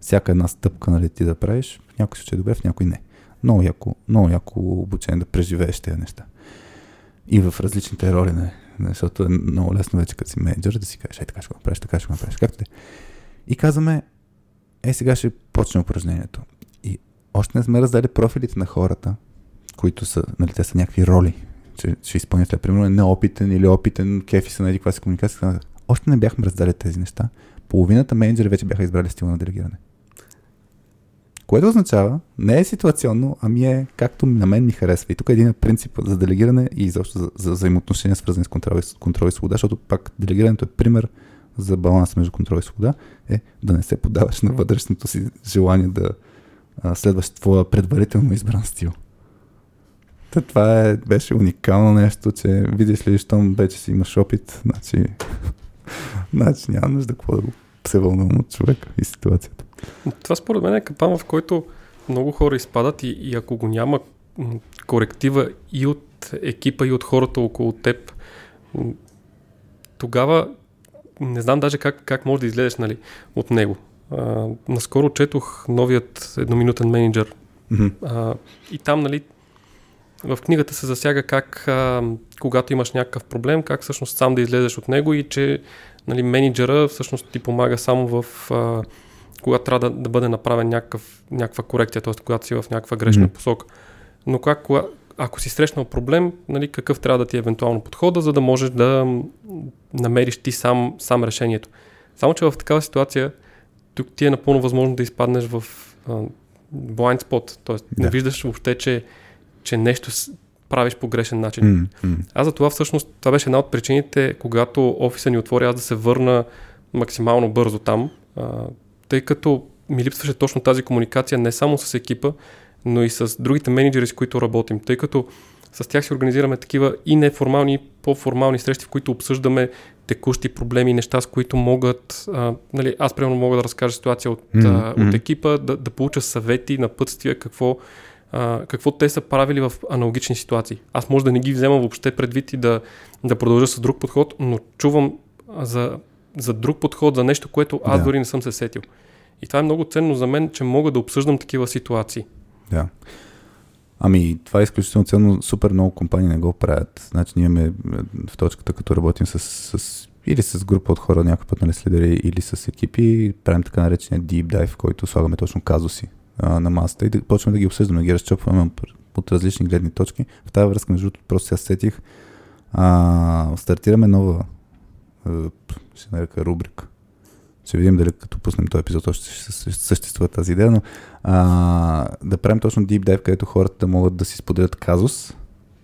всяка една стъпка нали, ти да правиш. В някой случай е добре, в някой не. Много яко, много яко обучение да преживееш тези неща. И в различните роли, не, защото е много лесно вече като си менеджер да си кажеш, ей така ще го направиш, така ще го направиш, както те. И казваме, е сега ще почне упражнението. И още не сме раздали профилите на хората, които са, нали, те са някакви роли, че ще изпълнят, примерно е неопитен или опитен, кефи са на каква си комуникация. Още не бяхме раздали тези неща. Половината менеджери вече бяха избрали стила на делегиране. Което означава, не е ситуационно, ами е както на мен ми харесва. И тук е един принцип за делегиране и изобщо за, за взаимоотношения, свързани с контрол, и, контрол и свобода, защото пак делегирането е пример за баланс между контрол и свобода, е да не се подаваш на вътрешното си желание да а, следваш твоя предварително избран стил. Та това е, беше уникално нещо, че видиш ли, щом вече си имаш опит, значи, значи няма нужда какво да го се вълнувам от човек и ситуацията. Това според мен е капан, в който много хора изпадат и, и ако го няма коректива и от екипа, и от хората около теб, тогава не знам даже как, как може да излезеш нали, от него. А, наскоро четох новият едноминутен менеджер mm-hmm. а, и там нали, в книгата се засяга как а, когато имаш някакъв проблем, как всъщност сам да излезеш от него и че нали, менеджера всъщност ти помага само в а, когато трябва да, да бъде направен някакъв, някаква корекция, т.е. когато си в някаква грешна mm. посока. Но как, ако си срещнал проблем, нали, какъв трябва да ти е евентуално подхода, за да можеш да намериш ти сам, сам решението. Само, че в такава ситуация тук ти е напълно възможно да изпаднеш в а, blind spot, т.е. Да. не виждаш въобще, че, че нещо правиш по грешен начин. Mm-hmm. Аз за това всъщност, това беше една от причините, когато офиса ни отвори, аз да се върна максимално бързо там, а, тъй като ми липсваше точно тази комуникация не само с екипа, но и с другите менеджери, с които работим, тъй като с тях си организираме такива и неформални, и по-формални срещи, в които обсъждаме текущи проблеми, неща, с които могат, а, нали, аз примерно мога да разкажа ситуация от, mm-hmm. а, от екипа, да, да получа съвети, напътствия, какво, а, какво те са правили в аналогични ситуации. Аз може да не ги вземам въобще предвид и да, да продължа с друг подход, но чувам за, за друг подход, за нещо, което аз да. дори не съм се сетил. И това е много ценно за мен, че мога да обсъждам такива ситуации. Да. Ами, това е изключително ценно. Супер много компании не го правят. Значи, ние имаме в точката, като работим с, с или с група от хора, някой път нали следери, или с екипи, правим така наречения deep dive, в който слагаме точно казуси а, на масата и да почваме да ги обсъждаме, да ги разчопваме от различни гледни точки. В тази връзка, между другото, просто сега сетих, а, стартираме нова, а, ще нарека рубрика. Ще видим дали като пуснем този епизод още ще съществува тази идея, но а, да правим точно deep dive, където хората могат да си споделят казус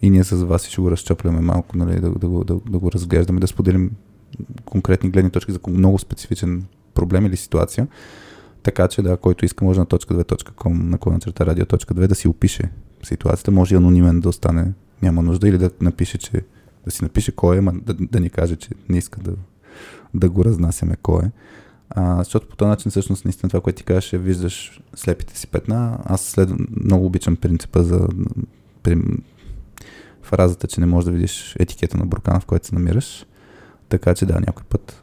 и ние с вас ще го разчопляме малко, нали, да, да, го, да, да го разглеждаме, да споделим конкретни гледни точки за много специфичен проблем или ситуация. Така че, да, който иска, може на точка 2.com, на клона черта радио.2 да си опише ситуацията. Може и анонимен да остане, няма нужда, или да напише, че да си напише кой е, ма да, да ни каже, че не иска да, да го разнасяме кой е. А, защото по този начин, всъщност, наистина това, което ти кажеш, е виждаш слепите си петна. Аз след, много обичам принципа за при, фразата, че не можеш да видиш етикета на буркана, в който се намираш. Така че да, някой път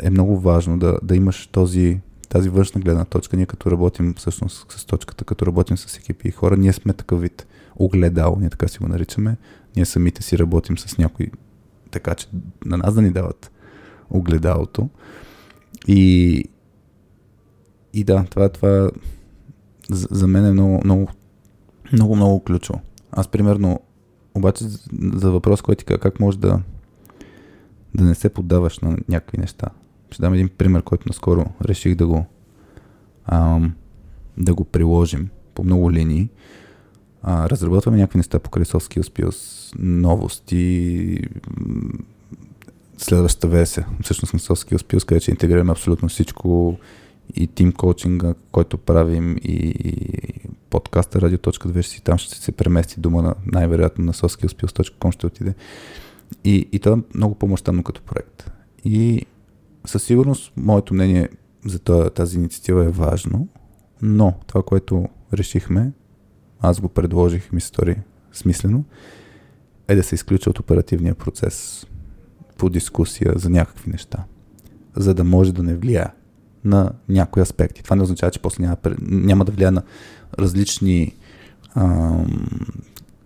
е много важно да, да имаш този, тази външна гледна точка. Ние като работим всъщност с точката, като работим с екипи и хора, ние сме такъв вид огледал, ние така си го наричаме. Ние самите си работим с някой, така че на нас да ни дават огледалото. И, и да, това, това за, мен е много, много, много, много ключово. Аз примерно, обаче за въпрос, който ти как може да, да не се поддаваш на някакви неща. Ще дам един пример, който наскоро реших да го, ам, да го приложим по много линии. А, разработваме някакви неща по Soft Skills, новости, следващата версия, всъщност на Soft Skills, където интегрираме абсолютно всичко и тим коучинга, който правим и подкаста Radio.2 ще си там ще се премести дума на най-вероятно на softskillspills.com ще отиде. И, и това е много по-мащабно като проект. И със сигурност моето мнение за тази инициатива е важно, но това, което решихме, аз го предложих, ми се стори смислено, е да се изключи от оперативния процес по дискусия за някакви неща, за да може да не влияе на някои аспекти. Това не означава, че после няма, няма да влияе на различни ам,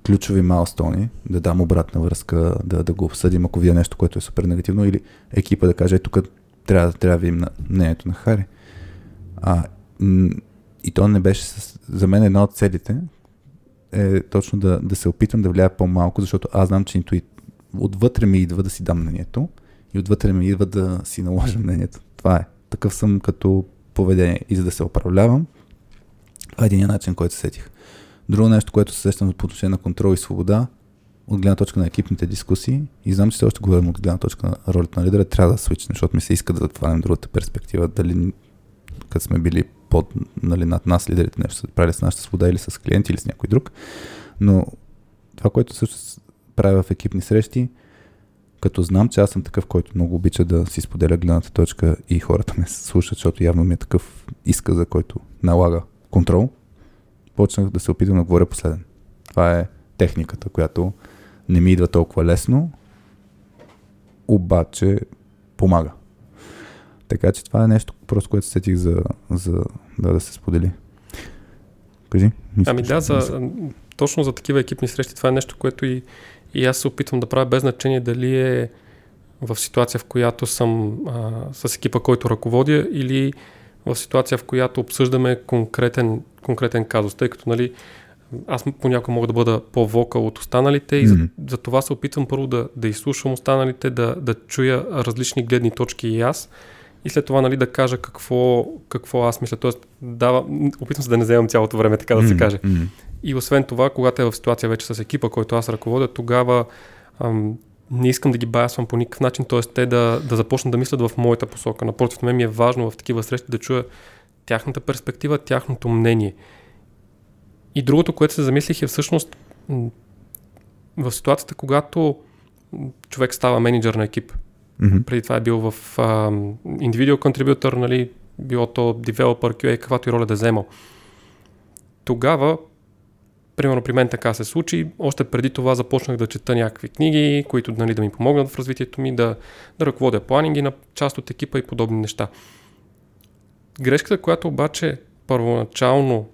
ключови майлстони, да дам обратна връзка, да, да го обсъдим, ако видя нещо, което е супер негативно, или екипа да каже, е, тук трябва, трябва да видим на мнението на Хари. А, и то не беше, с, за мен една от целите е точно да, да се опитам да влияя по-малко, защото аз знам, че интуит, отвътре ми идва да си дам мнението и отвътре ми идва да си наложа мнението. Това е. Такъв съм като поведение. И за да се управлявам, това е един начин, който се сетих. Друго нещо, което се сещам по отношение на контрол и свобода, от гледна точка на екипните дискусии, и знам, че все още говорим от гледна точка на ролята на лидера, трябва да свичне, защото ми се иска да затварям другата перспектива, дали като сме били под, нали, над нас лидерите нещо са правили с нашата свобода или с клиенти или с някой друг. Но това, което също правя в екипни срещи, като знам, че аз съм такъв, който много обича да си споделя гледната точка и хората ме слушат, защото явно ми е такъв изказа, който налага контрол, почнах да се опитвам да говоря последен. Това е техниката, която не ми идва толкова лесно, обаче помага. Така че това е нещо, просто което сетих за, за да, да се сподели. Кажи. Ами да, за, точно за такива екипни срещи това е нещо, което и, и аз се опитвам да правя без значение дали е в ситуация, в която съм а, с екипа, който ръководя или в ситуация, в която обсъждаме конкретен, конкретен казус, тъй като нали, аз понякога мога да бъда по-вокал от останалите и mm-hmm. за, за това се опитвам първо да, да изслушам останалите, да, да чуя различни гледни точки и аз и след това нали, да кажа какво, какво аз мисля. Тоест, дава, опитвам се да не вземам цялото време, така да mm-hmm. се каже. И освен това, когато е в ситуация вече с екипа, който аз ръководя, тогава ам, не искам да ги баясвам по никакъв начин, т.е. те да, да започнат да мислят в моята посока. Напротив, мен ми е важно в такива срещи да чуя тяхната перспектива, тяхното мнение. И другото, което се замислих е всъщност в ситуацията, когато човек става менеджер на екип. Mm-hmm. Преди това е бил в индивидуал контрибютор, нали, било то developer, QA, каквато и роля да е вземал. Тогава Примерно при мен така се случи. Още преди това започнах да чета някакви книги, които нали, да ми помогнат в развитието ми, да, да ръководя планинги на част от екипа и подобни неща. Грешката, която обаче първоначално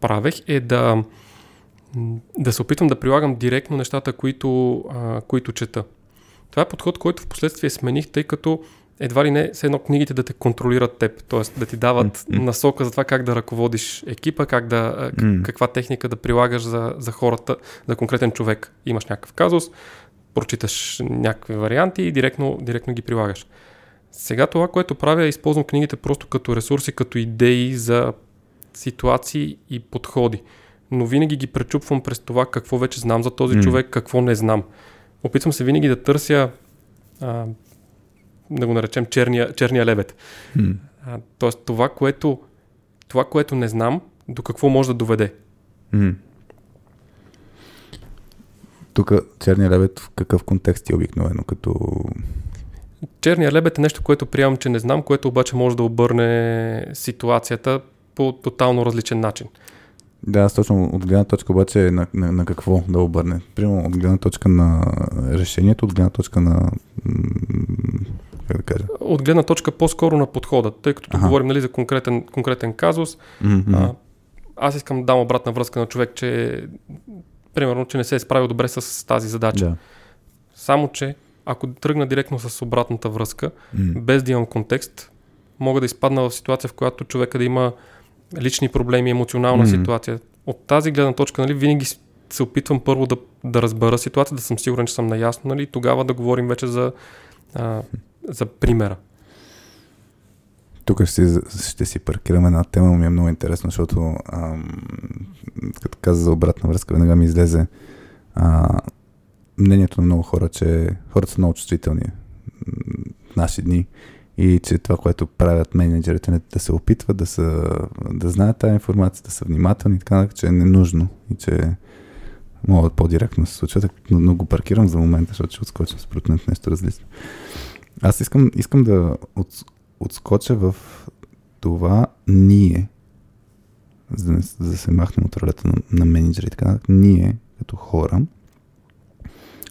правех е да, да се опитвам да прилагам директно нещата, които, а, които чета. Това е подход, който в последствие смених, тъй като едва ли не все едно книгите да те контролират теб, т.е. да ти дават mm-hmm. насока за това как да ръководиш екипа, как да, mm-hmm. каква техника да прилагаш за, за хората, за конкретен човек. Имаш някакъв казус, прочиташ някакви варианти и директно, директно ги прилагаш. Сега това, което правя, е използвам книгите просто като ресурси, като идеи за ситуации и подходи. Но винаги ги пречупвам през това какво вече знам за този mm. човек, какво не знам. Опитвам се винаги да търся, а, да го наречем черния, черния лебед. Mm. А, тоест това което, това, което не знам, до какво може да доведе. Mm. Тук черния лебед в какъв контекст е обикновено? Като Черния лебед е нещо, което приемам, че не знам, което обаче може да обърне ситуацията по тотално различен начин. Да, аз точно от гледна точка обаче на, на, на какво да обърне. Примерно от гледна точка на решението, от гледна точка на... Как да кажа? От гледна точка по-скоро на подхода, тъй като ага. говорим нали, за конкретен, конкретен казус. Mm-hmm. А, аз искам да дам обратна връзка на човек, че примерно, че не се е справил добре с тази задача. Да. Само, че ако тръгна директно с обратната връзка, mm. без да имам контекст, мога да изпадна в ситуация, в която човека да има лични проблеми, емоционална mm. ситуация. От тази гледна точка, нали, винаги се опитвам първо да, да разбера ситуация, да съм сигурен, че съм наясно, нали, тогава да говорим вече за, а, за примера. Тук ще, ще си паркираме една тема, ми е много интересно, защото ам, като каза за обратна връзка, веднага ми излезе а, мнението на много хора, че хората са много чувствителни в наши дни и че това, което правят менеджерите, да се опитват да, са, да знаят тази информация, да са внимателни и така, че е ненужно и че могат по-директно се случват, но, но го паркирам за момента, защото ще отскочим според нещо различно. Аз искам, искам да от, отскоча в това ние, за да, за да се махнем от ролята на, на менеджери и така, ние като хора,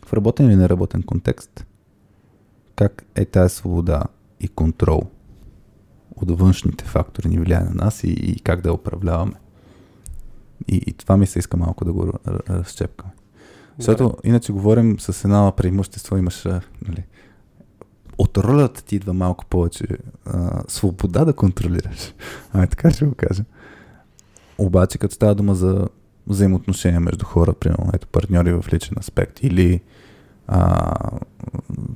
в работен или неработен контекст, как е тази свобода и контрол от външните фактори ни влияе на нас и, и как да я управляваме. И, и това ми се иска малко да го разчепкам. Защото да. иначе говорим с една преимущество, имаш нали, от ролята ти идва малко повече а, свобода да контролираш. Ами така ще го кажа. Обаче, като става дума за взаимоотношения между хора, примерно, ето партньори в личен аспект или а,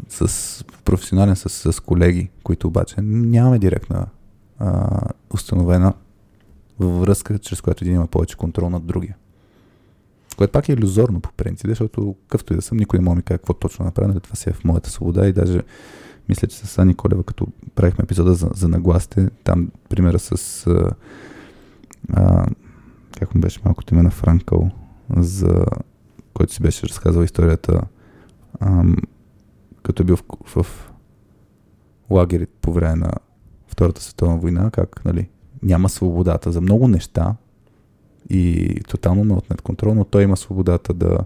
с професионален, с, с колеги, които обаче нямаме директна а, установена връзка, чрез която един има повече контрол над другия. Което пак е иллюзорно по принцип, защото къвто и да съм, никой не може ми каже какво точно направя, нали това си е в моята свобода и даже мисля, че с Ани Колева, като правихме епизода за, за нагласите, там примера с а, а, как му беше малко име на Франкъл, за който си беше разказал историята ам, като е бил в, в лагери по време на Втората световна война, как нали, няма свободата за много неща и тотално ме отнет контрол, но той има свободата да...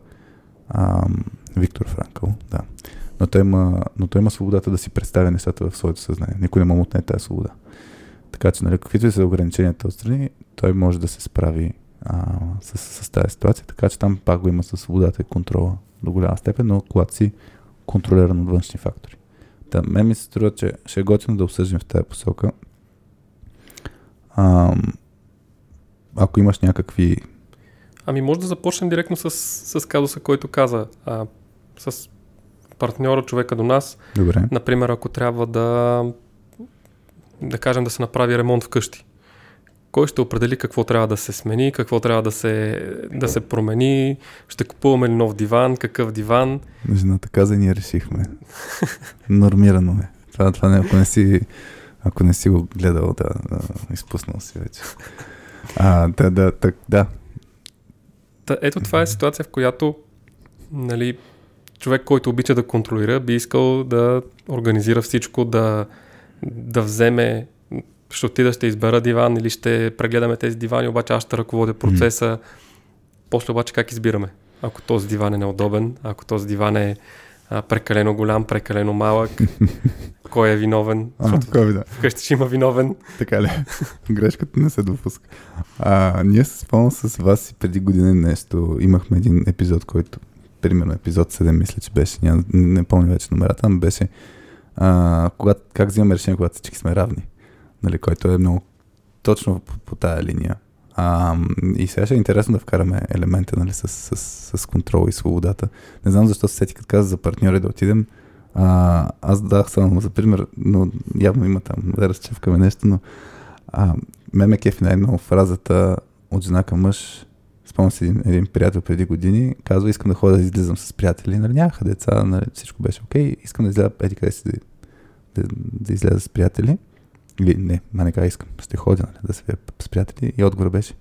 Ам, Виктор Франкъл, да. Но той, има, но той има свободата да си представя нещата в своето съзнание. Никой не му отне тази свобода. Така че, нали, каквито и са ограниченията отстрани, той може да се справи а, с, с тази ситуация, така че там пак го има със свободата и контрола до голяма степен, но когато си контролиран от външни фактори. Та, мен ми се струва, че ще е готино да обсъждам в тази посока. А, ако имаш някакви... Ами може да започнем директно с, с казуса, който каза. А, с партньора, човека до нас. Добре. Например, ако трябва да да кажем да се направи ремонт вкъщи кой ще определи какво трябва да се смени, какво трябва да се, да се промени, ще купуваме ли нов диван, какъв диван. Жената каза ние решихме. Нормирано е. Това, това не, ако не си, ако не си го гледал, да, да изпуснал си вече. А, да, да, так, да. Та, ето това е ситуация, в която нали, човек, който обича да контролира, би искал да организира всичко, да, да вземе ще отида, ще избера диван или ще прегледаме тези дивани, обаче аз ще ръководя процеса. Mm. После обаче как избираме? Ако този диван е неудобен, ако този диван е а, прекалено голям, прекалено малък, кой е виновен, А, кой да. вкъщи ще има виновен. Така ли? Грешката не се допуска. А, ние се спомням с вас и преди година нещо. Имахме един епизод, който, примерно епизод 7, мисля, че беше. Ня, не помня вече номерата, но беше а, когато, как взимаме решение, когато всички сме равни. Нали, който е много точно по, по тая линия. А, и сега ще е интересно да вкараме елемента нали, с, с, с, с контрол и свободата. Не знам защо се сети, като каза за партньори да отидем. А, аз дах само за пример, но явно има там да разчевкаме нещо, но а, ме ме кефи най-много фразата от жена към мъж. Спомням си един, един приятел преди години, казва, искам да ходя да излизам с приятели. Нали, нямаха деца, нали, всичко беше окей. Искам да изляза, еди къде си да, да, да изляза с приятели. Или не, ма не искам, ще ходя нали, да се видя с приятели. И отговор беше,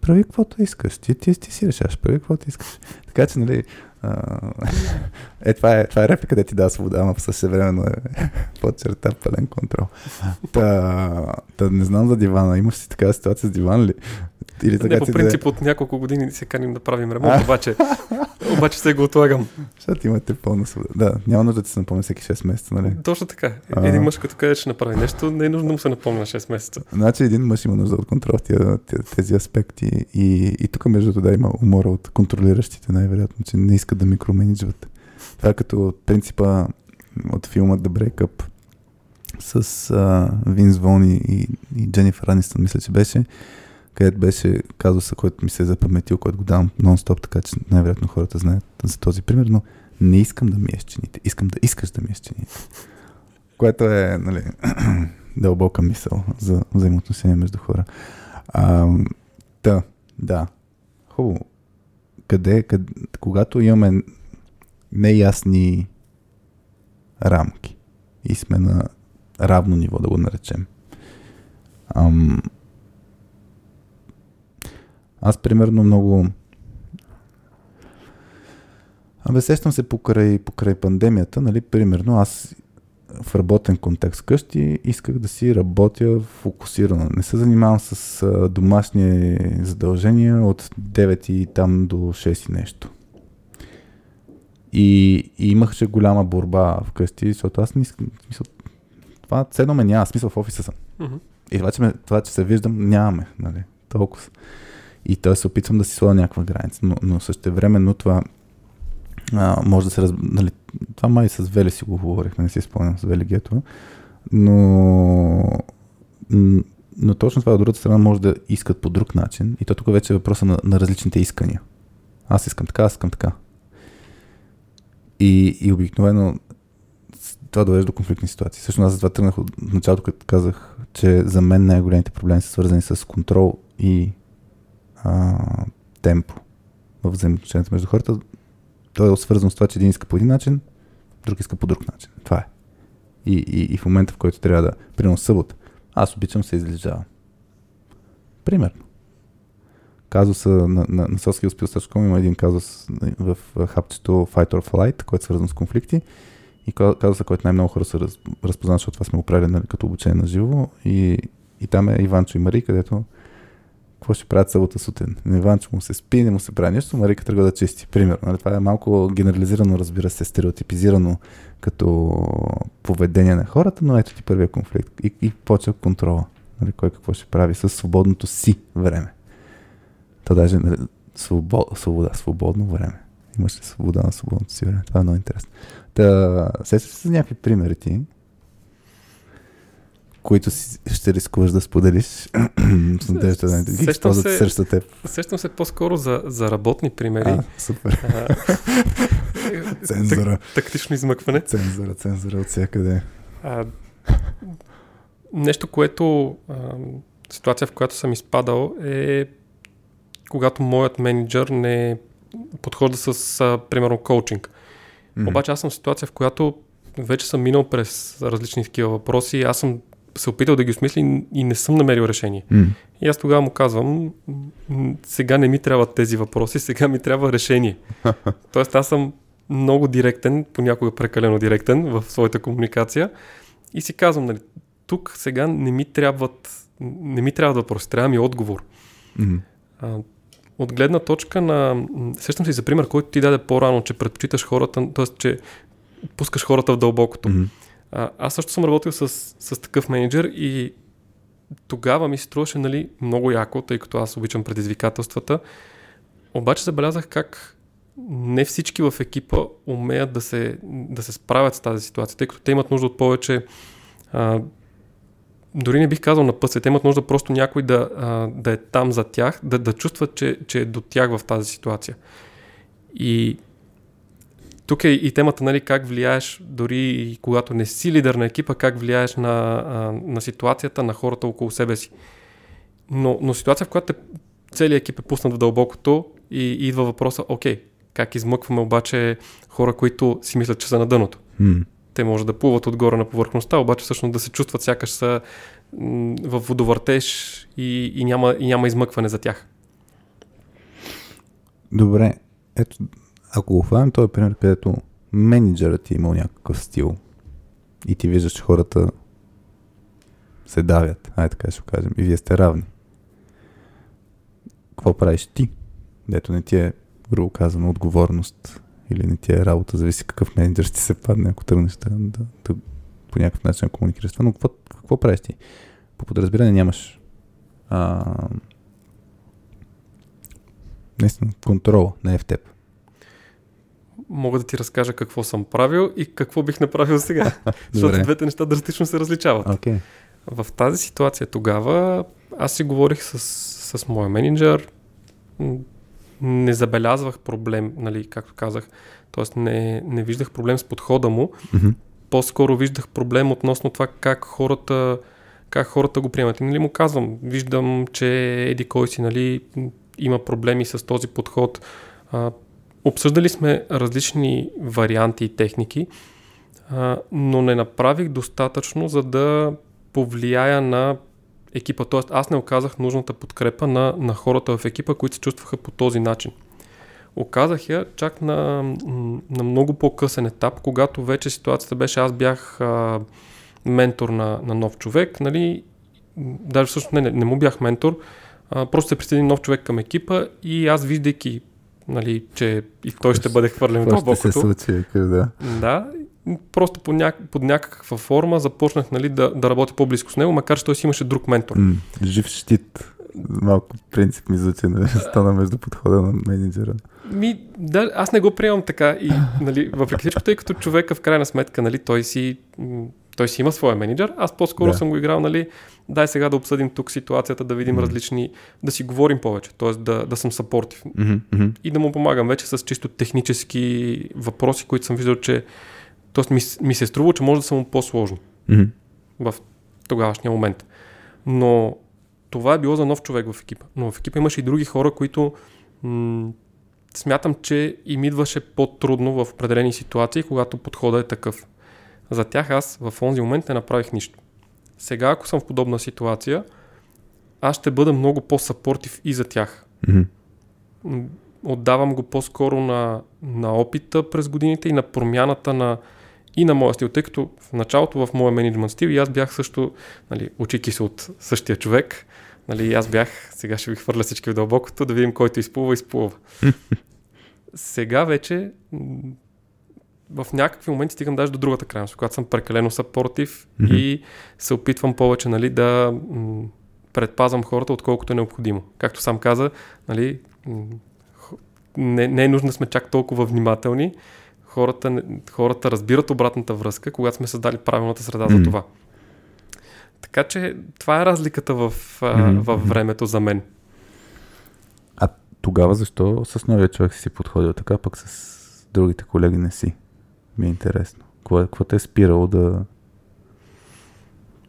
прави каквото искаш, ти, ти, ти си решаваш, прави каквото искаш. Така че, нали, е, това е, това е реплика, да ти дава свобода, ама същевременно е под черта пълен контрол. Та, та, не знам за дивана. Имаш си такава ситуация с диван ли? Или така не, по принцип да... от няколко години се каним да правим ремонт, обаче, обаче се го отлагам. Защото имате пълна свобода. Да, няма нужда да ти се напомня всеки 6 месеца, нали? Точно така. Един мъж, като каже, че направи нещо, не е нужно да му се напомня 6 месеца. Значи един мъж има нужда от контрол в тези аспекти. И, и тук между да има умора от контролиращите, най-вероятно, че не искат да микроменеджват. Това е като принципа от филма The Breakup с Винс Вон и, и Дженнифър Анистън, мисля, че беше където беше казуса, който ми се е запаметил, който го давам нон-стоп, така че най-вероятно хората знаят за този пример, но не искам да миеш чините, искам да искаш да миеш чините. Което е, нали, дълбока мисъл за взаимоотношения между хора. А, да, да. Хубаво. Къде, къде, когато имаме неясни рамки и сме на равно ниво, да го наречем. Ам, аз примерно много... Абе, сещам се покрай, покрай пандемията, нали, примерно аз в работен контекст къщи исках да си работя фокусирано. Не се занимавам с домашни задължения от 9 и там до 6 и нещо. И, и имаше голяма борба вкъщи, защото аз не искам, смисъл, това ценно ме няма, смисъл в офиса съм. Mm-hmm. И това че, ме, това, че се виждам, нямаме, нали, толкова. И той се опитвам да си сложа някаква граница. Но, но но това а, може да се раз... Нали, това май с Вели си го говорихме, не си спомням с Вели Гето. Но, но точно това от другата страна може да искат по друг начин. И то тук вече е въпроса на, на различните искания. Аз искам така, аз искам така. И, и обикновено това довежда до конфликтни ситуации. Също аз за това тръгнах от началото, като казах, че за мен най-големите проблеми са свързани с контрол и а, темпо в взаимоотношенията между хората. То е свързано с това, че един иска по един начин, друг иска по друг начин. Това е. И, и, и в момента, в който трябва да, примерно събота, аз обичам се излежавам. Примерно. Казуса на, на, на soskillspills.com има един казус в хапчето Fight or Flight, който е свързан с конфликти. И казуса, който най-много хора са раз, защото това сме го правили нали, като обучение на живо. И, и там е Иванчо и Мари, където какво ще правят събота сутрин? Иванчо му се спи, не му се прави нищо, Марика тръгва да чисти. Примерно. Нали? Това е малко генерализирано, разбира се, стереотипизирано като поведение на хората, но ето ти първия конфликт. И, и почва контрола. Нали? Кой какво ще прави с свободното си време. То даже нали, свобод, свобода, свободно време. Имаш ли свобода на свободното си време? Това е много интересно. Та, се с някакви примери ти, които си, ще рискуваш да споделиш с надежда да ги използват се, срещу теб. Сещам се по-скоро за, за работни примери. А, супер. цензура. Так, тактично измъкване. Цензура, цензура от всякъде. А, нещо, което а, ситуация, в която съм изпадал е когато моят менеджер не подхожда с, а, примерно, коучинг. Mm-hmm. Обаче аз съм в ситуация, в която вече съм минал през различни такива въпроси. Аз съм се опитал да ги осмисли и не съм намерил решение. Mm. И аз тогава му казвам, сега не ми трябват тези въпроси, сега ми трябва решение. Тоест аз съм много директен, понякога прекалено директен в своята комуникация и си казвам, нали, тук сега не ми трябват, не ми трябва да въпроси, трябва ми отговор. Mm. А, от гледна точка на... Сещам се за пример, който ти даде по-рано, че предпочиташ хората, т.е. че пускаш хората в дълбокото. Мгм. А, аз също съм работил с, с такъв менеджер и тогава ми се струваше нали, много яко, тъй като аз обичам предизвикателствата. Обаче забелязах как не всички в екипа умеят да се, да се справят с тази ситуация, тъй като те имат нужда от повече. А, дори не бих казал на пътя, те имат нужда просто някой да, а, да е там за тях, да, да чувстват, че, че е до тях в тази ситуация. И тук е и темата, нали, как влияеш, дори и когато не си лидер на екипа, как влияеш на, на ситуацията, на хората около себе си. Но, но ситуация, в която целият екип е пуснат в дълбокото и, и идва въпроса, окей, как измъкваме обаче хора, които си мислят, че са на дъното. М. Те може да плуват отгоре на повърхността, обаче всъщност да се чувстват сякаш са м, в водовъртеж и, и, няма, и няма измъкване за тях. Добре, ето, ако го хванем този пример, където менеджерът ти е имал някакъв стил и ти виждаш, че хората се давят, ай така ще кажем, и вие сте равни. Какво правиш ти? Дето не ти е, грубо казано, отговорност или не ти е работа, зависи какъв менеджер ще се падне, ако тръгнеш да, да, да по някакъв начин комуникираш това, но какво, какво правиш ти? По подразбиране нямаш а, наистина контрола не е в теб. Мога да ти разкажа какво съм правил и какво бих направил сега. защото двете неща драстично се различават. Okay. В тази ситуация тогава аз си говорих с, с моя менеджер, не забелязвах проблем, нали, както казах, т.е. Не, не виждах проблем с подхода му, Mm-hmm. по-скоро виждах проблем относно това как хората, как хората го приемат. И нали му казвам, виждам, че еди кой си, нали, има проблеми с този подход. А, обсъждали сме различни варианти и техники, но не направих достатъчно, за да повлияя на екипа. Тоест, аз не оказах нужната подкрепа на, на хората в екипа, които се чувстваха по този начин. Оказах я чак на, на много по-късен етап, когато вече ситуацията беше, аз бях а, ментор на, на нов човек, нали, даже всъщност не, не, не му бях ментор, а, просто се присъедини нов човек към екипа и аз виждайки, нали, че и той ще бъде хвърлен в Това ще се дълбокото. случи, да. Да, просто по няк... под някаква форма започнах нали, да, да работя по-близко с него, макар че той си имаше друг ментор. М, жив щит. Малко принцип ми звучи на стана между подхода на менеджера. Ми, да, аз не го приемам така и, нали, въпреки всичко, тъй като човека в крайна сметка, нали, той си, той си има своя менеджер, аз по-скоро Да. съм го играл, нали, дай сега да обсъдим тук ситуацията, да видим Мгм. различни, да си говорим повече, т.е. Да, да съм съпортив мгм. и да му помагам вече с чисто технически въпроси, които съм виждал, че т.е. ми, ми се е струва, че може да са му по-сложни. Мгм. в тогавашния момент. Но това е било за нов човек в екипа. Но в екипа имаше и други хора, които м- смятам, че им идваше по-трудно в определени ситуации, когато подходът е такъв. За тях аз в онзи момент не направих нищо. Сега, ако съм в подобна ситуация, аз ще бъда много по-съпортив и за тях. М, Отдавам го по-скоро на, на опита през годините и на промяната на и на моя стил, тъй като в началото в моя менеджмент стил и аз бях също, нали, учики се от същия човек, нали, аз бях, сега ще ви хвърля всички в дълбокото, да видим който изплува, изплува. сега вече в някакви моменти стигам даже до другата крайност, когато съм прекалено съпортив Мгм. и се опитвам повече нали, да м, предпазвам хората, отколкото е необходимо. Както сам каза, нали, м, не, не е нужно да сме чак толкова внимателни. Хората, хората разбират обратната връзка, когато сме създали правилната среда за Мгм. това. Така че това е разликата в, Мгм, във времето за мен. А тогава защо с новия човек си подходил така, пък с другите колеги не си? Ми е интересно. Какво, е- какво те е спирало да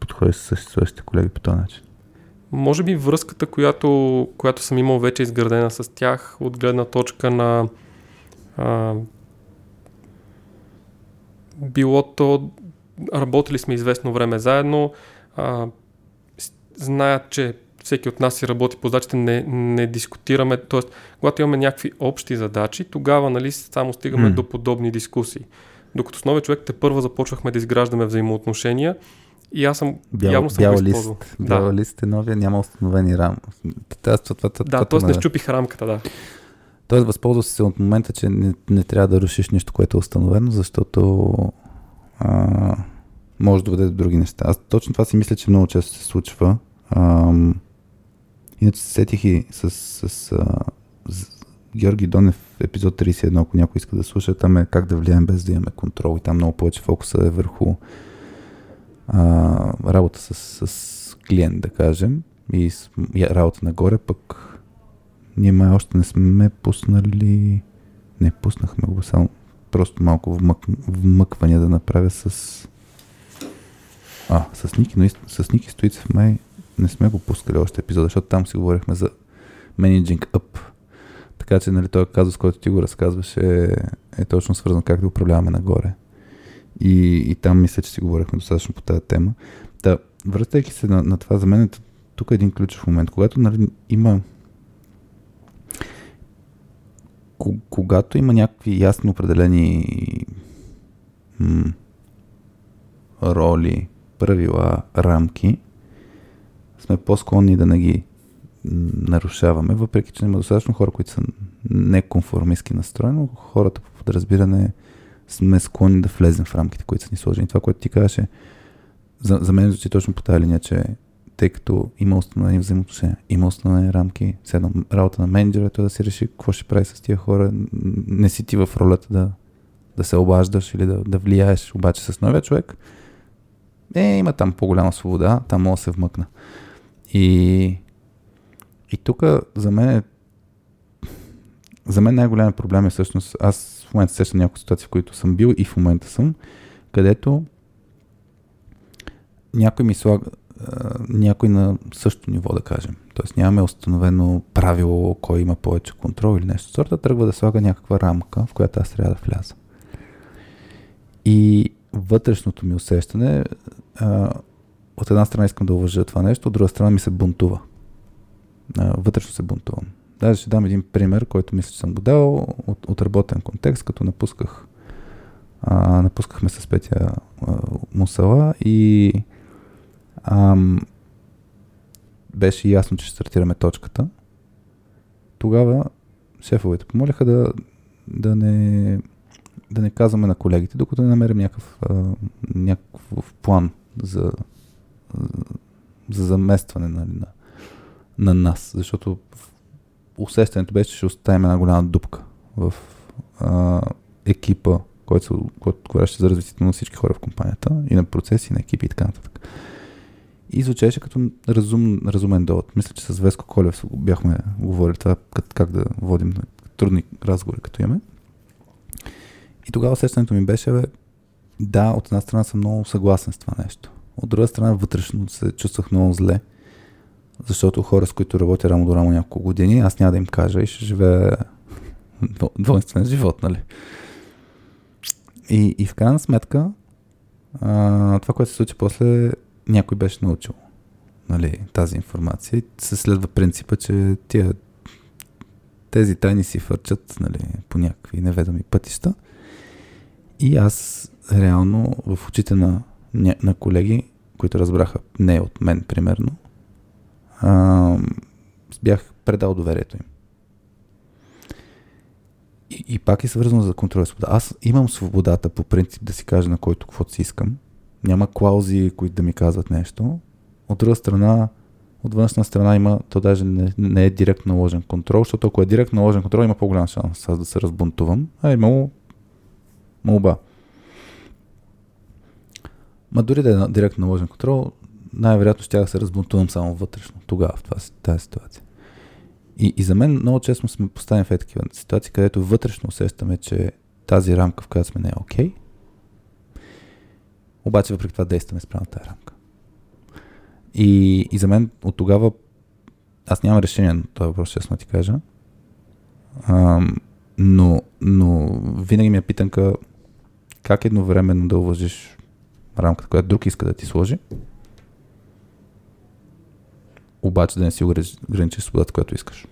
подходиш с съществуващите колеги по този начин? Може би връзката, която, която съм имал вече изградена с тях, от гледна точка на а, било то, работили сме известно време заедно, а, знаят, че всеки от нас си работи по задачите, не, не дискутираме, т.е. когато имаме някакви общи задачи, тогава нали, само стигаме М. до подобни дискусии. Докато с новия човек те първа започвахме да изграждаме взаимоотношения И аз съм Бял, явно съм бял го лист. използвал. Бял Да, лист е новия, няма установени рам. Това, това, това, това, да т.е. не щупих рамката, да. Тоест, възползва се от момента, че не, не трябва да рушиш нещо, което е установено, защото а, може да доведе до други неща. Аз точно това си мисля, че много често се случва. Ам, иначе се сетих и с, с, а, с Георги Донев, епизод 31, ако някой иска да слуша, там е как да влияем без да имаме контрол. И там много повече фокуса е върху а, работа с, с клиент, да кажем, и, с, и работа нагоре, пък ние май още не сме пуснали... Не, пуснахме го, само просто малко вмък... вмъквания да направя с... А, с Ники, но и с Ники Стоицев май не сме го пускали още епизода, защото там си говорихме за Managing Up. Така че, нали, този казус, който ти го разказваш е, точно свързан как да управляваме нагоре. И, и там мисля, че си говорихме достатъчно по тази тема. Та, връщайки се на, на това, за мен е тук един ключов момент. Когато нали, има Ко- когато има някакви ясно определени м- роли, правила, рамки, сме по-склонни да не ги нарушаваме, въпреки че има достатъчно хора, които са неконформистски настроени, но хората по подразбиране сме склонни да влезем в рамките, които са ни сложени. Това, което ти казваше, за, за мен звучи точно по тази линия, че тъй като има установени взаимоотношения, има установени рамки, седно работа на менеджера, е той да си реши какво ще прави с тия хора. Не си ти в ролята да, да се обаждаш или да, да влияеш, обаче с новия човек, е, има там по-голяма свобода, там мога да се вмъкна. И, и тук за мен е за мен най-големият проблем е всъщност, аз в момента сещам някои ситуации, в които съм бил и в момента съм, където някой ми слага, някой на същото ниво, да кажем. Тоест нямаме установено правило, кой има повече контрол или нещо сорта, тръгва да слага някаква рамка, в която аз трябва да вляза. И вътрешното ми усещане, от една страна искам да уважа това нещо, от друга страна ми се бунтува. Вътрешно се бунтувам. Даже ще дам един пример, който мисля, че съм го дал от, от работен контекст, като напусках а, напускахме с Петя а, Мусала и ам, беше ясно, че ще стартираме точката. Тогава шефовете помолиха да, да, не, да не казваме на колегите, докато не намерим някакъв, а, някакъв план за, за заместване нали, на, на нас, защото усещането беше, че ще оставим една голяма дупка в а, екипа, който, се- който отговаряше за развитието на всички хора в компанията и на процеси, на екипи и така нататък. И звучеше като разум, разумен довод. Мисля, че с Веско Колев бяхме говорили това, как, как да водим трудни разговори, като имаме. И тогава усещането ми беше, бе, да, от една страна съм много съгласен с това нещо. От друга страна, вътрешно се чувствах много зле, защото хора, с които работя рамо до рамо няколко години, аз няма да им кажа и ще живея дво- двойствен живот, нали? И, и в крайна сметка, а, това, което се случи после, някой беше научил нали, тази информация и се следва принципа, че тия, тези тайни си фърчат нали, по някакви неведоми пътища. И аз реално в очите на, на колеги, които разбраха не от мен, примерно, а, бях предал доверието им. И, и пак е свързано за контрол и свобода. Аз имам свободата по принцип да си кажа на който каквото си искам. Няма клаузи, които да ми казват нещо. От друга страна, от външна страна има, то даже не, не е директно наложен контрол, защото ако е директно наложен контрол, има по-голям шанс аз да се разбунтувам. А е имало молба. Ма дори да е директно наложен контрол, най-вероятно ще се разбунтувам само вътрешно, тогава в тази ситуация. И, и за мен много често сме поставени в е такива ситуации, където вътрешно усещаме, че тази рамка, в която сме не е окей, okay, обаче въпреки това действаме спрямо тази рамка. И, и за мен от тогава аз нямам решение на този въпрос, честно ти кажа. Ам, но, но винаги ми е питанка как едновременно да уважиш рамката, която друг иска да ти сложи, обаче да не си ограничиш свободата, която искаш.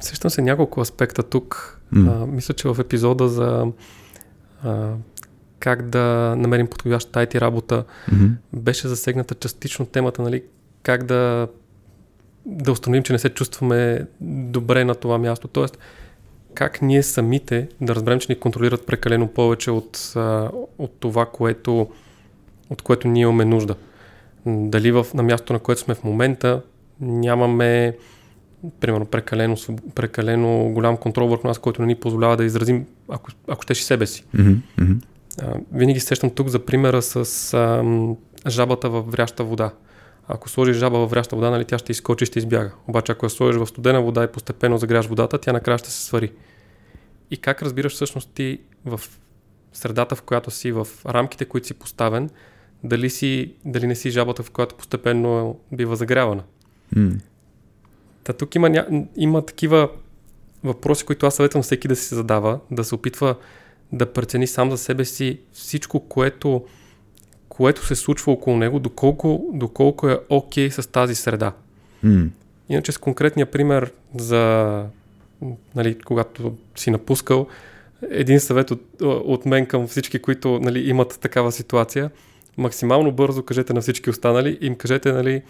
Сещам се няколко аспекта тук. М. А, мисля, че в епизода за а, как да намерим подходящата IT работа. Mm-hmm. Беше засегната частично темата, нали, как да, да установим, че не се чувстваме добре на това място. Тоест, как ние самите да разберем, че ни контролират прекалено повече от, от това, което, от което ние имаме нужда. Дали в, на мястото, на което сме в момента, нямаме примерно прекалено, прекалено голям контрол върху нас, който не ни позволява да изразим, ако, ако щеш и себе си. Mm-hmm. А, винаги сещам тук за примера с а, жабата във вряща вода. Ако сложиш жаба във вряща вода, нали, тя ще изкочи и ще избяга. Обаче ако я сложиш в студена вода и постепенно загряш водата, тя накрая ще се свари. И как разбираш всъщност ти в средата, в която си, в рамките, които си поставен, дали, си, дали не си жабата, в която постепенно бива загрявана. Mm. Та тук има, ня... има такива въпроси, които аз съветвам всеки да си задава, да се опитва да прецени сам за себе си всичко, което, което се случва около него, доколко, доколко е окей okay с тази среда. Mm. Иначе с конкретния пример за нали, когато си напускал, един съвет от, от мен към всички, които нали, имат такава ситуация, максимално бързо кажете на всички останали, им кажете, нали,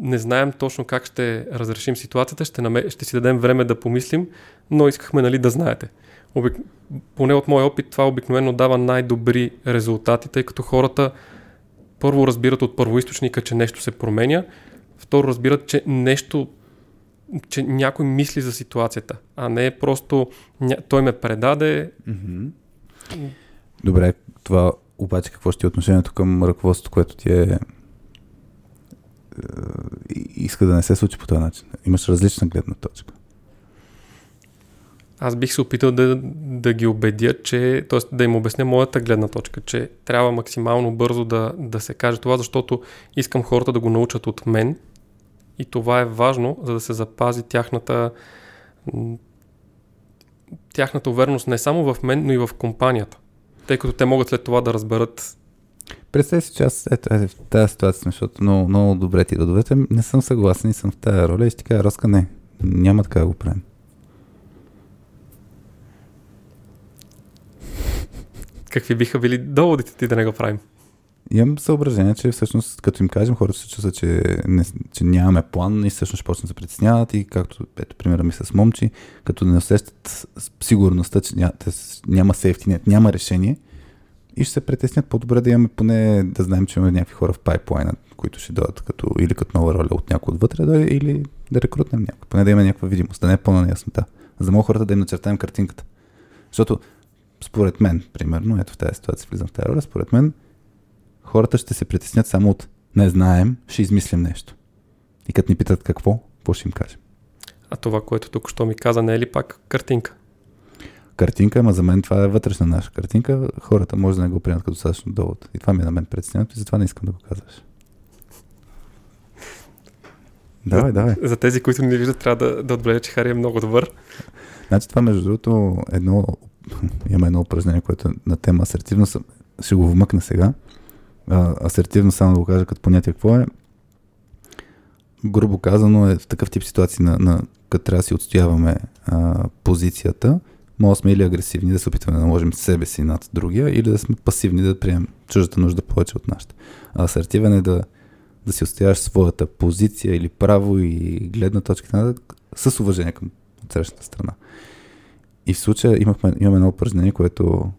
не знаем точно как ще разрешим ситуацията, ще, намер... ще си дадем време да помислим, но искахме нали, да знаете. Обик... Поне от мой опит това обикновено дава най-добри резултати, тъй като хората първо разбират от първоисточника, че нещо се променя, второ разбират, че нещо че някой мисли за ситуацията, а не е просто ня... той ме предаде. Mm-hmm. Добре, това обаче какво ще е отношението към ръководството, което ти е, е иска да не се случи по този начин? Имаш различна гледна точка. Аз бих се опитал да, да ги убедя, че, т.е. да им обясня моята гледна точка, че трябва максимално бързо да, да се каже това, защото искам хората да го научат от мен и това е важно, за да се запази тяхната, тяхната увереност не само в мен, но и в компанията. Тъй като те могат след това да разберат Представи си, че аз ето, ето, в тази ситуация, защото много, много добре ти да довете, не съм съгласен и съм в тази роля и ще кажа, Роска, не, няма така да го правим. Какви биха били доводите ти да не го правим? Имам съображение, че всъщност, като им кажем, хората се чувстват, че, не, че нямаме план и всъщност ще почнат да се притесняват и както, ето, примера ми с момчи, като не усещат сигурността, че ня, няма сейфти, няма решение и ще се притеснят по-добре да имаме поне да знаем, че имаме някакви хора в пайплайна, които ще дойдат като, или като нова роля от някой отвътре, да, или да рекрутнем някой. Поне да има някаква видимост, да не е пълна неяснота. За да могат хората да им начертаем картинката. Защото, според мен, примерно, ето в тази ситуация влизам в тази роля, според мен, хората ще се притеснят само от не знаем, ще измислим нещо. И като ни питат какво, какво ще им кажем? А това, което тук що ми каза, не е ли пак картинка? Картинка, ама за мен това е вътрешна наша картинка. Хората може да не го приемат като достатъчно довод. И това ми е на мен притеснението и затова не искам да го казваш. Давай, давай. За тези, които не виждат, трябва да, да отбележа, че Хари е много добър. Значи това, между другото, едно, има едно упражнение, което е на тема асертивност. Ще го вмъкна сега асертивно само да го кажа като понятие какво е, грубо казано е в такъв тип ситуации, на, на като трябва да си отстояваме а, позицията, може да сме или агресивни, да се опитваме да наложим себе си над другия, или да сме пасивни, да приемем чуждата нужда повече от нашата. А асертивен е да, да си отстояваш своята позиция или право и гледна точка с уважение към отсрещната страна. И в случая имахме, имаме едно упражнение, което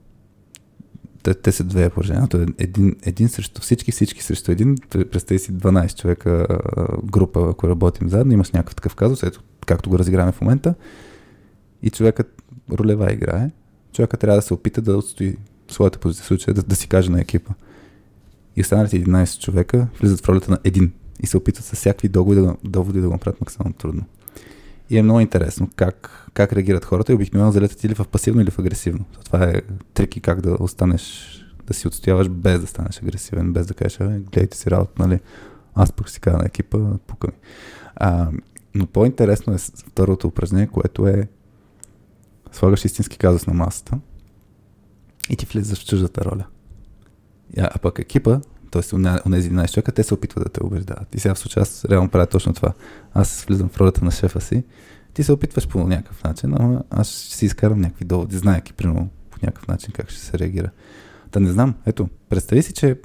те, те са две положения. е един, един срещу всички, всички срещу един. Представи си 12 човека група, ако работим заедно, имаш някакъв такъв казус, ето както го разиграваме в момента. И човекът ролева играе. Човекът трябва да се опита да отстои своята позиция, случая да, да си каже на екипа. И останалите 11 човека влизат в ролята на един и се опитват с всякакви доводи доводи да го направят максимално трудно. И е много интересно как, как реагират хората и обикновено залетат или в пасивно или в агресивно. Това е трики как да останеш, да си отстояваш без да станеш агресивен, без да кажеш, гледайте си работа, нали? Аз пък си каза на екипа, пука ми. А, но по-интересно е второто упражнение, което е слагаш истински казус на масата и ти влизаш в чуждата роля. А, а пък екипа т.е. онези 11 човека, те се опитват да те убеждават. И сега в случая аз реално правя точно това. Аз влизам в ролята на шефа си, ти се опитваш по някакъв начин, но аз ще си изкарам някакви доводи, знаеки примерно по някакъв начин как ще се реагира. Та не знам, ето, представи си, че,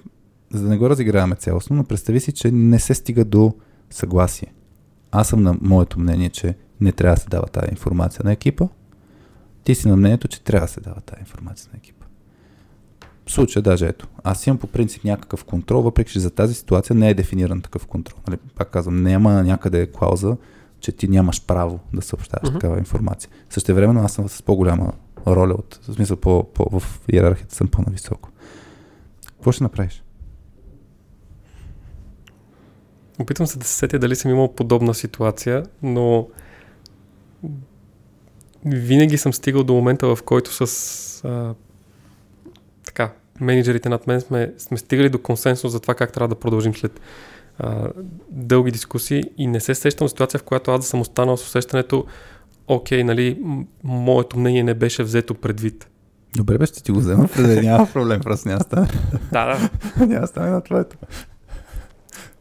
за да не го разиграваме цялостно, но представи си, че не се стига до съгласие. Аз съм на моето мнение, че не трябва да се дава тази информация на екипа. Ти си на мнението, че трябва да се дава тази информация на екипа. В случая даже ето, аз имам по принцип някакъв контрол, въпреки че за тази ситуация не е дефиниран такъв контрол. Нали? Пак казвам, няма някъде клауза, че ти нямаш право да съобщаваш uh-huh. такава информация. Същевременно аз съм с по-голяма роля от, в смисъл по, по, в иерархията съм по-нависоко. Какво ще направиш? Опитвам се да се сетя дали съм имал подобна ситуация, но винаги съм стигал до момента, в който с а, менеджерите над мен сме, сме стигали до консенсус за това как трябва да продължим след а, дълги дискусии и не се сещам ситуация, в която аз да съм останал с усещането окей, нали, моето мнение не беше взето предвид. Добре, бе, ще ти го взема преди, няма проблем, просто няма стане. да, да. няма стане на твоето.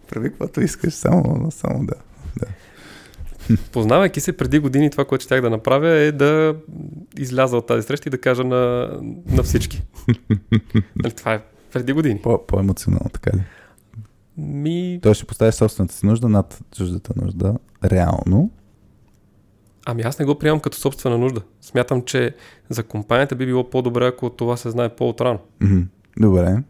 Прави каквото искаш, само, само да. да. Познавайки се преди години, това, което щях да направя е да изляза от тази среща и да кажа на, на всички. нали, това е преди години. По, по-емоционално, така ли? Ми... Той ще поставиш собствената си нужда над чуждата нужда, реално. Ами аз не го приемам като собствена нужда. Смятам, че за компанията би било по-добре, ако това се знае по-отрано. Mm-hmm. Добре.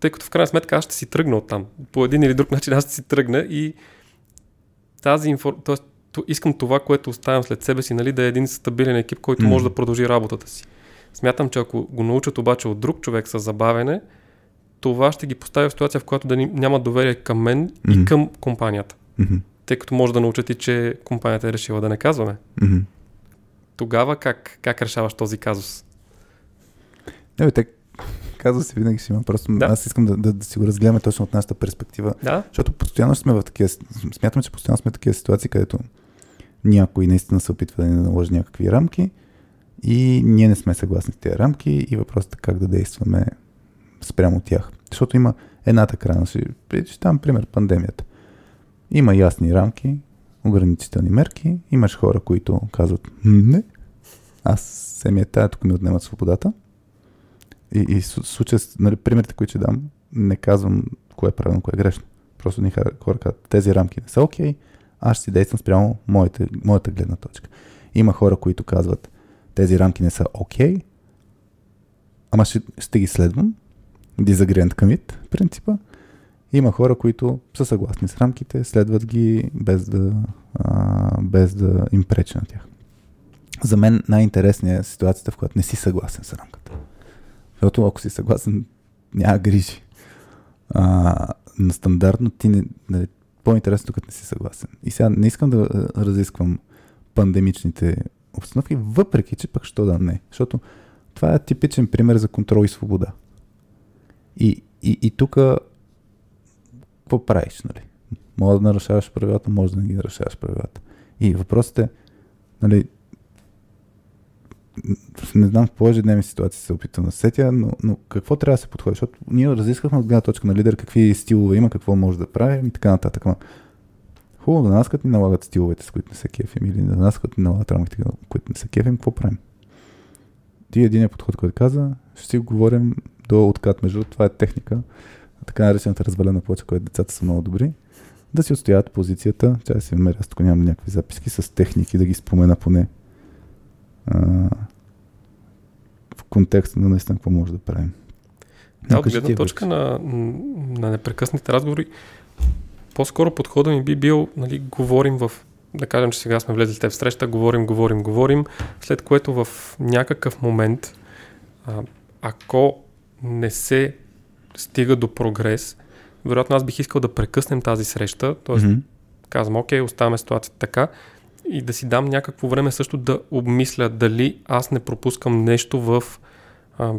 Тъй като в крайна сметка аз ще си тръгна от там. По един или друг начин аз ще си тръгна и тази информация. Искам това, което оставям след себе си, нали, да е един стабилен екип, който mm-hmm. може да продължи работата си. Смятам, че ако го научат обаче от друг човек с забавене, това ще ги поставя в ситуация, в която да няма доверие към мен mm-hmm. и към компанията. Mm-hmm. Тъй като може да научат и, че компанията е решила да не казваме. Mm-hmm. Тогава как, как решаваш този казус? Не, бе, те казуси винаги си има. Просто да. аз искам да, да, да си го разгледаме точно от нашата перспектива. Да. Защото постоянно сме в такива... Смятам, че постоянно сме в такива ситуации, където някой наистина се опитва да ни наложи някакви рамки и ние не сме съгласни с тези рамки и въпросът е как да действаме спрямо тях. Защото има едната крайна. Ще там пример пандемията. Има ясни рамки, ограничителни мерки. Имаш хора, които казват не, аз се ми е тая, тук ми отнемат свободата. И, и случая, нали, примерите, които ще дам, не казвам кое е правилно, кое е грешно. Просто ни хора казват, тези рамки не са окей, okay, аз ще си действам спрямо моите, моята гледна точка. Има хора, които казват, тези рамки не са окей, okay, ама ще, ще ги следвам, disagreement commit принципа. Има хора, които са съгласни с рамките, следват ги без да, а, без да им пречи на тях. За мен най-интересният е ситуацията, в която не си съгласен с рамката. Защото ако си съгласен, няма грижи. А, на стандартно ти не, нали, по-интересно, като не си съгласен. И сега не искам да разисквам пандемичните обстановки, въпреки, че пък що да не. Защото това е типичен пример за контрол и свобода. И, и, и тук какво правиш, нали? Може да нарушаваш правилата, може да не ги нарушаваш правилата. И въпросът е, нали, не знам в по-ежедневни ситуации се опитвам да сетя, но, но какво трябва да се подходи? Защото ние разискахме от гледна точка на лидер какви стилове има, какво може да прави и така нататък. хубаво да нас като ни налагат стиловете, с които не се кефим, или да нас като ни налагат рамките, които не се кефим, какво правим? Ти един подход, който каза, ще си говорим до откат. Между това е техника, така наречената развалена плоча, която децата са много добри, да си отстоят позицията. Тя си намеря, аз тук нямам някакви записки с техники, да ги спомена поне а, в контекста на наистина какво може да правим. Да, от гледна точка на, на непрекъснатите разговори, по-скоро подходът ми би бил, нали, говорим в, да кажем, че сега сме влезли те в среща, говорим, говорим, говорим, след което в някакъв момент, а, ако не се стига до прогрес, вероятно аз бих искал да прекъснем тази среща, т.е. Mm-hmm. казвам, окей, оставаме ситуацията така и да си дам някакво време също да обмисля дали аз не пропускам нещо в а,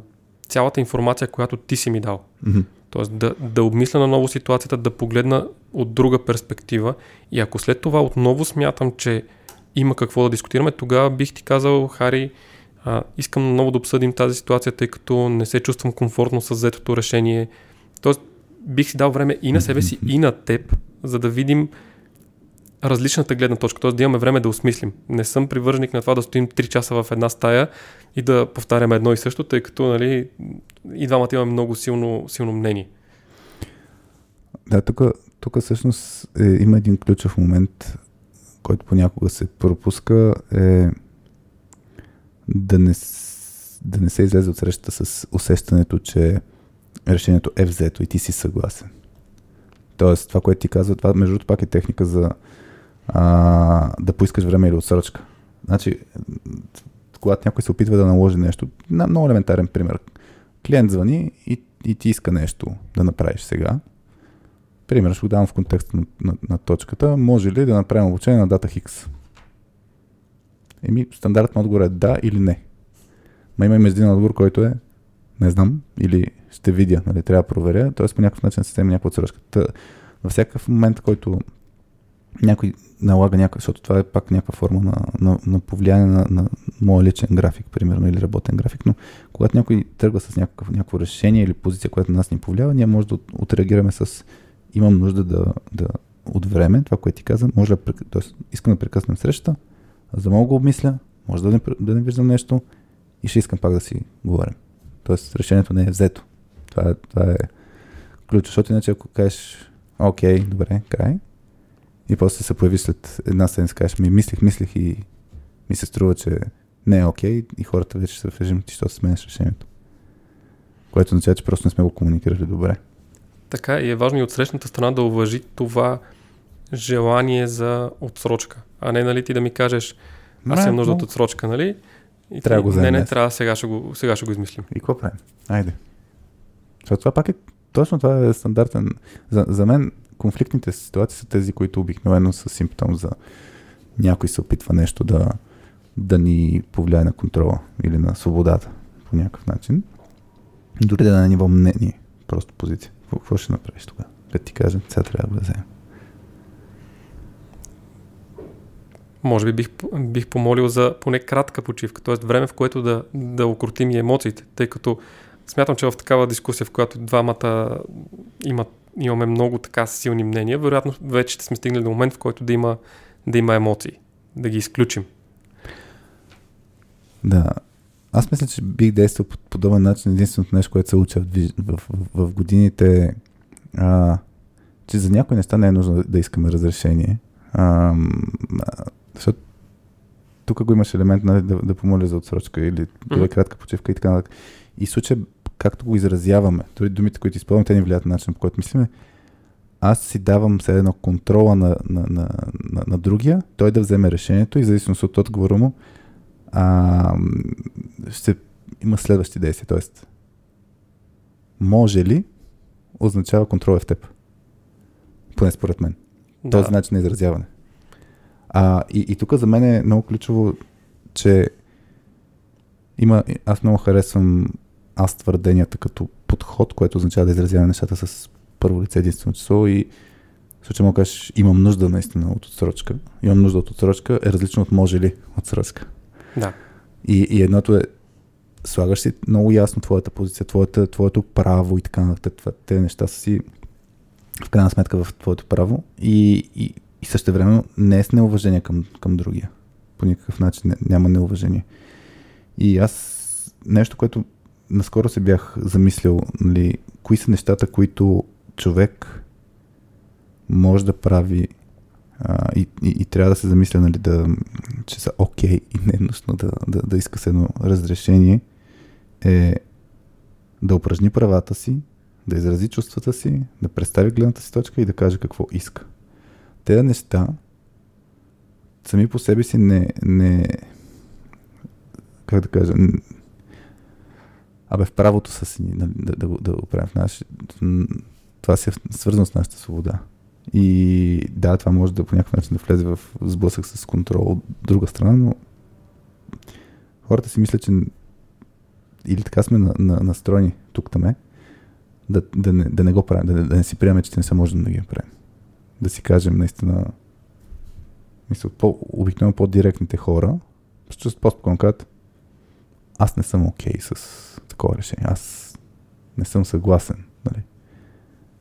цялата информация, която ти си ми дал. Mm-hmm. Тоест да, да обмисля на ново ситуацията, да погледна от друга перспектива и ако след това отново смятам, че има какво да дискутираме, тогава бих ти казал, Хари, а, искам много да обсъдим тази ситуация, тъй като не се чувствам комфортно с взетото решение. Тоест, бих си дал време и на себе си, и на теб, за да видим различната гледна точка, т.е. да имаме време да осмислим. Не съм привърженик на това да стоим 3 часа в една стая и да повтаряме едно и също, тъй като нали, и двамата имаме много силно, силно мнение. Да, тук, тук всъщност е, има един ключов момент, който понякога се пропуска, е да не, да не се излезе от срещата с усещането, че решението е взето и ти си съгласен. Тоест, това, което ти казва, това между другото пак е техника за а, да поискаш време или отсрочка. Значи, когато някой се опитва да наложи нещо, на много елементарен пример. Клиент звъни и, и ти иска нещо да направиш сега. Пример ще го давам в контекста на, на, на точката. Може ли да направим обучение на дата X? Еми, стандартен отговор е да или не. Ма има и един отговор, който е не знам, или ще видя, нали, трябва да проверя, т.е. по някакъв начин се някаква отсрочка. Във всякакъв момент, който някой налага някакъв, защото това е пак някаква форма на, на, на повлияние на, на моя личен график, примерно, или работен график, но когато някой тръгва с някакъв, някакво решение или позиция, която на нас ни повлиява, ние може да отреагираме с имам нужда да, да от време, това, което ти казвам, може да, т.е. искам да прекъснем среща, за да мога да обмисля, може да не, да не виждам нещо и ще искам пак да си говорим. Тоест решението не е взето. Това е, това е ключ, защото иначе ако кажеш окей, добре, край, и после се появи след една седмица, кажеш ми мислих, мислих и ми се струва, че не е окей и хората вече са в режим, ти що сменяш решението. Което означава, че просто не сме го комуникирали добре. Така и е важно и от срещната страна да уважи това желание за отсрочка, а не нали ти да ми кажеш аз имам нужда от отсрочка, нали? И трябва да го Не, не, трябва, сега ще го, сега ще го измислим. И какво правим? Айде. Защото това пак е, точно това е стандартен. За, за мен конфликтните ситуации са тези, които обикновено са симптом за някой се опитва нещо да, да ни повлияе на контрола или на свободата по някакъв начин. Дори да е на ниво мнение, просто позиция. Какво ще направиш тогава? Да ти кажа, сега трябва да вземем. може би бих, бих помолил за поне кратка почивка, т.е. време, в което да, да укротим и емоциите, тъй като смятам, че в такава дискусия, в която двамата имат, имаме много така силни мнения, вероятно вече сме стигнали до момент, в който да има, да има емоции, да ги изключим. Да, аз мисля, че бих действал по подобен начин. Единственото нещо, което се уча в, в, в, в годините, а, че за някои неща не е нужно да, да искаме разрешение. А, защото тук го имаш елемент нали, да, да помоля за отсрочка или да mm-hmm. кратка почивка и така нататък. И случая, както го изразяваме, дори думите, които използваме, те ни влияят на начин, по който мислиме. Аз си давам все едно контрола на, на, на, на, на другия, той да вземе решението и в зависимост от отговора му а, ще има следващи действия. Тоест, може ли означава контрол в теб. Поне според мен. Да. Този начин на изразяване. А, и, и тук за мен е много ключово, че има, аз много харесвам аз твърденията като подход, което означава да изразяваме нещата с първо лице единствено число и в случай мога кажеш, имам нужда наистина от отсрочка. Имам нужда от отсрочка е различно от може ли отсрочка. Да. И, и едното е слагаш си много ясно твоята позиция, твоята, твоето право и така нататък. Те неща са си в крайна сметка в твоето право и, и и също време не е с неуважение към, към другия. По никакъв начин няма неуважение. И аз нещо, което наскоро се бях замислил, нали, кои са нещата, които човек може да прави а, и, и, и трябва да се замисля, нали, да, че са окей okay, и не е нужно да, да, да иска се едно разрешение, е да упражни правата си, да изрази чувствата си, да представи гледната си точка и да каже какво иска. Тези неща сами по себе си не, не как да кажа, абе в правото са си нали, да, да, да, го правим в наш, това си е свързано с нашата свобода. И да, това може да по някакъв начин да влезе в сблъсък с контрол от друга страна, но хората си мислят, че или така сме на, на, настроени тук таме, да, да, не, да не го правим, да, да не си приемем, че не са можем да ги правим да си кажем наистина, мисля, по, обикновено по-директните хора, ще по-спокойно аз не съм окей okay с такова решение, аз не съм съгласен. Нали?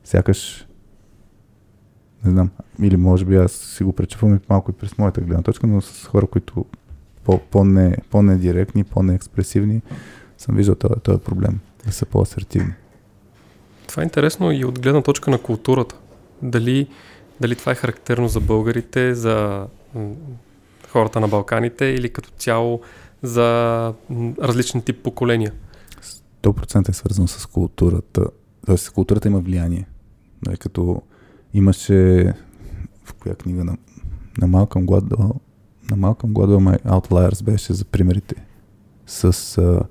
Сякаш Не знам. Или може би аз си го пречупвам и малко и през моята гледна точка, но с хора, които по, по-не, по-недиректни, по-неекспресивни, съм виждал този, този проблем. Да са по-асертивни. Това е интересно и от гледна точка на културата. Дали, дали това е характерно за българите, за хората на Балканите или като цяло за различни тип поколения? 100% е свързано с културата. Тоест, културата има влияние. Нали, като имаше в коя книга на, на Малкъм Гладвел, на Малкъм Гладвел My Outliers беше за примерите с а,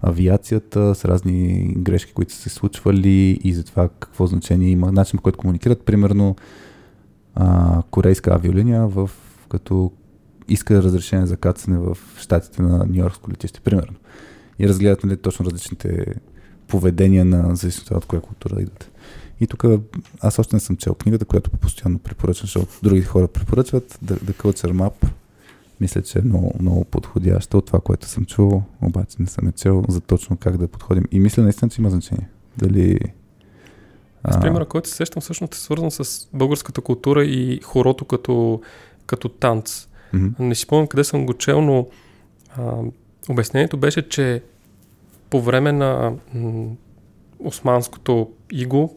авиацията, с разни грешки, които са се случвали и за това какво значение има, начин по който комуникират. Примерно а, корейска авиолиния, в, като иска разрешение за кацане в щатите на Нью-Йоркско летище, примерно. И разгледат нали, точно различните поведения на зависимостта от коя култура идват. И тук аз още не съм чел книгата, която постоянно препоръчвам, защото други хора препоръчват. The, The Culture Map. Мисля, че е много, много подходяща от това, което съм чул, обаче не съм е чел за точно как да подходим. И мисля наистина, че има значение. Дали... Аз примера, който се сещам, всъщност е свързан с българската култура и хорото като, като танц. Mm-hmm. Не си спомням къде съм го чел, но а, обяснението беше, че по време на м- османското иго,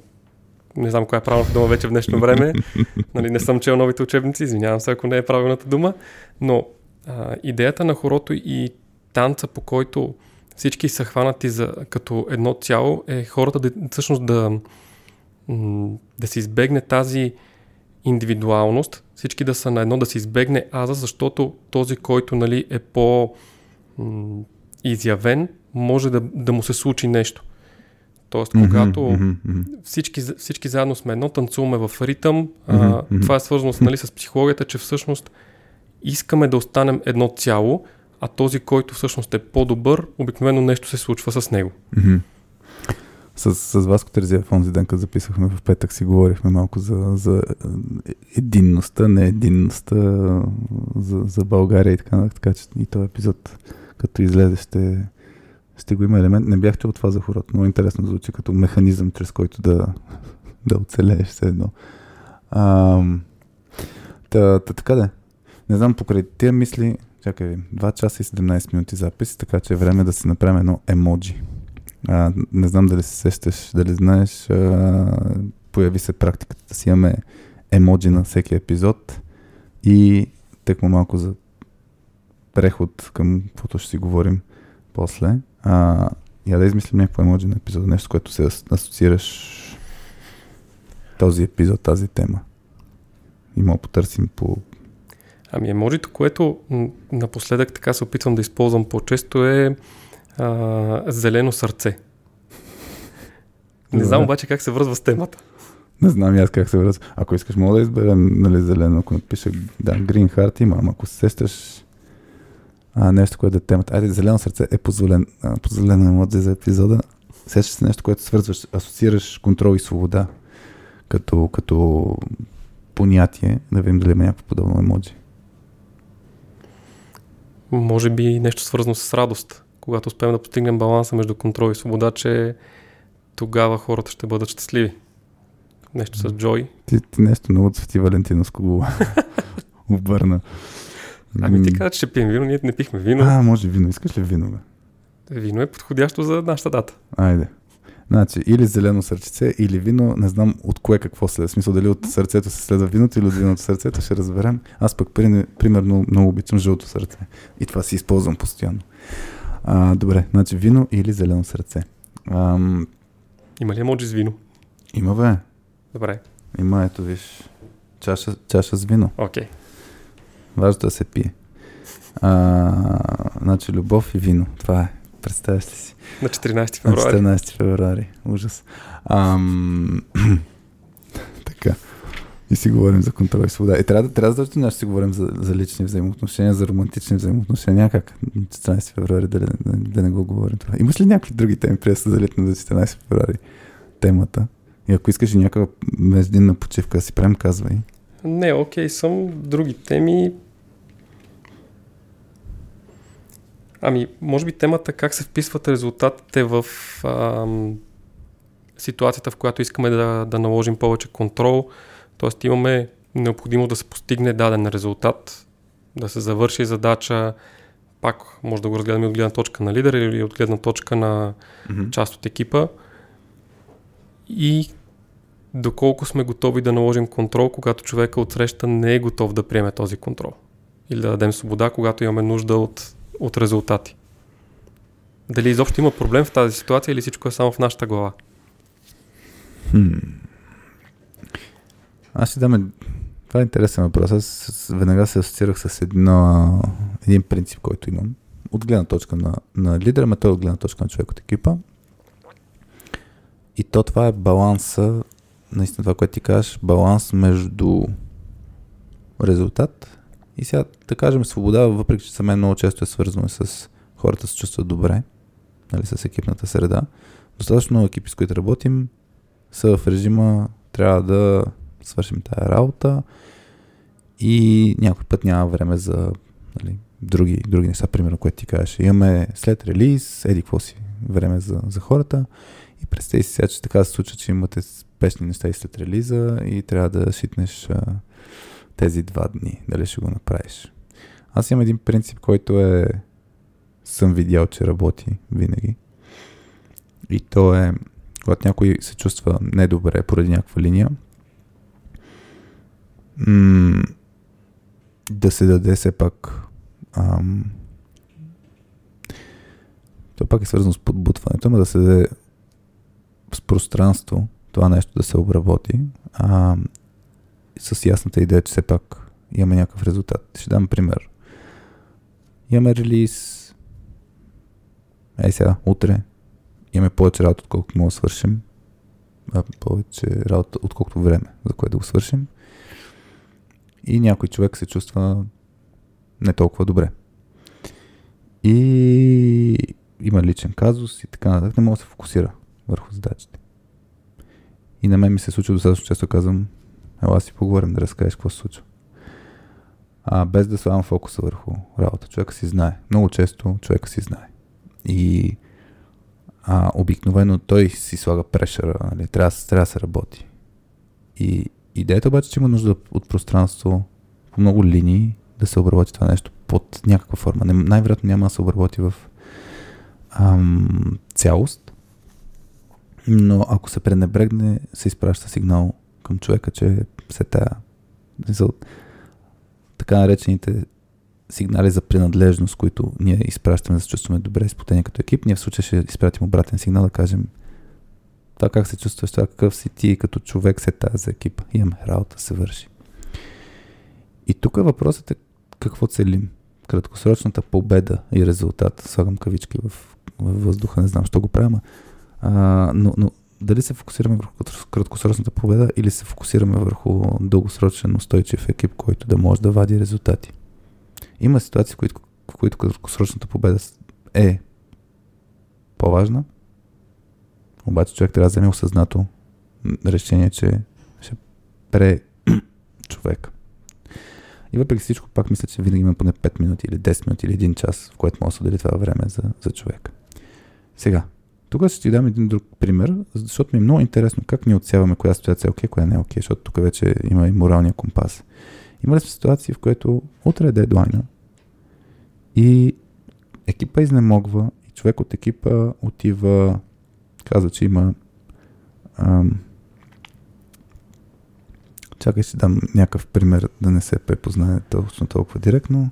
не знам коя е правилната дума вече в днешно време, нали, не съм чел новите учебници, извинявам се, ако не е правилната дума, но а, идеята на хорото и танца, по който всички са хванати за, като едно цяло, е хората да, всъщност да, да се избегне тази индивидуалност, всички да са на едно, да се избегне аза, защото този, който нали, е по изявен, може да, да му се случи нещо. Тоест, когато Mm-hmm, mm-hmm. всички, всички заедно сме едно, танцуваме в ритъм, Мгм, а, това е свързано с, нали, с психологията, че всъщност искаме да останем едно цяло, а този, който всъщност е по-добър, обикновено нещо се случва с него. Mm-hmm. С, с вас, Терезия, в онзи ден, като записахме в петък, си говорихме малко за, за единността, не единността за, за България и така. Така че и този епизод, като излезе, ще, ще го има елемент. Не бях чул това за хората. Много интересно звучи като механизъм, чрез който да, да оцелееш все едно. А, та, та, така да. Не знам, покрай тия мисли, чакай, 2 часа и 17 минути запис, така че е време да си направим едно емоджи. А, не знам дали се сещаш, дали знаеш, а, появи се практиката да си имаме емоджи на всеки епизод и тъкмо малко за преход към каквото ще си говорим после. А, я да измислим някакво емоджи на епизода, нещо, което се ас- асоциираш този епизод, тази тема. И мога потърсим по... Ами емоджито, което напоследък така се опитвам да използвам по-често е а, зелено сърце. Не знам обаче как се връзва с темата. Не знам и аз как се връзва. Ако искаш, мога да изберем нали, зелено, ако напиша да, Green Heart има, ама ако се сещаш а, нещо, което е темата. Айде, зелено сърце е позволен, а, позволено емоция за епизода. Сещаш се нещо, което свързваш, асоциираш контрол и свобода като, като понятие, да видим дали има някакво подобно емоджи. Може би нещо свързано с радост. Когато успеем да постигнем баланса между контрол и свобода, че тогава хората ще бъдат щастливи. Нещо с Джой. Ти, ти нещо много цвети Валентиновско го обърна. Ами ти каза, че ще пием вино, ние не пихме вино. А, може вино. Искаш ли вино, бе? Вино е подходящо за нашата дата. Айде. Значи, или зелено сърчице, или вино, не знам от кое какво следва. Смисъл, дали от сърцето се следва виното или от виното сърцето, ще разберем. Аз пък, при, примерно, много обичам жълто сърце. И това си използвам постоянно. А, добре, значи вино или зелено сърце. Ам, Има ли емоджи с вино? има бе. Добре, Има, ето виж. Чаша, чаша с вино. окей. Важно да се пие. А, значи, любов и вино. Това е. Представяш ли си? На 14 На февруари. 14 февруари. Ужас. Ам... така. И си говорим за контрол и свобода. И трябва да, трябва да да си говорим за, за лични взаимоотношения, за романтични взаимоотношения. Как? На 14 февруари да, да, да не го говорим това. Имаш ли някакви други теми, преди да се за 14 февруари темата? И ако искаш и някаква междинна почивка да си правим, казвай. Не, окей, съм. Други теми. Ами, може би темата как се вписват резултатите в ам, ситуацията, в която искаме да, да наложим повече контрол. Тоест имаме необходимо да се постигне даден резултат, да се завърши задача, пак може да го разгледаме от гледна точка на лидера или от гледна точка на mm-hmm. част от екипа. И доколко сме готови да наложим контрол, когато човека отсреща не е готов да приеме този контрол. Или да дадем свобода, когато имаме нужда от, от резултати. Дали изобщо има проблем в тази ситуация или всичко е само в нашата глава? Хм. Аз ще даме... Това е интересен въпрос. Аз веднага се асоциирах с едно, един принцип, който имам. От гледна точка на, на лидера, ме той от гледна точка на човек от екипа. И то това е баланса, наистина това, което ти кажеш, баланс между резултат и сега, да кажем, свобода, въпреки че за мен много често е свързано с хората се чувстват добре, нали, с екипната среда. Достатъчно много екипи, с които работим, са в режима трябва да свършим тази работа и някой път няма време за нали, други, други неща, примерно, което ти кажеш. Имаме след релиз, еди какво си време за, за хората и представи си сега, че така се случва, че имате спешни неща и след релиза и трябва да шитнеш тези два дни, дали ще го направиш. Аз имам един принцип, който е съм видял, че работи винаги. И то е, когато някой се чувства недобре поради някаква линия, да се даде все пак ам, то пак е свързано с подбутването, но да се даде с пространство това нещо да се обработи а, с ясната идея, че все пак имаме някакъв резултат. Ще дам пример. Имаме релиз, Ей сега, утре имаме повече работа, отколкото мога да свършим. А, повече работа, отколкото време, за което да го свършим. И някой човек се чувства не толкова добре. И има личен казус и така нататък. Не мога да се фокусира върху задачите. И на мен ми се случва достатъчно често казвам, ела си поговорим да разкажеш какво се случва. А, без да слагам фокуса върху работа. Човека си знае. Много често човека си знае. И а, обикновено той си слага прешера, нали? трябва, трябва да се работи. И идеята обаче, че има нужда от пространство по много линии да се обработи това нещо под някаква форма. Не, най-вероятно няма да се обработи в ам, цялост, но ако се пренебрегне, се изпраща сигнал към човека, че се тая така наречените сигнали за принадлежност, които ние изпращаме, за да чувстваме добре изпотени като екип, ние в случая ще изпратим обратен сигнал да кажем това как се чувстваш, това какъв си ти като човек се тази за екипа. Имаме работа, се върши. И тук въпросът е какво целим. Краткосрочната победа и резултат. Слагам кавички в, в въздуха, не знам, що го правя, а, но, но дали се фокусираме върху краткосрочната победа или се фокусираме върху дългосрочен устойчив екип, който да може да вади резултати. Има ситуации, в които, в които краткосрочната победа е по-важна, обаче човек трябва да вземе осъзнато решение, че ще пре човек. И въпреки всичко, пак мисля, че винаги има поне 5 минути или 10 минути или 1 час, в който може да се отдели това време за, за човек. Сега, тук ще ти дам един друг пример, защото ми е много интересно как ни отсяваме коя ситуация е окей, коя не е окей, защото тук вече има и моралния компас. Има ли ситуации, в което утре е дедлайна и екипа изнемогва и човек от екипа отива, казва, че има ам, Чакай си дам някакъв пример, да не се препознае толкова, толкова директно.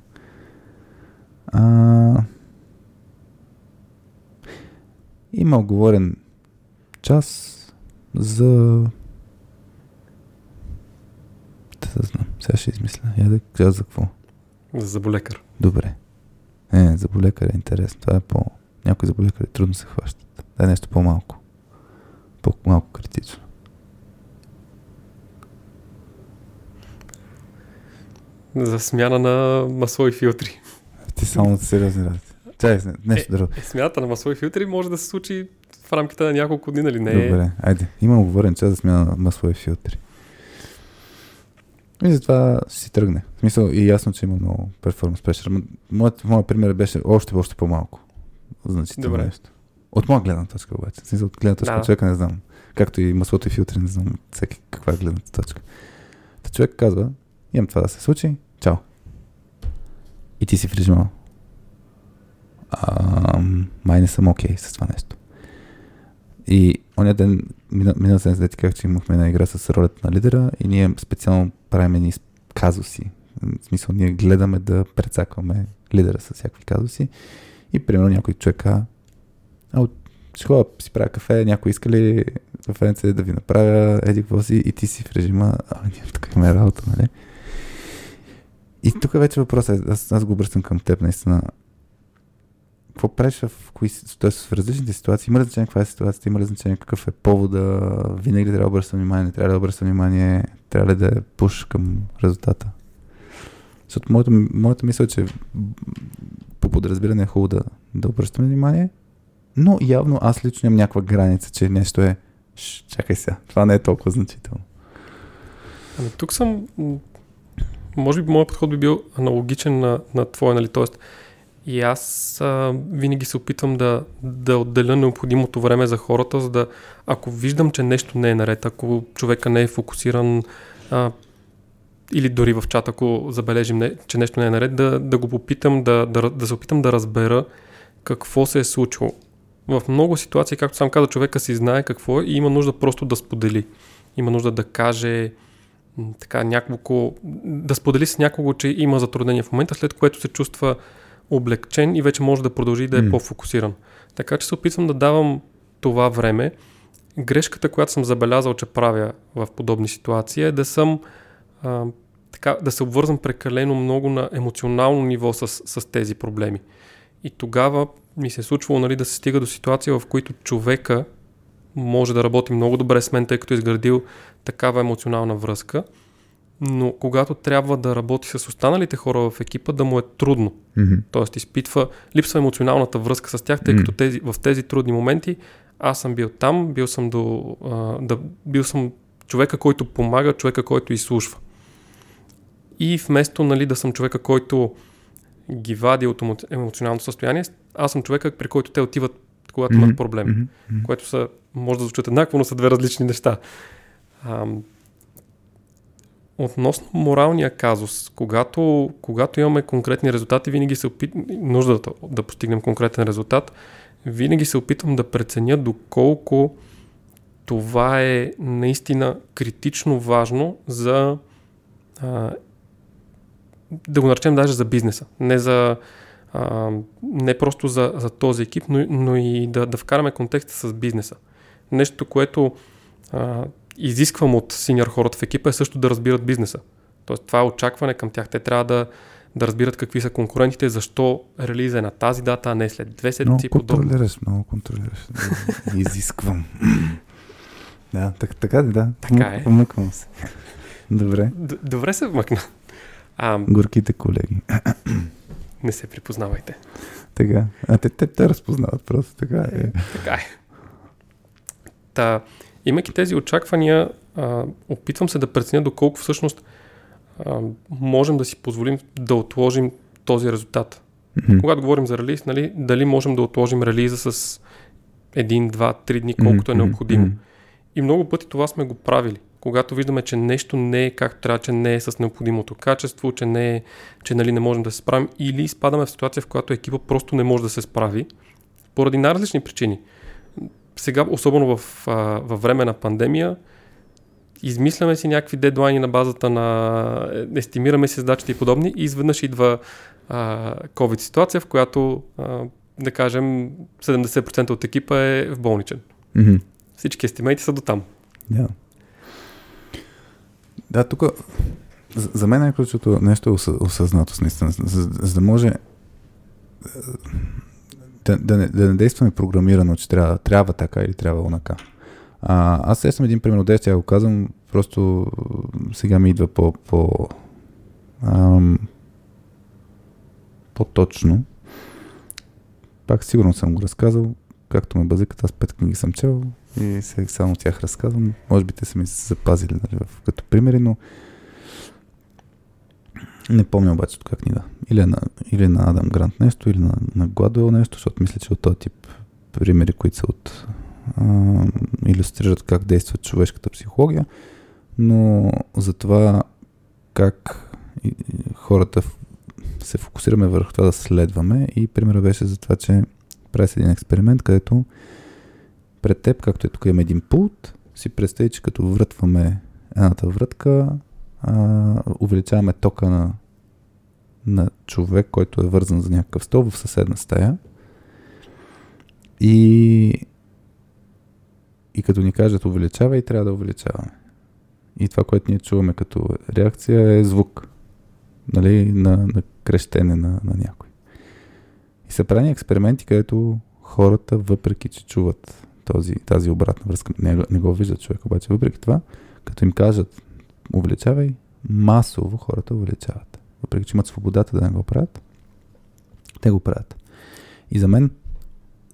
А, има оговорен час за да знам. Сега ще измисля. Я да кажа за какво. За заболекар. Добре. Не, заболекар е интересно. Това е по... Някои заболекари трудно се хващат. Да е нещо по-малко. По-малко критично. За смяна на масло и филтри. Ти само сериозни работи. Чай, нещо е, друго. Е, смяната на масло и филтри може да се случи в рамките на няколко дни, нали не е? Добре, айде. Има оговорен час за смяна на масло и филтри. И затова си тръгне. В смисъл и ясно, че има много перформанс pressure. Моят, моят пример беше още, още по-малко. Значително Добре. нещо. От моя гледна точка обаче. В смисъл от гледна точка да. човека не знам. Както и маслото и филтри, не знам всеки каква е гледната точка. Та човек казва, имам това да се случи, чао. И ти си в режима. Май не съм окей okay с това нещо. И оня ден, мина, мина ти казах, че имахме една игра с ролята на лидера и ние специално правим едни казуси. В смисъл, ние гледаме да прецакваме лидера с всякакви казуси. И примерно някой човек а, ще ходя си правя кафе, някой иска ли кафенце да ви направя, еди какво и ти си в режима, а, ние тук имаме работа, нали? И тук вече въпросът е, аз, аз го обръщам към теб, наистина. Какво правиш в, кои, т.е. в различните ситуации? Има значение каква е ситуацията? Има значение какъв е повода? Винаги трябва да обръщам внимание? Не трябва да обръщам внимание? Трябва да е пуш към резултата? Защото моята, моята мисъл е, че по подразбиране е хубаво да, да обръщаме внимание, но явно аз лично имам някаква граница, че нещо е Ш, чакай сега, това не е толкова значително. Ами тук съм може би моят подход би бил аналогичен на, на твоя, нали? Тоест, и аз а, винаги се опитвам да, да отделя необходимото време за хората, за да, ако виждам, че нещо не е наред, ако човека не е фокусиран, а, или дори в чат, ако забележим, не, че нещо не е наред, да, да го попитам, да, да, да се опитам да разбера какво се е случило. В много ситуации, както сам каза, човека си знае какво е и има нужда просто да сподели. Има нужда да каже, така няколко, да сподели с някого, че има затруднение в момента, след което се чувства облегчен и вече може да продължи да е mm. по-фокусиран. Така че се опитвам да давам това време. Грешката, която съм забелязал, че правя в подобни ситуации е да съм а, така, да се обвързвам прекалено много на емоционално ниво с, с тези проблеми. И тогава ми се е случвало нали, да се стига до ситуация, в които човека може да работи много добре с мен, тъй като е изградил такава емоционална връзка, но когато трябва да работи с останалите хора в екипа, да му е трудно. Mm-hmm. Тоест, изпитва, липсва емоционалната връзка с тях, тъй mm-hmm. като тези, в тези трудни моменти аз съм бил там, бил съм, до, а, да, бил съм човека, който помага, човека, който изслушва. И вместо нали, да съм човека, който ги вади от емоционалното състояние, аз съм човека, при който те отиват, когато mm-hmm. имат проблем. Mm-hmm. Което са, може да звучат еднакво, но са две различни неща. А, относно моралния казус, когато, когато имаме конкретни резултати, винаги се опитвам, нуждата да постигнем конкретен резултат, винаги се опитвам да преценя доколко това е наистина критично важно за а, да го наречем даже за бизнеса, не за а, не просто за, за този екип, но, но и да, да вкараме контекста с бизнеса. Нещо, което а, изисквам от синьор хората в екипа е също да разбират бизнеса. Тоест това е очакване към тях. Те трябва да, да разбират какви са конкурентите, защо релиза е на тази дата, а не след две седмици. Много контролираш, много контролираш. Изисквам. да, так, така да. Така е. Помъквам се. Добре. Д- добре се вмъкна. А, Горките колеги. не се припознавайте. Така. А те, те, те разпознават просто. Така е. е така е. Та, имайки тези очаквания, а, опитвам се да преценя доколко всъщност а, можем да си позволим да отложим този резултат. Mm-hmm. Когато говорим за релиз, нали, дали можем да отложим релиза с един, два, три дни, колкото mm-hmm. е необходимо. Mm-hmm. И много пъти това сме го правили когато виждаме, че нещо не е както трябва, че не е с необходимото качество, че, не е, че нали, не можем да се справим или изпадаме в ситуация, в която екипа просто не може да се справи поради най-различни причини. Сега, особено в, а, във време на пандемия, измисляме си някакви дедлайни на базата на е, естимираме си задачите и подобни и изведнъж идва а, COVID ситуация, в която а, да кажем 70% от екипа е в болничен. Mm-hmm. Всички естимейти са до там. Yeah. Да, тук за, за мен е ключото нещо е осъзнатост, наистина. За, за да може е, да, не, да не действаме програмирано, че трябва, трябва така или трябва онака. А, аз сега съм един пример от действие, го казвам, просто сега ми идва по, по ам, по-точно. Пак сигурно съм го разказал. Както ме базикат, аз пет книги съм чел, и сега само тях разказвам. Може би те са ми се запазили нали, като примери, но не помня обаче от как книга. Или на, или на Адам Грант нещо, или на, на Гладуел нещо, защото мисля, че от този тип примери, които са от а, иллюстрират как действа човешката психология, но затова как хората се фокусираме върху това да следваме и примерът беше за това, че прави един експеримент, където пред теб, както е тук има един пулт, си представи, че като врътваме едната врътка, а, увеличаваме тока на, на човек, който е вързан за някакъв стол в съседна стая. И, и като ни кажат увеличавай, трябва да увеличаваме. И това, което ние чуваме като реакция е звук нали, на, на крещене на, на някой. И са правени експерименти, където хората, въпреки че чуват този, тази обратна връзка, не, не го виждат човек, обаче въпреки това, като им кажат увеличавай, масово хората увеличават. Въпреки че имат свободата да не го правят, те го правят. И за мен,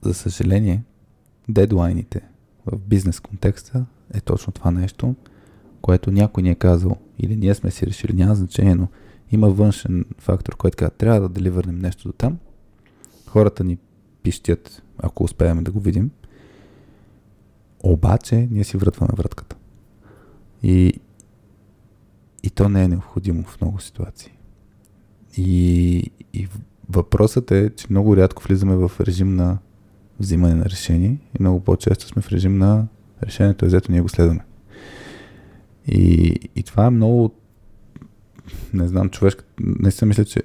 за съжаление, дедлайните в бизнес контекста е точно това нещо, което някой ни е казал или ние сме си решили, няма значение, но има външен фактор, който казва, трябва да деливърнем нещо до там. Хората ни пищят, ако успеем да го видим. Обаче, ние си вратваме вратката. И, и то не е необходимо в много ситуации. И, и въпросът е, че много рядко влизаме в режим на взимане на решение и много по-често сме в режим на решението е взето, ние го следваме. И, и това е много не знам, човешка, не си мисля, че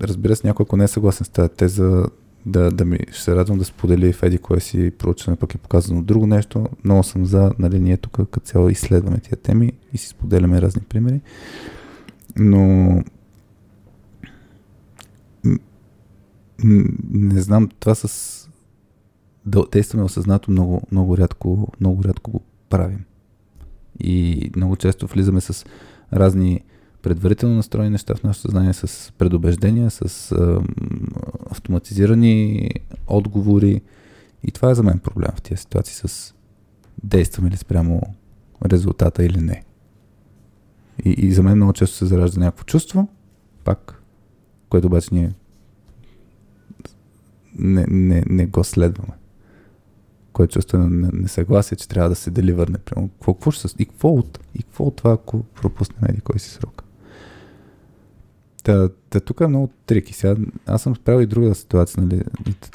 разбира се, някой, ако не е съгласен с тази теза, да, да ми ще се радвам да сподели в кое си проучване, пък е показано друго нещо. Много съм за, нали, ние тук като цяло изследваме тия теми и си споделяме разни примери. Но не знам, това с да действаме осъзнато много, много рядко, много рядко го правим. И много често влизаме с разни предварително настроени неща в нашето съзнание с предубеждения, с а, автоматизирани отговори. И това е за мен проблем в тези ситуации с действаме ли спрямо резултата или не. И, и за мен много често се заражда някакво чувство, пак, което обаче ние не, не, не го следваме. Което чувство на несъгласие, че трябва да се деливърне. Прямо, какво, какво ще, и, какво от, и какво от това, ако пропуснем един кой си срок? Та, та тук е много трики. Сега, аз съм справил и друга ситуация, нали?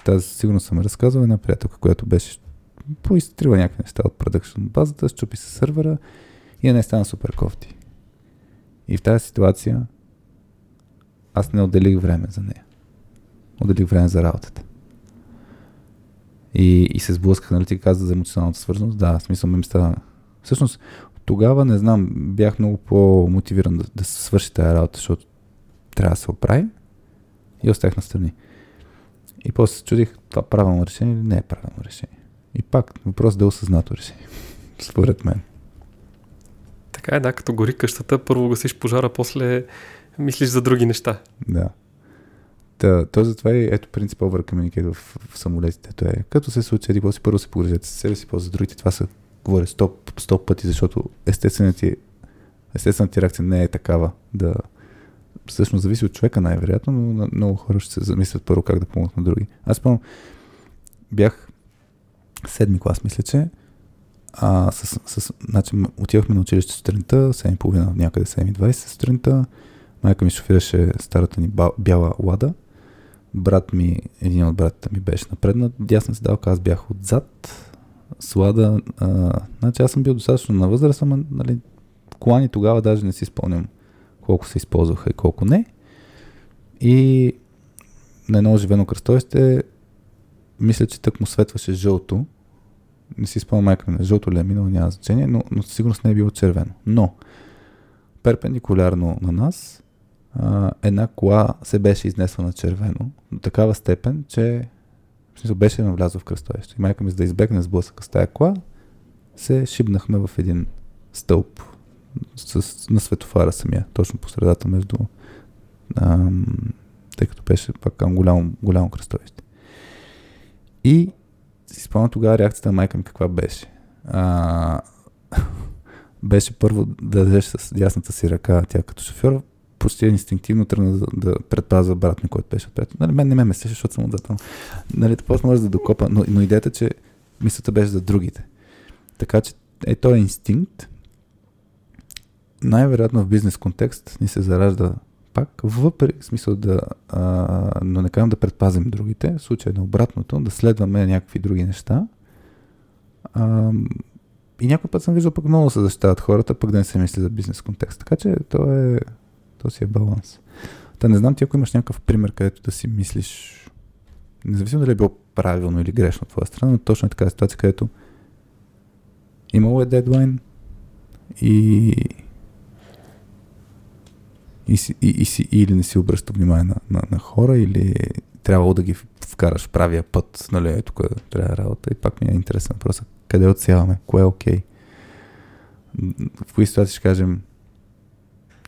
Тази сигурно съм разказал една приятелка, която беше поизтрила някакви неща от продъкшн базата, щупи се сървъра и не стана супер кофти. И в тази ситуация аз не отделих време за нея. Отделих време за работата. И, и се сблъсках, нали ти каза за емоционалната свързаност. Да, смисъл ми стана. Всъщност, тогава, не знам, бях много по-мотивиран да, да свърши тази работа, защото трябва да се оправи и оставих на страни. И после се чудих, това правилно решение или не е правилно решение. И пак, въпрос да е осъзнато решение. Според мен. Така е, да, като гори къщата, първо гасиш пожара, после мислиш за други неща. Да. Та, то затова е, ето принципа over communicate в, в самолетите. То е, като се случи, еди, си първо се погрежете с себе си, после за другите. Това са, говоря, 100, 100 пъти, защото естествената ти, естествената ти реакция не е такава да, всъщност зависи от човека най-вероятно, но много хора ще се замислят първо как да помогнат на други. Аз помня, бях седми клас, мисля, че а, с, с, значи, отивахме на училище сутринта, 7.30, някъде 7.20 сутринта. Майка ми шофираше старата ни бяла лада. Брат ми, един от братите ми беше напреднат, дясна седалка, аз бях отзад. С лада, а, значи аз съм бил достатъчно на възраст, ама нали, колани тогава даже не си спомням колко се използваха и колко не. И на едно оживено кръстовище, мисля, че тък му светваше жълто. Не си спомням майка ми на жълто ли е минало, няма значение, но, но със сигурност не е било червено. Но, перпендикулярно на нас, една кола се беше изнесла на червено до такава степен, че в смисъл беше навлязла в кръстовище. И майка ми, за да избегне сблъсъка с тая кола, се шибнахме в един стълб с, на светофара самия, точно по средата между ам, тъй като беше пак към голямо, голямо кръстовище. И си спомням тогава реакцията на майка ми каква беше. А, беше първо да дадеш с ясната си ръка, тя като шофьор, почти инстинктивно тръгна да, да предпазва брат ми, който беше отпред. Нали, мен не ме месеше, защото съм отдател. Нали, просто може да докопа, но, но идеята, че мисълта беше за другите. Така че е този инстинкт най-вероятно в бизнес контекст ни се заражда пак, въпреки смисъл да, а, но не казвам да предпазим другите, в случай на обратното, да следваме някакви други неща. А, и някой път съм виждал пък много се защитават хората, пък да не се мисли за бизнес контекст. Така че то, е, то си е баланс. Та не знам ти, ако имаш някакъв пример, където да си мислиш, независимо дали е било правилно или грешно от твоя страна, но точно е така ситуация, където имало е дедлайн и и, си, и, и или не си обръща внимание на, на, на хора, или трябвало да ги вкараш в правия път, нали, ето кое трябва работа. И пак ми е интересен въпрос. Къде отсяваме? Кое е окей? Okay? В кои ситуации ще кажем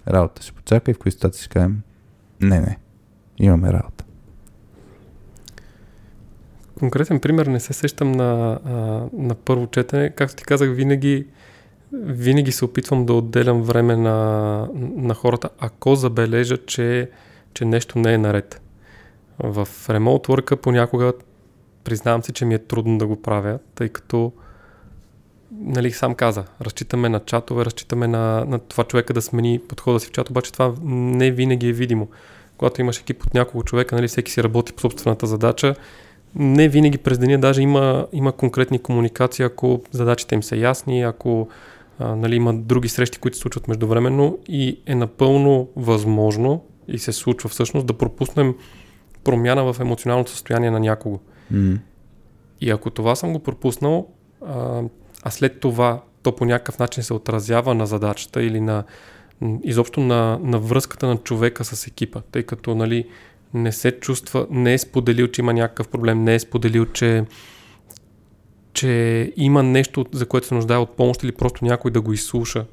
работа ще почака и в кои ситуации ще кажем не, не, имаме работа. Конкретен пример не се сещам на, на първо четене. Както ти казах, винаги винаги се опитвам да отделям време на, на хората, ако забележа, че, че нещо не е наред. В ремонт work понякога признавам си, че ми е трудно да го правя, тъй като нали, сам каза, разчитаме на чатове, разчитаме на, на това човека да смени подхода си в чат, обаче това не винаги е видимо. Когато имаш екип от няколко човека, нали, всеки си работи по собствената задача, не винаги през деня даже има, има конкретни комуникации, ако задачите им са ясни, ако а, нали, има други срещи, които се случват междувременно и е напълно възможно и се случва всъщност да пропуснем промяна в емоционалното състояние на някого. Mm. И ако това съм го пропуснал, а, а след това то по някакъв начин се отразява на задачата или на изобщо на, на връзката на човека с екипа, тъй като нали, не се чувства, не е споделил, че има някакъв проблем, не е споделил, че че има нещо, за което се нуждае от помощ или просто някой да го изслуша.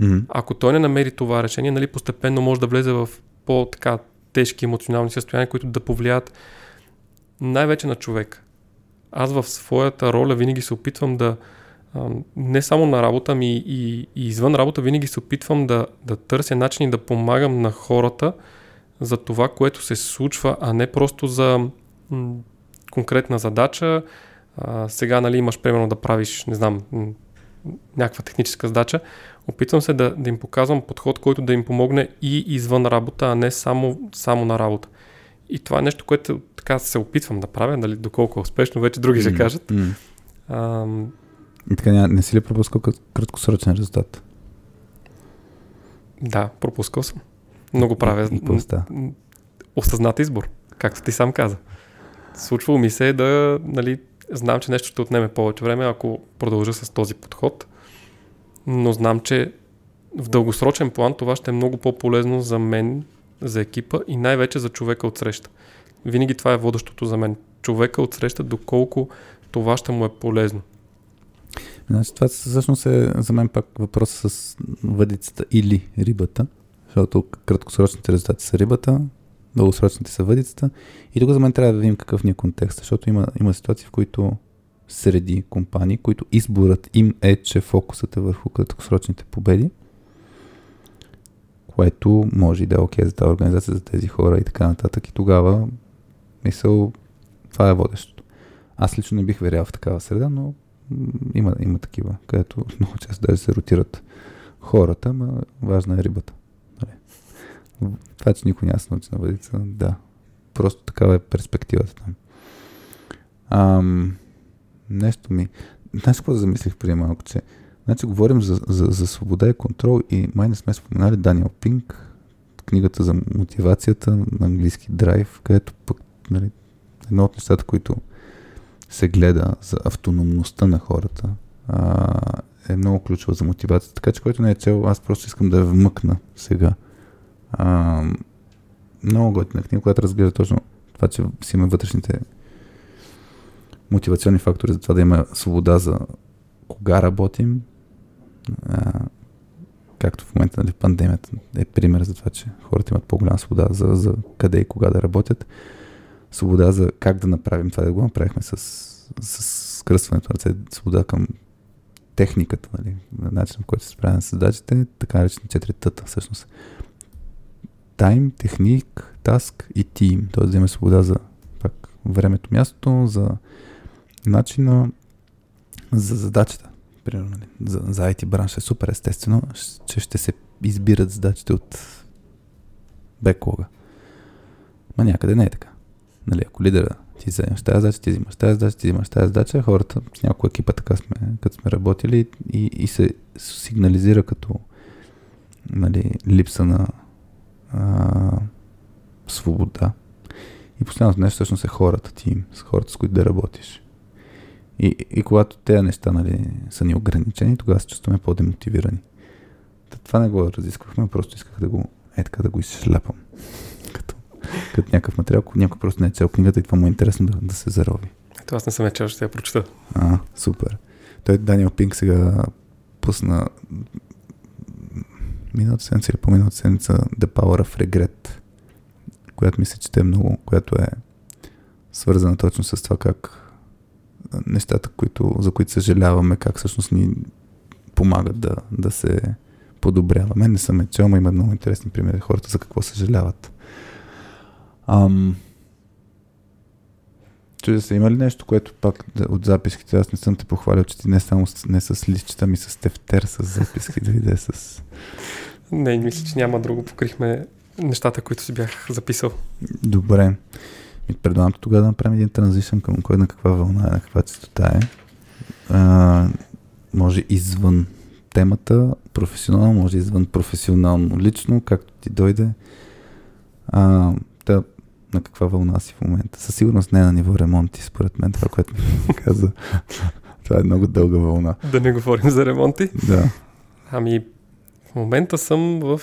Mm-hmm. Ако той не намери това решение, нали, постепенно може да влезе в по-така тежки емоционални състояния, които да повлият най-вече на човек. Аз в своята роля винаги се опитвам да не само на работа, ми и, и извън работа винаги се опитвам да, да търся начини да помагам на хората за това, което се случва, а не просто за м- конкретна задача, а, сега нали, имаш примерно да правиш, не знам, някаква техническа задача, опитвам се да, да им показвам подход, който да им помогне и извън работа, а не само, само на работа. И това е нещо, което така се опитвам да правя, нали, доколко е успешно, вече други ще кажат. Mm. И така, не, не си ли пропускал краткосрочен резултат? Да, пропускал съм. Много правя. И, и Осъзнат избор, както ти сам каза. Случвало ми се да, нали, Знам, че нещо ще отнеме повече време, ако продължа с този подход, но знам, че в дългосрочен план това ще е много по-полезно за мен, за екипа и най-вече за човека от среща. Винаги това е водещото за мен. Човека от среща, доколко това ще му е полезно. Значи, това всъщност е за мен пак въпрос с въдицата или рибата, защото краткосрочните резултати са рибата, дългосрочните са въдицата. И тук за мен трябва да видим какъв ни е контекст, защото има, има ситуации, в които среди компании, които изборът им е, че фокусът е върху краткосрочните победи, което може и да е окей okay за тази организация, за тези хора и така нататък. И тогава, мисъл, това е водещото. Аз лично не бих верял в такава среда, но има, има такива, където много често даже се ротират хората, но важна е рибата. Това, че никой няма се научи на въдица, да. Просто такава е перспективата там. Ам, нещо ми... Знаеш какво замислих преди малко, че Значи говорим за, за, за свобода и контрол и май не сме споменали Даниел Пинк, книгата за мотивацията на английски драйв, където пък нали, едно от нещата, които се гледа за автономността на хората, а, е много ключова за мотивацията. Така че, който не е цел, аз просто искам да я вмъкна сега. А, много готина книга, която разглежда точно това, че си има вътрешните мотивационни фактори за това да има свобода за кога работим. А, както в момента нали, пандемията е пример за това, че хората имат по-голяма свобода за, за къде и кога да работят. Свобода за как да направим това, да го направихме с, с скръсването на ръце, свобода към техниката, нали, на начин, по който се справя с задачите, така наречени четири тъта, всъщност тайм, техник, таск и тим. Т.е. да имаме свобода за пак, времето, мястото, за начина, за задачата. примерно, нали, за, за IT бранш е супер естествено, че ще се избират задачите от беклога. Ма някъде не е така. Нали, ако лидера ти вземеш тази задача, ти взимаш тази задача, ти взимаш тази задача, хората с някоя екипа така сме, като сме работили и, и се сигнализира като нали, липса на а, свобода. И последното нещо всъщност е хората ти, с хората, с които да работиш. И, и когато тези неща нали, са ни ограничени, тогава се чувстваме по-демотивирани. Това не го разисквахме, просто исках да го е така да го изшляпам. Като, някакъв материал, ако някой просто не е цел книгата и това му е интересно да, да се зарови. Ето аз не съм е чел, ще я прочета. А, супер. Той Даниел Пинк сега пусна миналата седмица или по-миналата седмица The Power of Regret, която мисля, че те е много, която е свързана точно с това как нещата, които, за които съжаляваме, как всъщност ни помагат да, да се подобрява. Мен не съм е чел, има много интересни примери хората за какво съжаляват. Ам... Чудя се, има ли нещо, което пак от записките, аз не съм те похвалил, че ти не само с, не с листчета, ми с тефтер, с записки, да видя с... Не, мисля, че няма друго. Покрихме нещата, които си бях записал. Добре. И предлагам тогава да направим един транзишън към кой на каква вълна е, на каква частота е. А, може извън темата, професионално, може извън професионално, лично, както ти дойде. А, да, на каква вълна си в момента? Със сигурност не е на ниво ремонти, според мен, това, което ми каза. това е много дълга вълна. Да не говорим за ремонти? Да. Ами, в момента съм в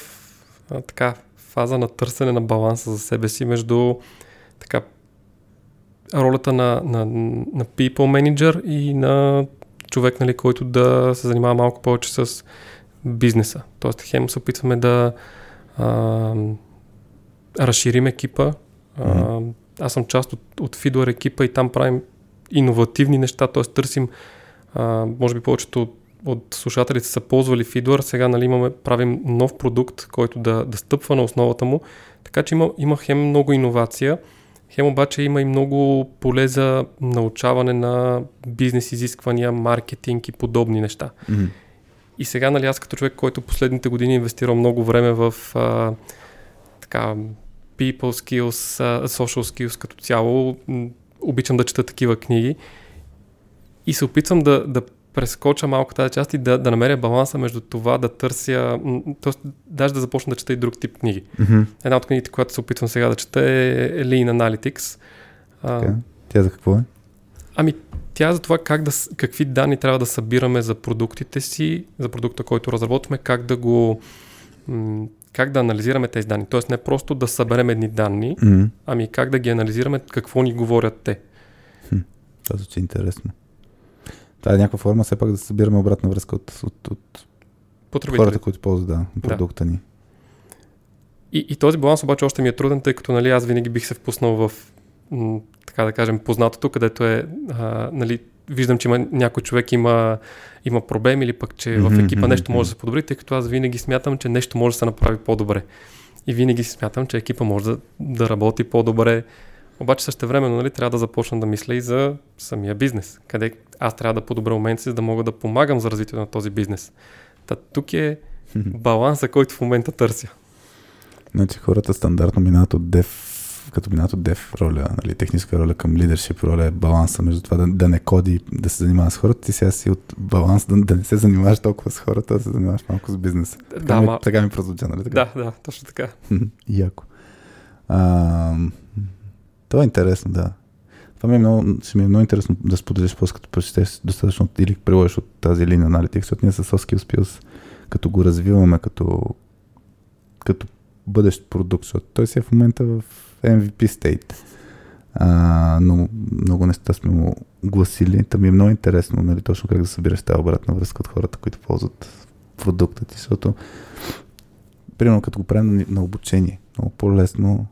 а, така фаза на търсене на баланса за себе си между така ролята на, на, на people manager и на човек, нали, който да се занимава малко повече с бизнеса. Тоест, хем се опитваме да а, разширим екипа. А, аз съм част от, от Fidor екипа и там правим иновативни неща, т.е. търсим, а, може би повечето от, от слушателите са ползвали Fidor, сега нали, имаме, правим нов продукт, който да, да стъпва на основата му, така че има, има хем много иновация, Хем обаче има и много поле за научаване на бизнес изисквания, маркетинг и подобни неща. Mm-hmm. И сега, нали, аз като човек, който последните години е инвестирал много време в а, така, people skills, social skills като цяло, обичам да чета такива книги и се опитвам да, да прескоча малко тази част и да, да намеря баланса между това да търся, т.е. даже да започна да чета и друг тип книги. Mm-hmm. Една от книгите, която се опитвам сега да чета е Lean Analytics. Okay. Тя за какво е? Ами, тя за това как да, какви данни трябва да събираме за продуктите си, за продукта, който разработваме, как да го как да анализираме тези данни. Тоест не просто да съберем едни данни, mm-hmm. ами как да ги анализираме, какво ни говорят те. Хм, това звучи интересно. Това е някаква форма, все пак да събираме обратна връзка от, от, от хората, които ползват да, продукта да. ни. И, и този баланс обаче още ми е труден, тъй като нали, аз винаги бих се впуснал в, м, така да кажем, познатото, където е, а, нали, виждам, че има, някой човек има, има проблем или пък, че в екипа нещо може да се подобри, тъй като аз винаги смятам, че нещо може да се направи по-добре. И винаги смятам, че екипа може да, да работи по-добре, обаче също времено нали, трябва да започна да мисля и за самия бизнес, къде аз трябва да подобря момента си, за да мога да помагам за развитието на този бизнес. Та, тук е баланса, който в момента търся. Значи хората стандартно минават от дев, като минават от дев роля, нали, техническа роля към лидершип роля е баланса между това да, да не коди, да се занимава с хората, ти сега си от баланс да, да не се занимаваш толкова с хората, да се занимаваш малко с бизнеса. Така, да, ми, ма... така ми прозвуча, нали така? Да, да, точно така. Яко. А, това е интересно, да. Това ми е много, ще ми е много интересно да споделиш после като прочетеш достатъчно или приложиш от тази линия аналитик, защото ние с Soft Skills като го развиваме като, като бъдещ продукт, защото той си е в момента в MVP state. А, но много неща сме му гласили. Та ми е много интересно, нали, точно как да събираш тази обратна връзка от хората, които ползват продукта ти, защото примерно като го правим на, на обучение, много по-лесно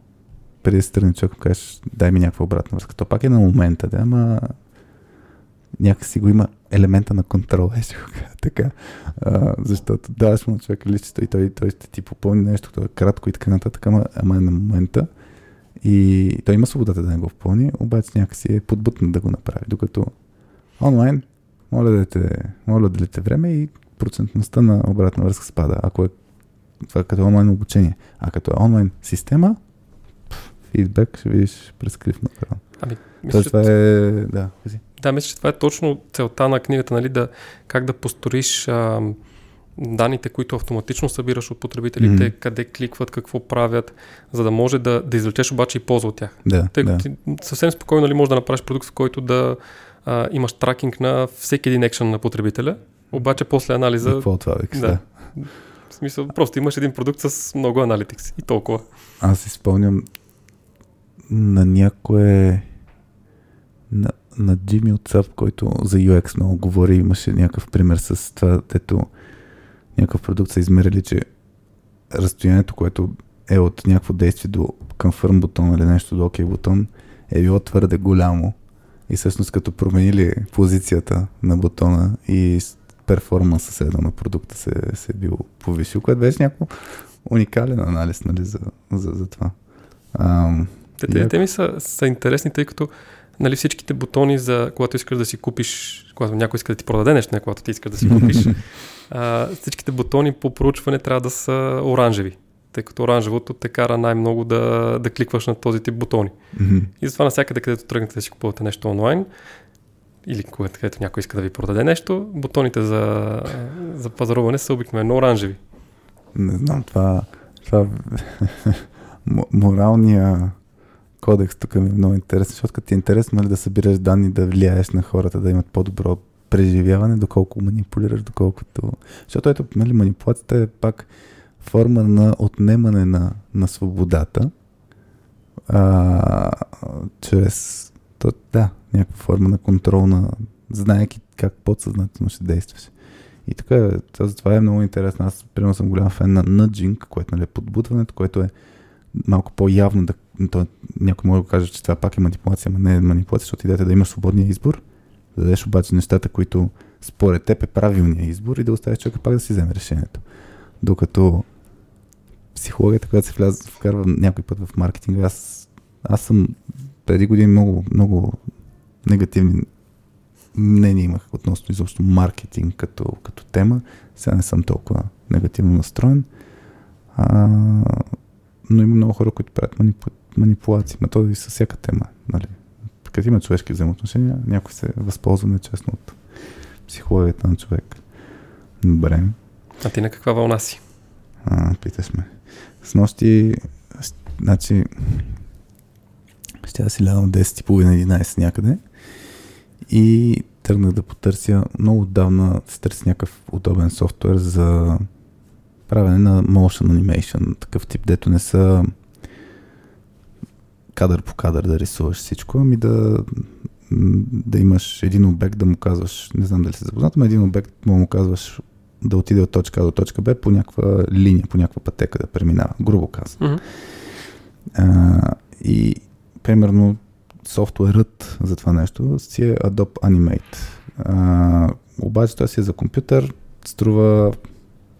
преди да се тръгне човек, кажеш, дай ми някаква обратна връзка. То пак е на момента, да, ама някакси го има елемента на контрол, е го кажа така. А, защото даваш му човек листчето и той, той ще ти попълни нещо, това е кратко и така нататък, ама, ама е на момента. И той има свободата да не го попълни, обаче някакси е подбутнат да го направи. Докато онлайн моля да дадете, моля да дадете време и процентността на обратна връзка спада. Ако е това като онлайн обучение. А като е онлайн система, фидбек ще видиш през крив на екран. Ами, мисля, Тоест, това е... Да, да, мисля, че това е точно целта на книгата, нали, да, как да построиш а, данните, които автоматично събираш от потребителите, Мгм. къде кликват, какво правят, за да може да, да извлечеш обаче и полза от тях. Да, Тъй да. ти съвсем спокойно нали, можеш да направиш продукт, в който да а, имаш тракинг на всеки един екшен на потребителя, обаче после За... анализа, Какво е това, Викс? Да. Да. в смисъл, просто имаш един продукт с много аналитикс и толкова. Аз си спомням на някое на, на Джими от SAP, който за UX много говори, имаше някакъв пример с това, дето някакъв продукт са измерили, че разстоянието, което е от някакво действие до confirm бутон или нещо до OK бутон, е било твърде голямо. И всъщност като променили позицията на бутона и перформанса се едно на продукта се, се е бил повишил, което беше някакво уникален анализ нали, за, за, за това. Ам, Те, теми са, са интересни, тъй като нали, всичките бутони за когато искаш да си купиш, когато някой иска да ти продаде нещо, не когато ти искаш да си купиш, а, всичките бутони по проучване трябва да са оранжеви, тъй като оранжевото те кара най-много да, да кликваш на този тип бутони. И затова навсякъде, където тръгнете да си купувате нещо онлайн, или когато където някой иска да ви продаде нещо, бутоните за, за пазаруване са обикновено оранжеви. Не знам, това, това моралния кодекс тук ми е много интересен, защото като ти е интересно нали, да събираш данни, да влияеш на хората, да имат по-добро преживяване, доколко манипулираш, доколкото... Защото ето, нали, манипулацията е пак форма на отнемане на, на свободата, а, чрез то, да, някаква форма на контрол на знаеки как подсъзнателно ще действаш. И така, това, е много интересно. Аз, примерно, съм голям фен на nudging, което нали, е подбутването, което е малко по-явно да... То, някой може да каже, че това пак е манипулация, но не е манипулация, защото идеята е да имаш свободния избор, да дадеш обаче нещата, които според теб е правилният избор и да оставиш човека пак да си вземе решението. Докато психологията, която се вляза, вкарва някой път в маркетинга, аз, аз съм преди години много, много негативни мнения имах относно изобщо маркетинг като, като тема. Сега не съм толкова негативно настроен. А, но има много хора, които правят манипу... манипулации. Ма то и с всяка тема. Нали? Като има човешки взаимоотношения, някой се възползва нечестно от психологията на човек. Добре. А ти на каква вълна си? А, питаш ме. С нощи, значи, ще да си лягам 10.30-11 някъде и тръгнах да потърся. Много отдавна се търси някакъв удобен софтуер за правене на motion animation, такъв тип, дето не са кадър по кадър да рисуваш всичко, ами да, да имаш един обект, да му казваш, не знам дали си запознат, но един обект му му казваш да отиде от точка А до точка Б по някаква линия, по някаква пътека да преминава, грубо. Мгм. А, и примерно софтуерът за това нещо си е Adobe Animate. А, обаче той си е за компютър, струва,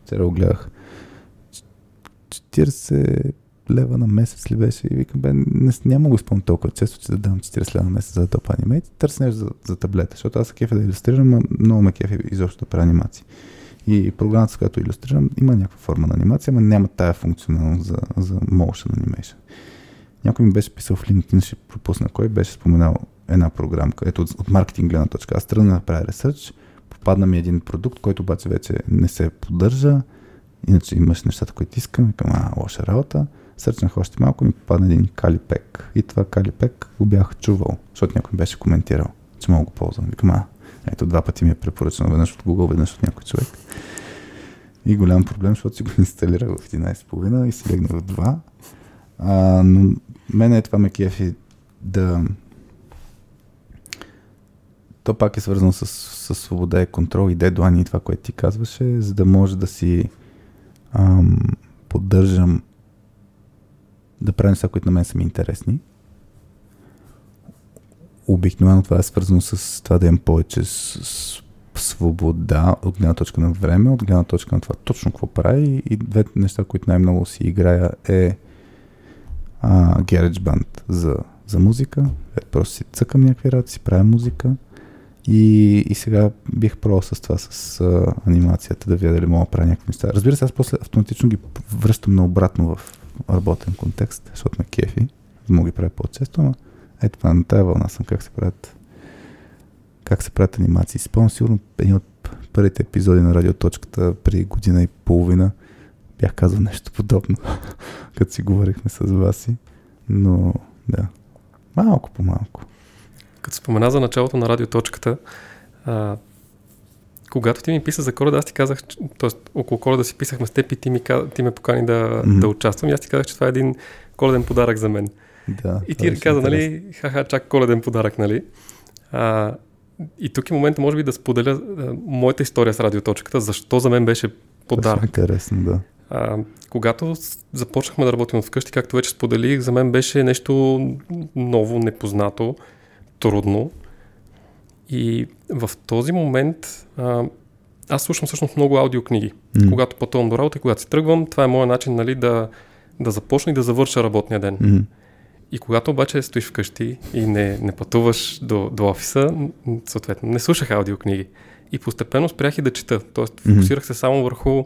сега го гледах, 40 лева на месец ли беше и викам, бе, не, няма го спомням толкова често, че да дам 40 лева на месец за Adobe Animate. Търся нещо за, за таблета, защото аз се кефя да иллюстрирам, а много ме кефи изобщо да правя анимации. И програмата, с която иллюстрирам, има някаква форма на анимация, но няма тая функционалност за, за motion animation. Някой ми беше писал в LinkedIn, ще пропусна кой, беше споменал една програмка. Ето от, от маркетинг гледна точка. Аз тръгна да направя ресърч, попадна ми един продукт, който обаче вече не се поддържа. Иначе имаш нещата, които искам. Викам, а, лоша работа. Сърчнах още малко и ми попадна един калипек. И това калипек го бях чувал, защото някой беше коментирал, че мога го ползвам. Викам, а, ето два пъти ми е препоръчано, веднъж от Google, веднъж от някой човек. И голям проблем, защото си го инсталирах в 11.30 и си легнах в 2. А, но мене е това ме кефи да... То пак е свързано с, с свобода и контрол и дедлайни и това, което ти казваше, за да може да си ам, поддържам да правя неща, които на мен са ми интересни. Обикновено това е свързано с това да имам повече с, свобода от гледна точка на време, от гледна точка на това точно какво прави и двете неща, които най-много си играя е а, GarageBand за, за музика. Е, просто си цъкам някакви работи, си правя музика И, и сега бих пробвал с това, с а, анимацията, да видя дали мога да правя някакви неща. Разбира се, аз после автоматично ги връщам наобратно в работен контекст, защото ме кефи. Мога ги правя по-често, но ето това на тая вълна съм как се правят как се правят анимации. Спомням сигурно един от първите епизоди на Радиоточката преди година и половина бях казал нещо подобно, като си говорихме с вас. Но да, малко по малко. Като спомена за началото на радиоточката, а, когато ти ми писа за коледа, аз ти казах, т.е. около коледа си писахме с теб и ти, ми, ти ме покани да, mm-hmm. да участвам и аз ти казах, че това е един коледен подарък за мен. Да, и ти каза, нали, ха-ха, чак коледен подарък, нали? А, и тук е момента, може би, да споделя а, моята история с радиоточката, защо за мен беше подарък. Интересно, да. А, когато започнахме да работим вкъщи, както вече споделих, за мен беше нещо ново, непознато, трудно. И в този момент а, аз слушам всъщност много аудиокниги. Mm. Когато пътувам до работа и когато си тръгвам, това е моят начин нали, да, да започна и да завърша работния ден. Mm. И когато обаче стоиш вкъщи и не, не пътуваш до, до офиса, съответно, не слушах аудиокниги. И постепенно спрях и да чета. Тоест, фокусирах се само върху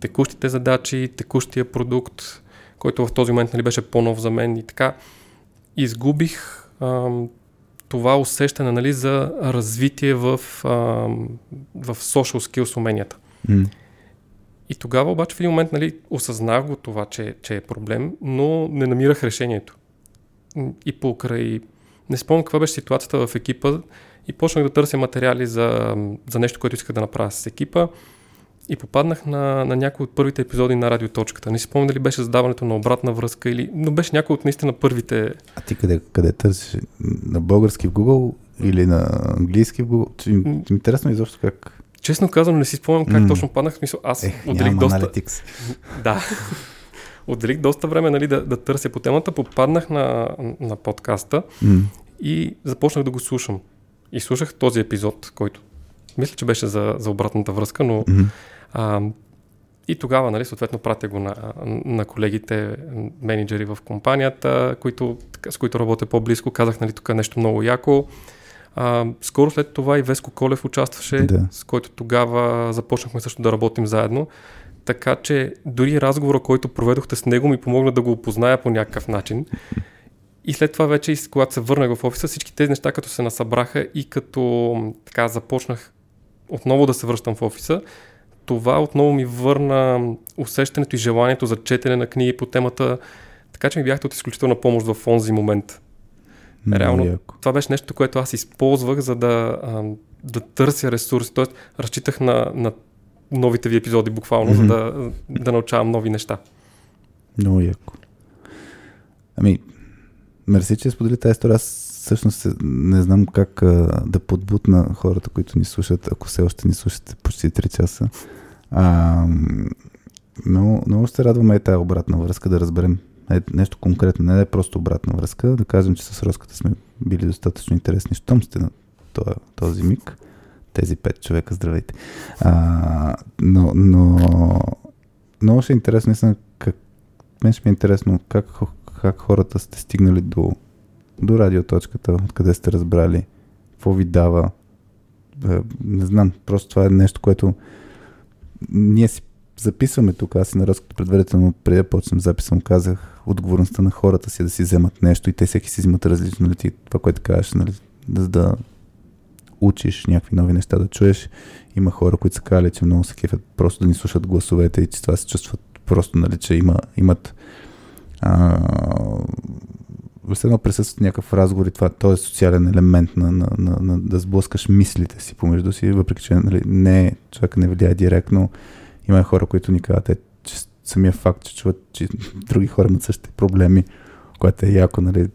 текущите задачи, текущия продукт, който в този момент нали, беше по-нов за мен и така. Изгубих ам, това усещане нали, за развитие в, ам, в social skills уменията. Mm. И тогава обаче в един момент нали, осъзнах го това, че, че е проблем, но не намирах решението. И покрай... Не спомням каква беше ситуацията в екипа и почнах да търся материали за, за нещо, което исках да направя с екипа и попаднах на, на някои от първите епизоди на радиоточката. Не си спомня дали беше задаването на обратна връзка или... Но беше някой от наистина първите... А ти къде, къде търсиш? На български в Google или на английски в Google? Интересно изобщо как... Честно казвам, не си спомням как mm. точно паднах. Смисъл, аз Ех, отделих доста... да. отделих доста време нали, да, да търся по темата. Попаднах на, на подкаста mm. и започнах да го слушам. И слушах този епизод, който мисля, че беше за, за обратната връзка, но mm-hmm. А, и тогава, нали, съответно, пратя го на, на колегите, менеджери в компанията, които, с които работя по-близко. Казах, нали, тук е нещо много яко. А, скоро след това и Веско Колев участваше, да. с който тогава започнахме също да работим заедно. Така че дори разговора, който проведохте с него, ми помогна да го опозная по някакъв начин. И след това вече, когато се върнах в офиса, всички тези неща, като се насъбраха и като така започнах отново да се връщам в офиса, това отново ми върна усещането и желанието за четене на книги по темата, така че ми бяхте от изключителна помощ в онзи момент. Реално, яко. това беше нещо, което аз използвах, за да, да търся ресурси. Тоест, разчитах на, на новите ви епизоди буквално, mm-hmm. за да, да научавам нови неща. Много яко. Ами, мерси, че сподели тази история. Аз всъщност не знам как а, да подбутна хората, които ни слушат, ако все още ни слушате почти 3 часа. А, много, много ще радваме и тази обратна връзка, да разберем е, нещо конкретно, не е просто обратна връзка, да кажем, че с Роската сме били достатъчно интересни, щом сте на този, този миг, тези пет човека, здравейте. А, но, но много ще е интересно, наистина, как, мен ще ми е интересно как, как хората сте стигнали до, до радиоточката, откъде сте разбрали, какво ви дава. Е, не знам, просто това е нещо, което ние си записваме тук, аз си на разкото предварително, преди да почнем записа му казах отговорността на хората си да си вземат нещо и те всеки си взимат различно, нали, ти, това, което кажеш, нали, да, да учиш някакви нови неща, да чуеш. Има хора, които са казали, че много се кефят просто да ни слушат гласовете и че това се чувстват просто, нали, че има, имат а, все едно присъстват някакъв разговор и това, този социален елемент на, на, на, на, да сблъскаш мислите си помежду си, въпреки че нали, не, човек не влияе директно. Има хора, които ни казват, е, че самия факт, че чуват, че други хора имат същите проблеми, което е яко, нали,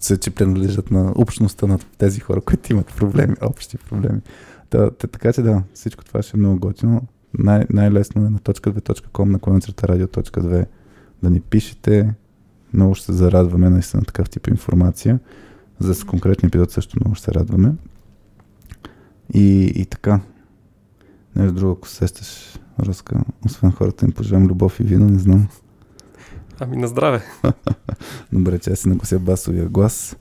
се, че принадлежат на общността на тези хора, които имат проблеми, общи проблеми. Да, така че да, всичко това ще е много готино. Най- най-лесно е на .2.com на кланицата радио.2 да ни пишете, много ще се зарадваме наистина такъв тип информация. За конкретни епизод също много ще се радваме. И, и така. Нещо друго, ако сещаш, Роска, освен хората им пожелавам любов и вино, не знам. Ами на здраве. Добре, че аз си наглася басовия глас.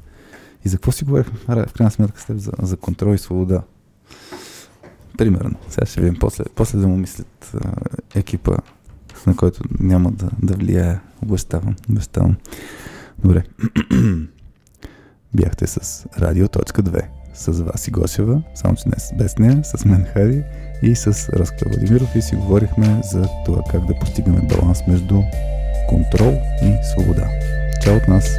И за какво си говорихме в крайна сметка с теб? За, за контрол и свобода. Примерно. Сега ще видим после, после да му мислят а, екипа, на който няма да, да влияе. Обещавам. Обещавам. Добре. Бяхте с Радио.2 с Васи Гошева, само че днес без нея, с мен Хари и с Ръска Владимиров и си говорихме за това как да постигаме баланс между контрол и свобода. Чао от нас!